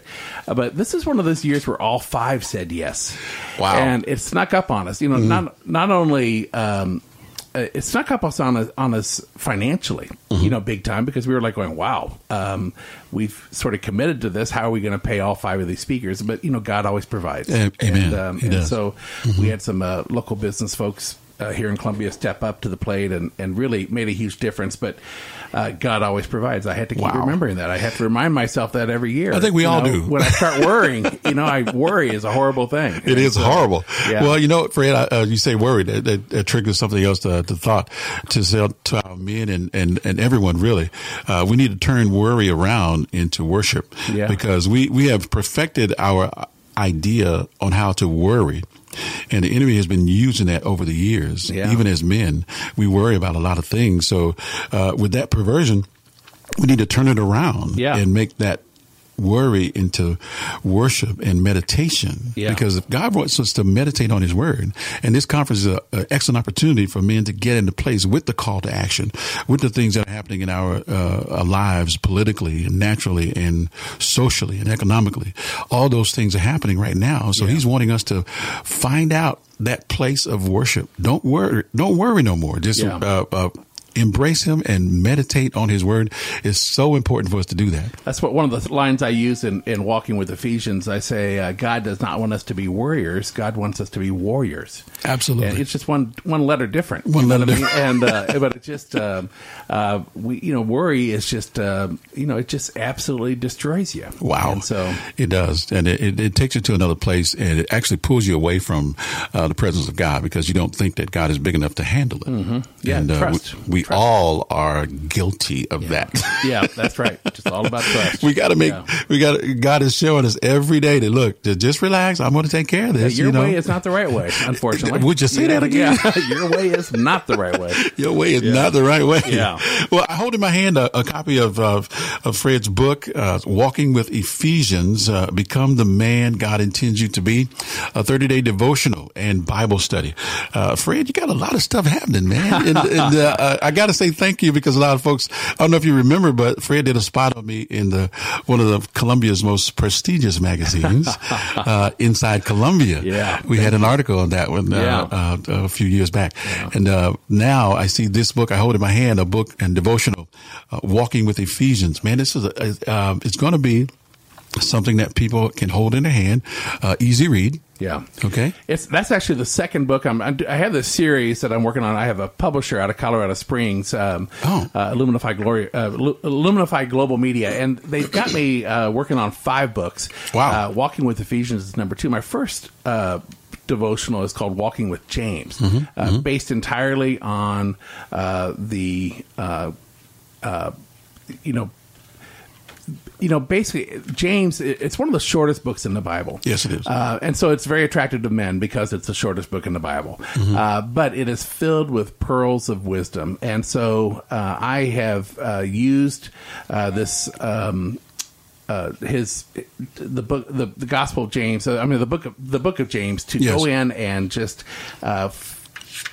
uh, but this is one of those years where all five said yes. Wow. And it snuck up on us. You know, Mhm. not not only um, uh, it snuck up us on us, on us financially. Mm-hmm. You know, big time because we were like going, wow, um, we've sort of committed to this. How are we going to pay all five of these speakers? But you know, God always provides. Amen. And, um, and so we had some uh, local business folks. Uh, here in Columbia, step up to the plate and, and really made a huge difference. But uh, God always provides. I had to keep Wow. remembering that. I have to remind myself that every year. I think we You all know, do. When I start worrying, you know, I worry is a horrible thing. It is so- horrible. Yeah. Well, you know, Fred, I- uh, you say worried. That, that, that triggers something else to, to thought to say to our men and, and, and everyone really. Uh, we need to turn worry around into worship Yeah. because we, we have perfected our idea on how to worry. And the enemy has been using that over the years. Yeah. Even as men, we worry about a lot of things. So, uh, with that perversion, we need to turn it around Yeah. and make that worry into worship and meditation. Yeah. because if God wants us to meditate on his word and this conference is an excellent opportunity for men to get into place with the call to action with the things that are happening in our, uh, our lives politically and naturally and socially and economically. All those things are happening right now. So he's wanting us to find out that place of worship. Don't worry don't worry no more. Just Yeah. uh, uh, embrace him and meditate on his word is so important for us to do that That's what one of the lines I use in, in walking with Ephesians. I say, uh, God does not want us to be warriors. God wants us to be warriors. Absolutely. And it's just one one letter different. One letter I mean? And uh, but it just um, uh, we you know worry is just um, you know it just absolutely destroys you. Wow. And so It does. And it, it, it takes you to another place and it actually pulls you away from uh, the presence of God because you don't think that God is big enough to handle it. Mhm. Yeah, and uh, trust. we, we all are guilty of that. yeah, that's right. Just all about trust. We got to make, Yeah. we got to, God is showing us every day that look, to just relax. I'm going to take care of this. Your you know? way is not the right way, unfortunately. Would you say know, that again? Yeah, your way is not the right way. Your way is Yeah. not the right way. Yeah. Well, I hold in my hand a, a copy of, of of Fred's book, uh, "Walking with Ephesians: uh, Become the Man God Intends You to Be," a 30 day devotional and Bible study. Uh, Fred, you got a lot of stuff happening, man. and, and uh, I got to say thank you because a lot of folks, I don't know if you remember, but Fred did a spot on me in the one of the Columbia's most prestigious magazines, uh, Inside Columbia. Yeah. we had an article on that one. Uh, Yeah. uh, a few years back. And uh, now I see this book. I hold in my hand a book and devotional, uh, Walking with Ephesians. Man, this is a, it's going to be something that people can hold in their hand. Uh, easy read. Yeah. Okay. It's that's actually the second book. I'm, I'm I have this series that I'm working on. I have a publisher out of Colorado Springs, um, oh. uh, Illuminify Glory, uh, Lu- Illuminify Global Media, and they've got me uh, working on five books. Wow. Uh, Walking with Ephesians is number two. My first. Uh, Devotional is called Walking with James, Mhm, uh, mhm. based entirely on uh, the, uh, uh, you know, you know, basically, James, it's one of the shortest books in the Bible. Yes, it is. Uh, and so it's very attractive to men because it's the shortest book in the Bible. Mhm. Uh, but it is filled with pearls of wisdom. And so uh, I have uh, used uh, this. Um, uh, his the book the, the Gospel of James. uh, I mean the book of the book of James to Yes. go in and just uh,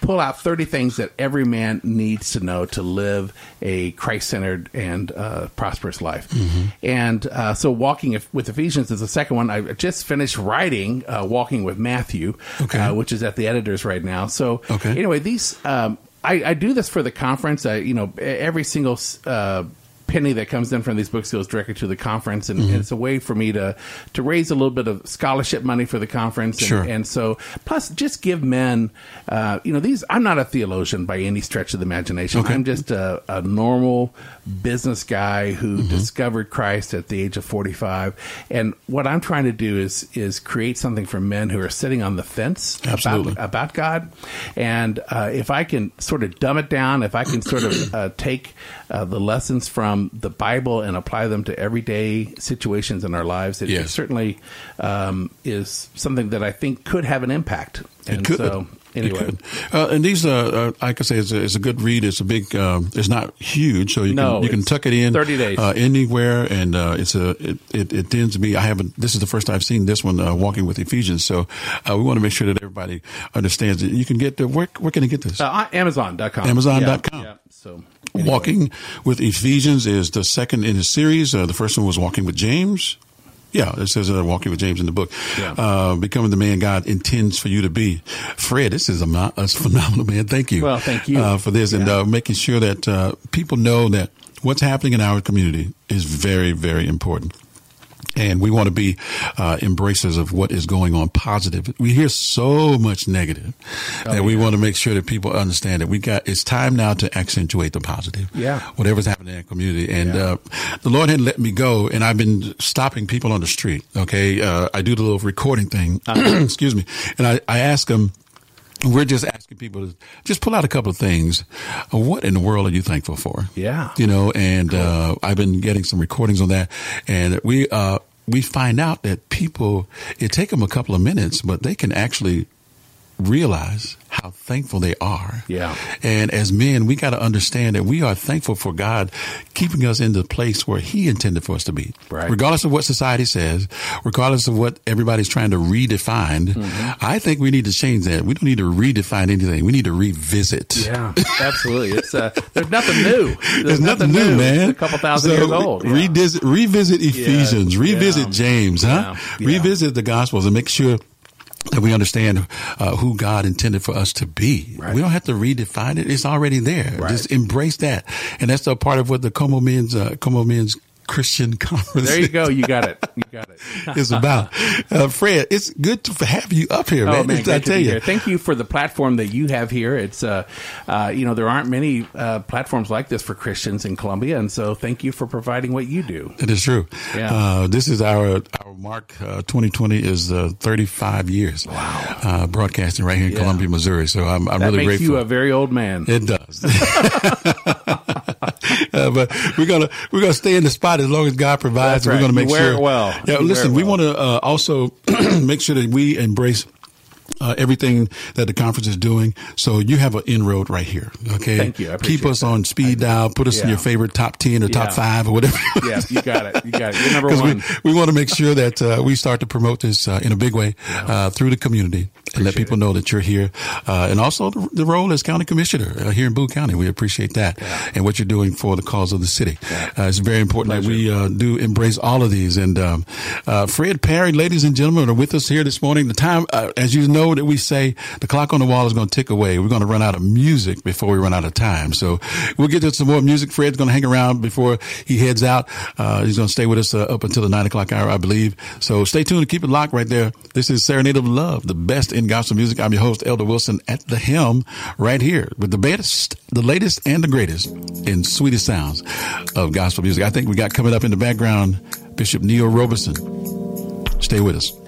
pull out 30 things that every man needs to know to live a Christ centered and uh, prosperous life. Mm-hmm. And uh, so, Walking with Ephesians is the second one. I just finished writing uh, Walking with Matthew, Okay. uh, which is at the editors right now. So, Okay. anyway, these. Um, I, I do this for the conference. I, you know, every single uh, penny that comes in from these books goes directly to the conference, and, Mhm. and it's a way for me to to raise a little bit of scholarship money for the conference. And, Sure. and so, plus, just give men, uh, you know, these. I'm not a theologian by any stretch of the imagination. Okay. I'm just a, a normal business guy who Mm-hmm. discovered Christ at the age of 45. And what I'm trying to do is is create something for men who are sitting on the fence Absolutely. about about God. And uh, if I can sort of dumb it down, if I can sort of uh, take uh, the lessons from the Bible and apply them to everyday situations in our lives, it, it certainly um, is something that I think could have an impact. It And could. so, It anyway. Uh, and these, uh, uh, I could say, it's a, it's a good read. It's a big. Um, it's not huge, so you No, can you can tuck it in 30 days. uh, anywhere, and uh, it's a it, it, it tends to be. I haven't. This is the first I've seen this one, uh, walking with Ephesians. So uh, we want to make sure that everybody understands it. You can get the where where can I get this? Uh, on Amazon.com. Amazon.com. Yeah, yeah. So, Walking with Ephesians is the second in the series. Uh, the first one was Walking with James. Yeah, it says uh, Walking with James in the book. Yeah. Uh, becoming the man God intends for you to be. Fred, this is a, a phenomenal, man. Thank you. Well, thank you. Uh, for this and uh, making sure that uh, people know that what's happening in our community is very, very important. And we want to be uh, embracers of what is going on positive. We hear so much negative Oh, that we want to make sure that people understand that we got, it's time now to accentuate the positive. Yeah. Whatever's happening in our community. And uh, the Lord had let me go, and I've been stopping people on the street. Okay. Uh, I do the little recording thing. Uh-huh. Excuse me. And I, I ask them, we're just asking people to just pull out a couple of things. What in the world are you thankful for? Yeah. You know, and uh, I've been getting some recordings on that, and we uh, we find out that people it take them a couple of minutes, but they can actually realize how thankful they are. Yeah. And as men, we got to understand that we are thankful for God keeping us in the place where He intended for us to be. Right. Regardless of what society says, regardless of what everybody's trying to redefine, Mm-hmm. I think we need to change that. We don't need to redefine anything. We need to revisit. Yeah, absolutely. It's uh, there's nothing new. There's, nothing, new, man. It's a couple thousand So, years old. Yeah. Revisit, revisit Ephesians, Yeah, revisit. James, huh? Revisit the Gospels and make sure that we understand uh, who God intended for us to be. We don't have to redefine it; it's already there. Just embrace that, and that's a part of what the Como Men's uh, Como Men's Christian Conference. There you go. You got it. You got it. is about. Uh, Fred, it's good to have you up here, Oh, man. I tell you, here. Thank you for the platform that you have here. It's, uh, uh, you know, there aren't many uh, platforms like this for Christians in Columbia, and so thank you for providing what you do. It is true. Yeah. Uh, this is our our mark. Uh, 2020 is uh, 35 years. Wow. Uh, broadcasting right here in Yeah. Columbia, Missouri. So I'm, I'm that really makes grateful. you a very old man. it does. Uh, but we're gonna we're gonna stay in the spot as long as God provides. And We're gonna You make wear sure. it well. Yeah. You listen, wear we want to uh, also make sure that we embrace. Uh, everything that the conference is doing, so you have an inroad right here. Okay, Thank you. I appreciate Keep us on speed dial. Put us in your favorite top ten or top five or whatever. yeah, you got it. You got it. You're number one. We, we want to make sure that uh, we start to promote this uh, in a big way uh, through the community and let people know that you're here. Uh, and also the, the role as county commissioner uh, here in Boone County. We appreciate that and what you're doing for the cause of the city. Uh, it's very important that we uh, do embrace all of these. And um, uh, Fred Parry, ladies and gentlemen, are with us here this morning. The time, uh, as you know, that we say the clock on the wall is going to tick away. We're going to run out of music before we run out of time. So we'll get to some more music. Fred's going to hang around before he heads out. Uh, he's going to stay with us uh, up until the nine o'clock hour, I believe. So stay tuned and keep it locked right there. This is Serenade of Love, the best in gospel music. I'm your host, Elder Wilson, at the helm right here with the best, the latest, and the greatest in sweetest sounds of gospel music. I think we got coming up in the background Bishop Neal Roberson. Stay with us.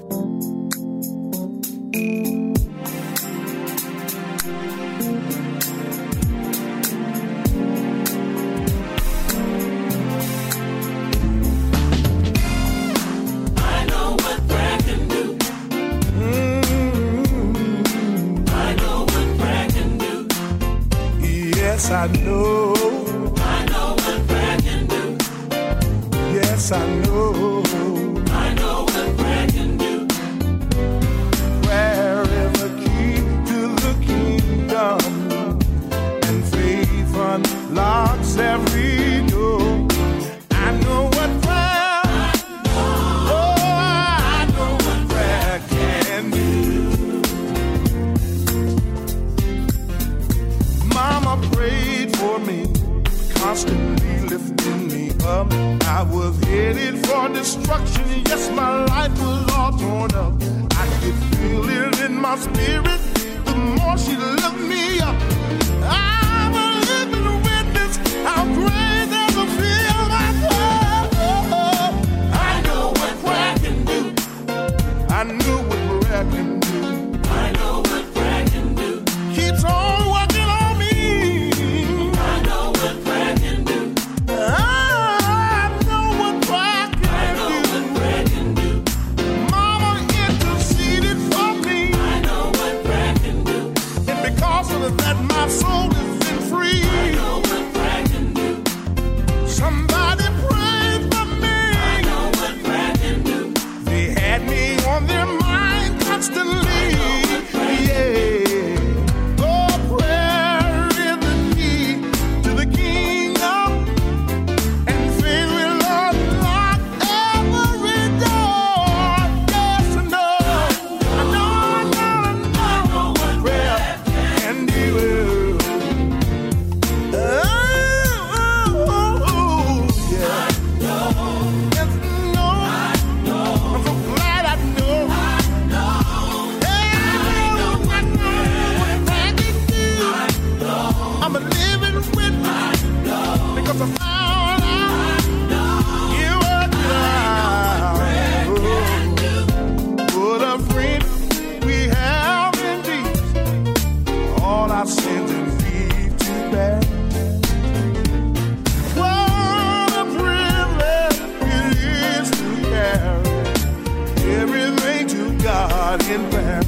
In prayer.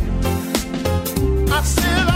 I said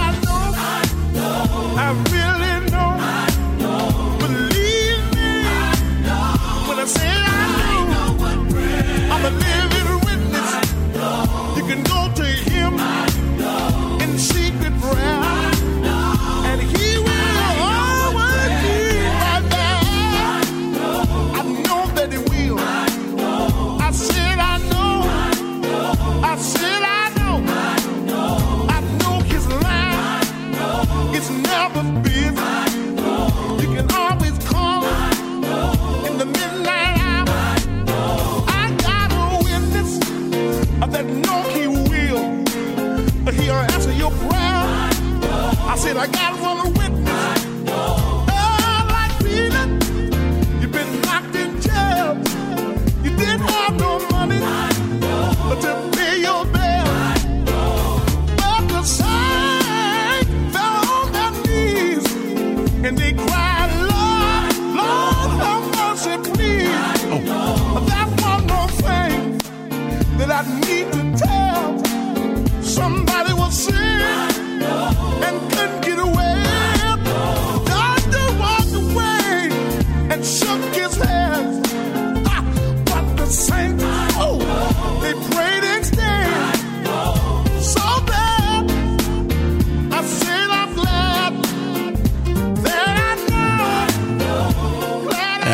I got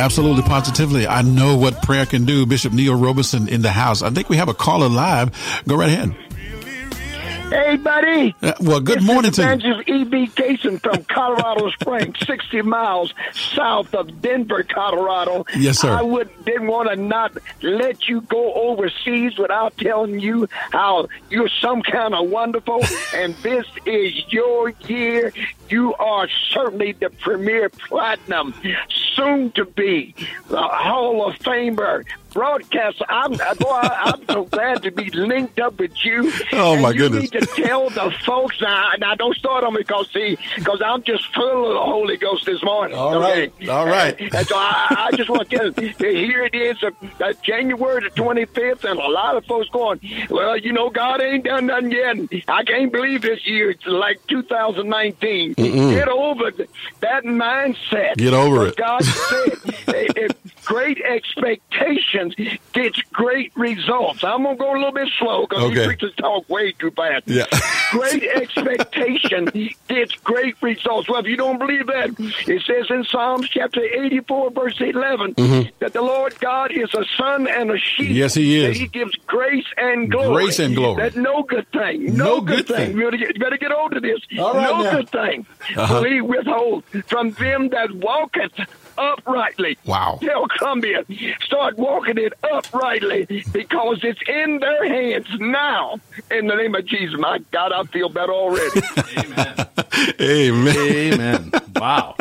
Absolutely, positively. I know what prayer can do. Bishop Neal Roberson in the house. I think we have a caller live. Go right ahead. Uh, well, good This morning is to you. Evangelist E.B. Cason from Colorado Springs, 60 miles south of Denver, Colorado. Yes, sir. I would didn't want to not let you go overseas without telling you how you're some kind of wonderful, and this is your year. You are certainly the premier platinum, soon to be the Hall of Famer. Broadcaster, I'm boy, I'm so glad to be linked up with you. Oh, my you goodness. need to tell the folks now. Now, don't start on me because see, because I'm just full of the Holy Ghost this morning. All right. okay? All right. And, and so I, I just want to tell you, here it is, uh, uh, January the 25th, and a lot of folks going, well, you know, God ain't done nothing yet. I can't believe this year. It's like 2019. Mm-mm. Get over that mindset. Get over it. God said, eh, great expectations gets great results. I'm going to go a little bit slow because Okay. these preachers talk way too fast. Yeah. great expectation gets great results. Well, if you don't believe that, it says in Psalms chapter 84, verse 11, Mhm. that the Lord God is a sun and a sheep. Yes, he is. He gives grace and glory. Grace and glory. That no good thing. No No, good good, thing. thing. You better get, you better get hold of this. All right no now. good thing Uh-huh. will he withhold from them that walketh uprightly. Wow. Tell Columbia, start walking it uprightly because it's in their hands now. In the name of Jesus, my God, I feel better already. Amen. Amen. Wow.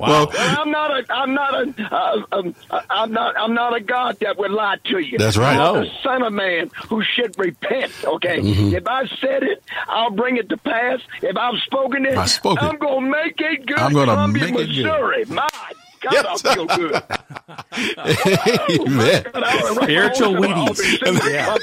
Well, Well, I'm not a, I'm not a, uh, um, I'm not, I'm not a God that would lie to you. That's right. I'm No. the Son of Man who should repent. Okay, Mhm. if I said it, I'll bring it to pass. If I've spoken it, I spoke it. I'm gonna make it good. I'm gonna Columbia, make it good. Missouri. My God, I feel good. Amen. Spiritual Wheaties. Yeah.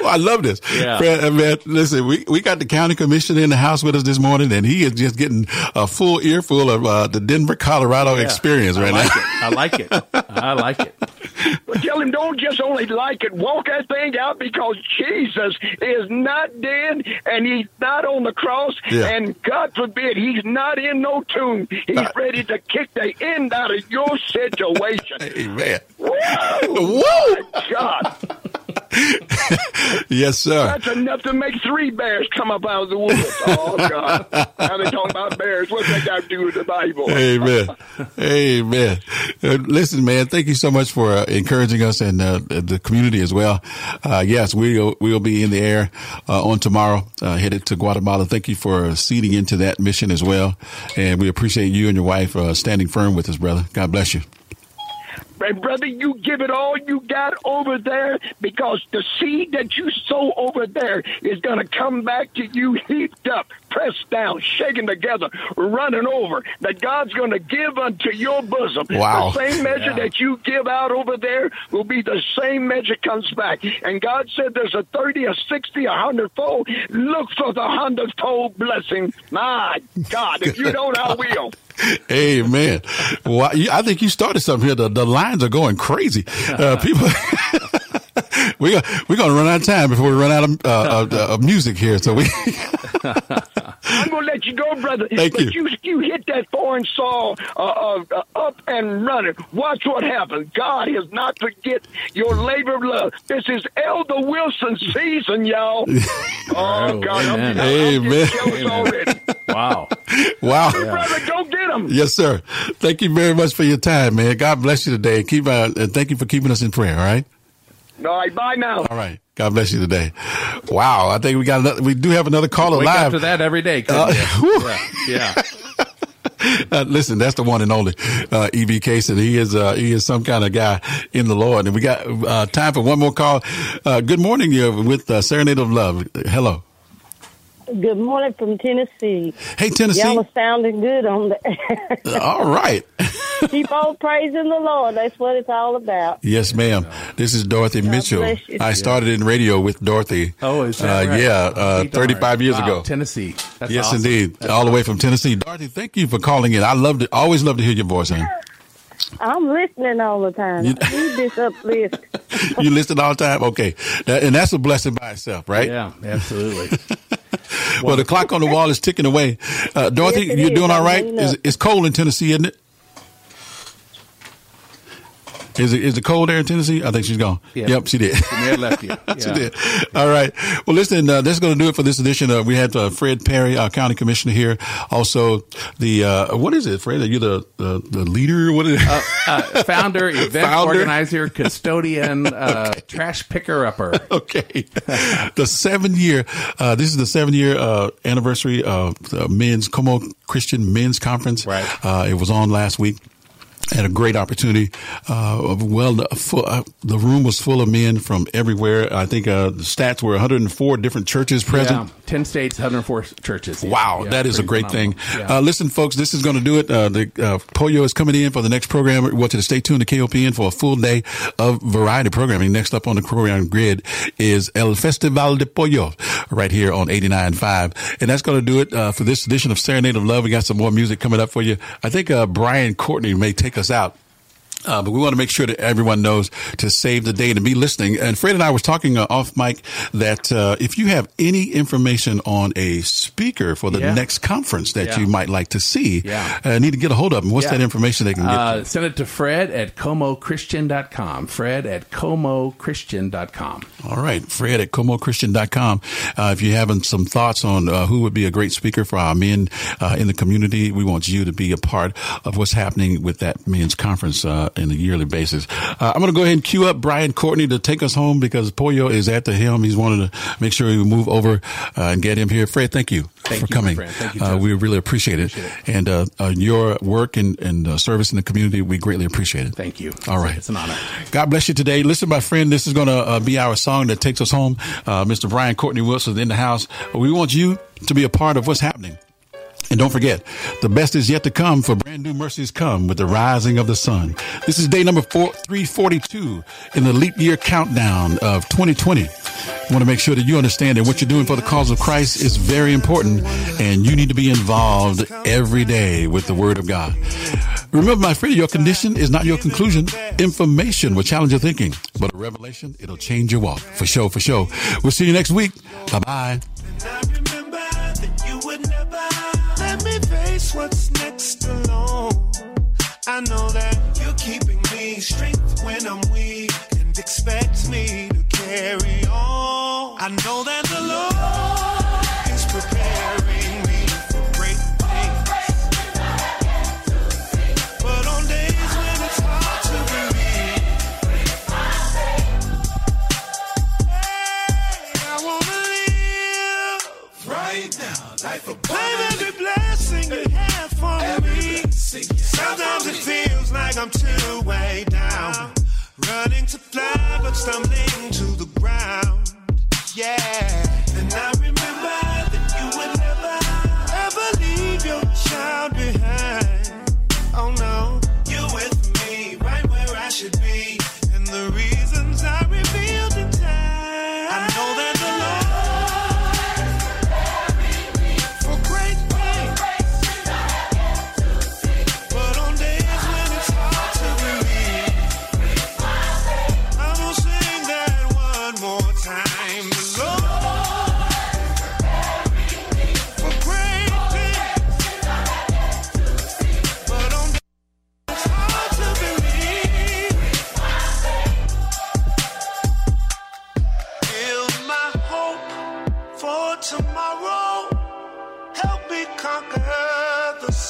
Well, I love this. Yeah. Fred, uh, man, listen, we, we got the county commissioner in the house with us this morning, and he is just getting a full earful of uh, the Denver, Colorado experience right I like now. it. I like it. I like it. But tell him don't just only like it, walk that thing out because Jesus is not dead and he's not on the cross Yeah. and God forbid he's not in no tomb. He's ready to kick the end out of your situation. Amen. Whoa! Whoa! My God. yes, sir. That's enough to make three bears come up out of the woods. Oh God. Now they talking about bears. What's that got to do with the Bible? Amen. Amen. Uh, listen, man, thank you so much for uh, encouraging us and uh, the community as well. Uh, yes, we'll, we'll be in the air uh, on tomorrow, uh, headed to Guatemala. Thank you for seeding into that mission as well. And we appreciate you and your wife uh, standing firm with us, brother. God bless you. And brother, you give it all you got over there because the seed that you sow over there is going to come back to you heaped up, pressed down, shaken together, running over. That God's going to give unto your bosom. Wow. The same measure Yeah. that you give out over there will be the same measure comes back. And God said there's a 30, a 60, a hundredfold. Look for the hundredfold blessing. My God, if you don't, I will. Amen. Well, you- I think you started something here. The, the lines are going crazy. Uh, people, we we're going to run out of time before we run out of, uh, of, of music here. So we, I'm gonna let you go, brother. Thank but you. you. You hit that foreign saw uh, uh, uh, up and running. Watch what happens. God has not forget your labor of love. This is Elder Wilson season, y'all. Oh God, I'm, Amen. I'm Amen. getting jealous already. Wow. wow. Brother, go get him. Yes, sir. Thank you very much for your time, man. God bless you today. Keep, uh, and thank you for keeping us in prayer. All right. All right, bye now. All right. God bless you today. Wow. I think we got another, we do have another caller Wake up live. to that every day. couldn't Uh, you? yeah. yeah. Uh, listen, that's the one and only uh, EB Casey. He is uh, he is some kind of guy in the Lord. And we got uh, time for one more call. Uh, good morning, you're with uh, Serenade of Love. Hello. Good morning from Tennessee. Hey, Tennessee. Y'all are sounding good on the. All right. Keep on praising the Lord. That's what it's all about. Yes, ma'am. This is Dorothy Mitchell. I started in radio with Dorothy. Oh, is that uh, right? Yeah, uh, 35 years Wow, ago. Tennessee. That's yes, awesome. indeed. That's All the way from Tennessee. Dorothy, thank you for calling in. I love to, always love to hear your voice, honey. I'm listening all the time. You- I need this uplift. you listen all the time? Okay. That, and that's a blessing by itself, right? Yeah, absolutely. Well, the clock on the wall is ticking away. Uh, Dorothy, Yes, you're doing all right? up. it's cold in Tennessee, isn't it? Is it is it cold there in Tennessee? I think she's gone. Yeah. Yep, she did. She left you. she Yeah. did. All right. Well, listen, uh, that's going to do it for this edition. Uh, we had uh, Fred Parry, our county commissioner here. Also, the uh, what is it, Fred? Are you the the, the leader? What is it? Uh, uh, founder, event Founder? organizer, custodian, uh, trash picker upper. okay. the seven year, uh, this is the seven year, uh, anniversary of the men's Como Christian Men's Conference. Right. Uh, it was on last week. Had a great opportunity. Uh, well, the, full, uh, the room was full of men from everywhere. I think uh, the stats were 104 different churches present. Yeah, 10 states, 104 churches. Yeah. Wow, Yeah, that is a great thing. phenomenal. Yeah. Uh, listen, folks, this is going to do it. Uh, the uh, Pollo is coming in for the next program. We want you to stay tuned to KOPN for a full day of variety programming. Next up on the program grid is El Festival de Pollo right here on 89.5. And that's going to do it uh, for this edition of Serenade of Love. We got some more music coming up for you. I think uh, Brian Courtney may take us out. Uh, but we want to make sure that everyone knows to save the date and be listening. And Fred and I was talking uh, off mic that uh, if you have any information on a speaker for the Yeah. next conference that Yeah. you might like to see, Yeah. uh, need to get a hold of them. What's that information they can get? Uh, send it to Fred at comochristian.com. Fred at comochristian.com. All right, Fred at comochristian.com. Uh, if you're having some thoughts on uh, who would be a great speaker for our men uh, in the community, we want you to be a part of what's happening with that men's conference uh, in a yearly basis. Uh, I'm going to go ahead and cue up Brian Courtney to take us home because Pollo is at the helm. He's wanted to make sure we move over uh, and get him here. Fred, thank you Thank for you, coming. Thank you, uh, we really appreciate it. And uh, uh, your work and, and uh, service in the community, we greatly appreciate it. Thank you. All right. It's an honor. God bless you today. Listen, my friend, this is going to uh, be our song that takes us home. Uh, Mr. Brian Courtney Wilson in the house. We want you to be a part of what's happening. And don't forget, the best is yet to come for brand new mercies come with the rising of the sun. This is day number four, 342 in the leap year countdown of 2020. I want to make sure that you understand that what you're doing for the cause of Christ is very important and you need to be involved every day with the word of God. Remember, my friend, your condition is not your conclusion. Information will challenge your thinking, but a revelation, it'll change your walk. For sure, for sure. We'll see you next week. Bye bye. Face what's next alone. I know that you're keeping me strength when I'm weak and expect me to carry on. I know that the Lord Sometimes it feels like I'm too way down. Running to fly, but stumbling to the ground. Yeah. And I remember that you would never, ever leave your child behind. Oh no, you're with me, right where I should be.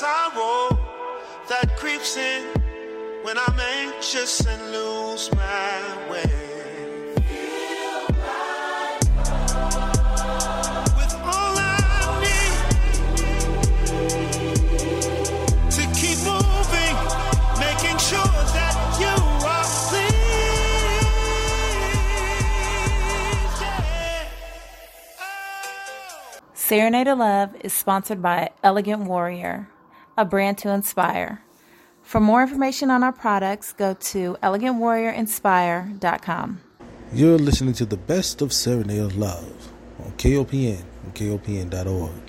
Sorrow that creeps in when I'm anxious and lose my way. Pleased. Oh. Serenade of Love is sponsored by Elegant Warrior, a brand to inspire. For more information on our products, go to elegantwarriorinspire.com. You're listening to the best of Serenade of Love on KOPN and KOPN.org.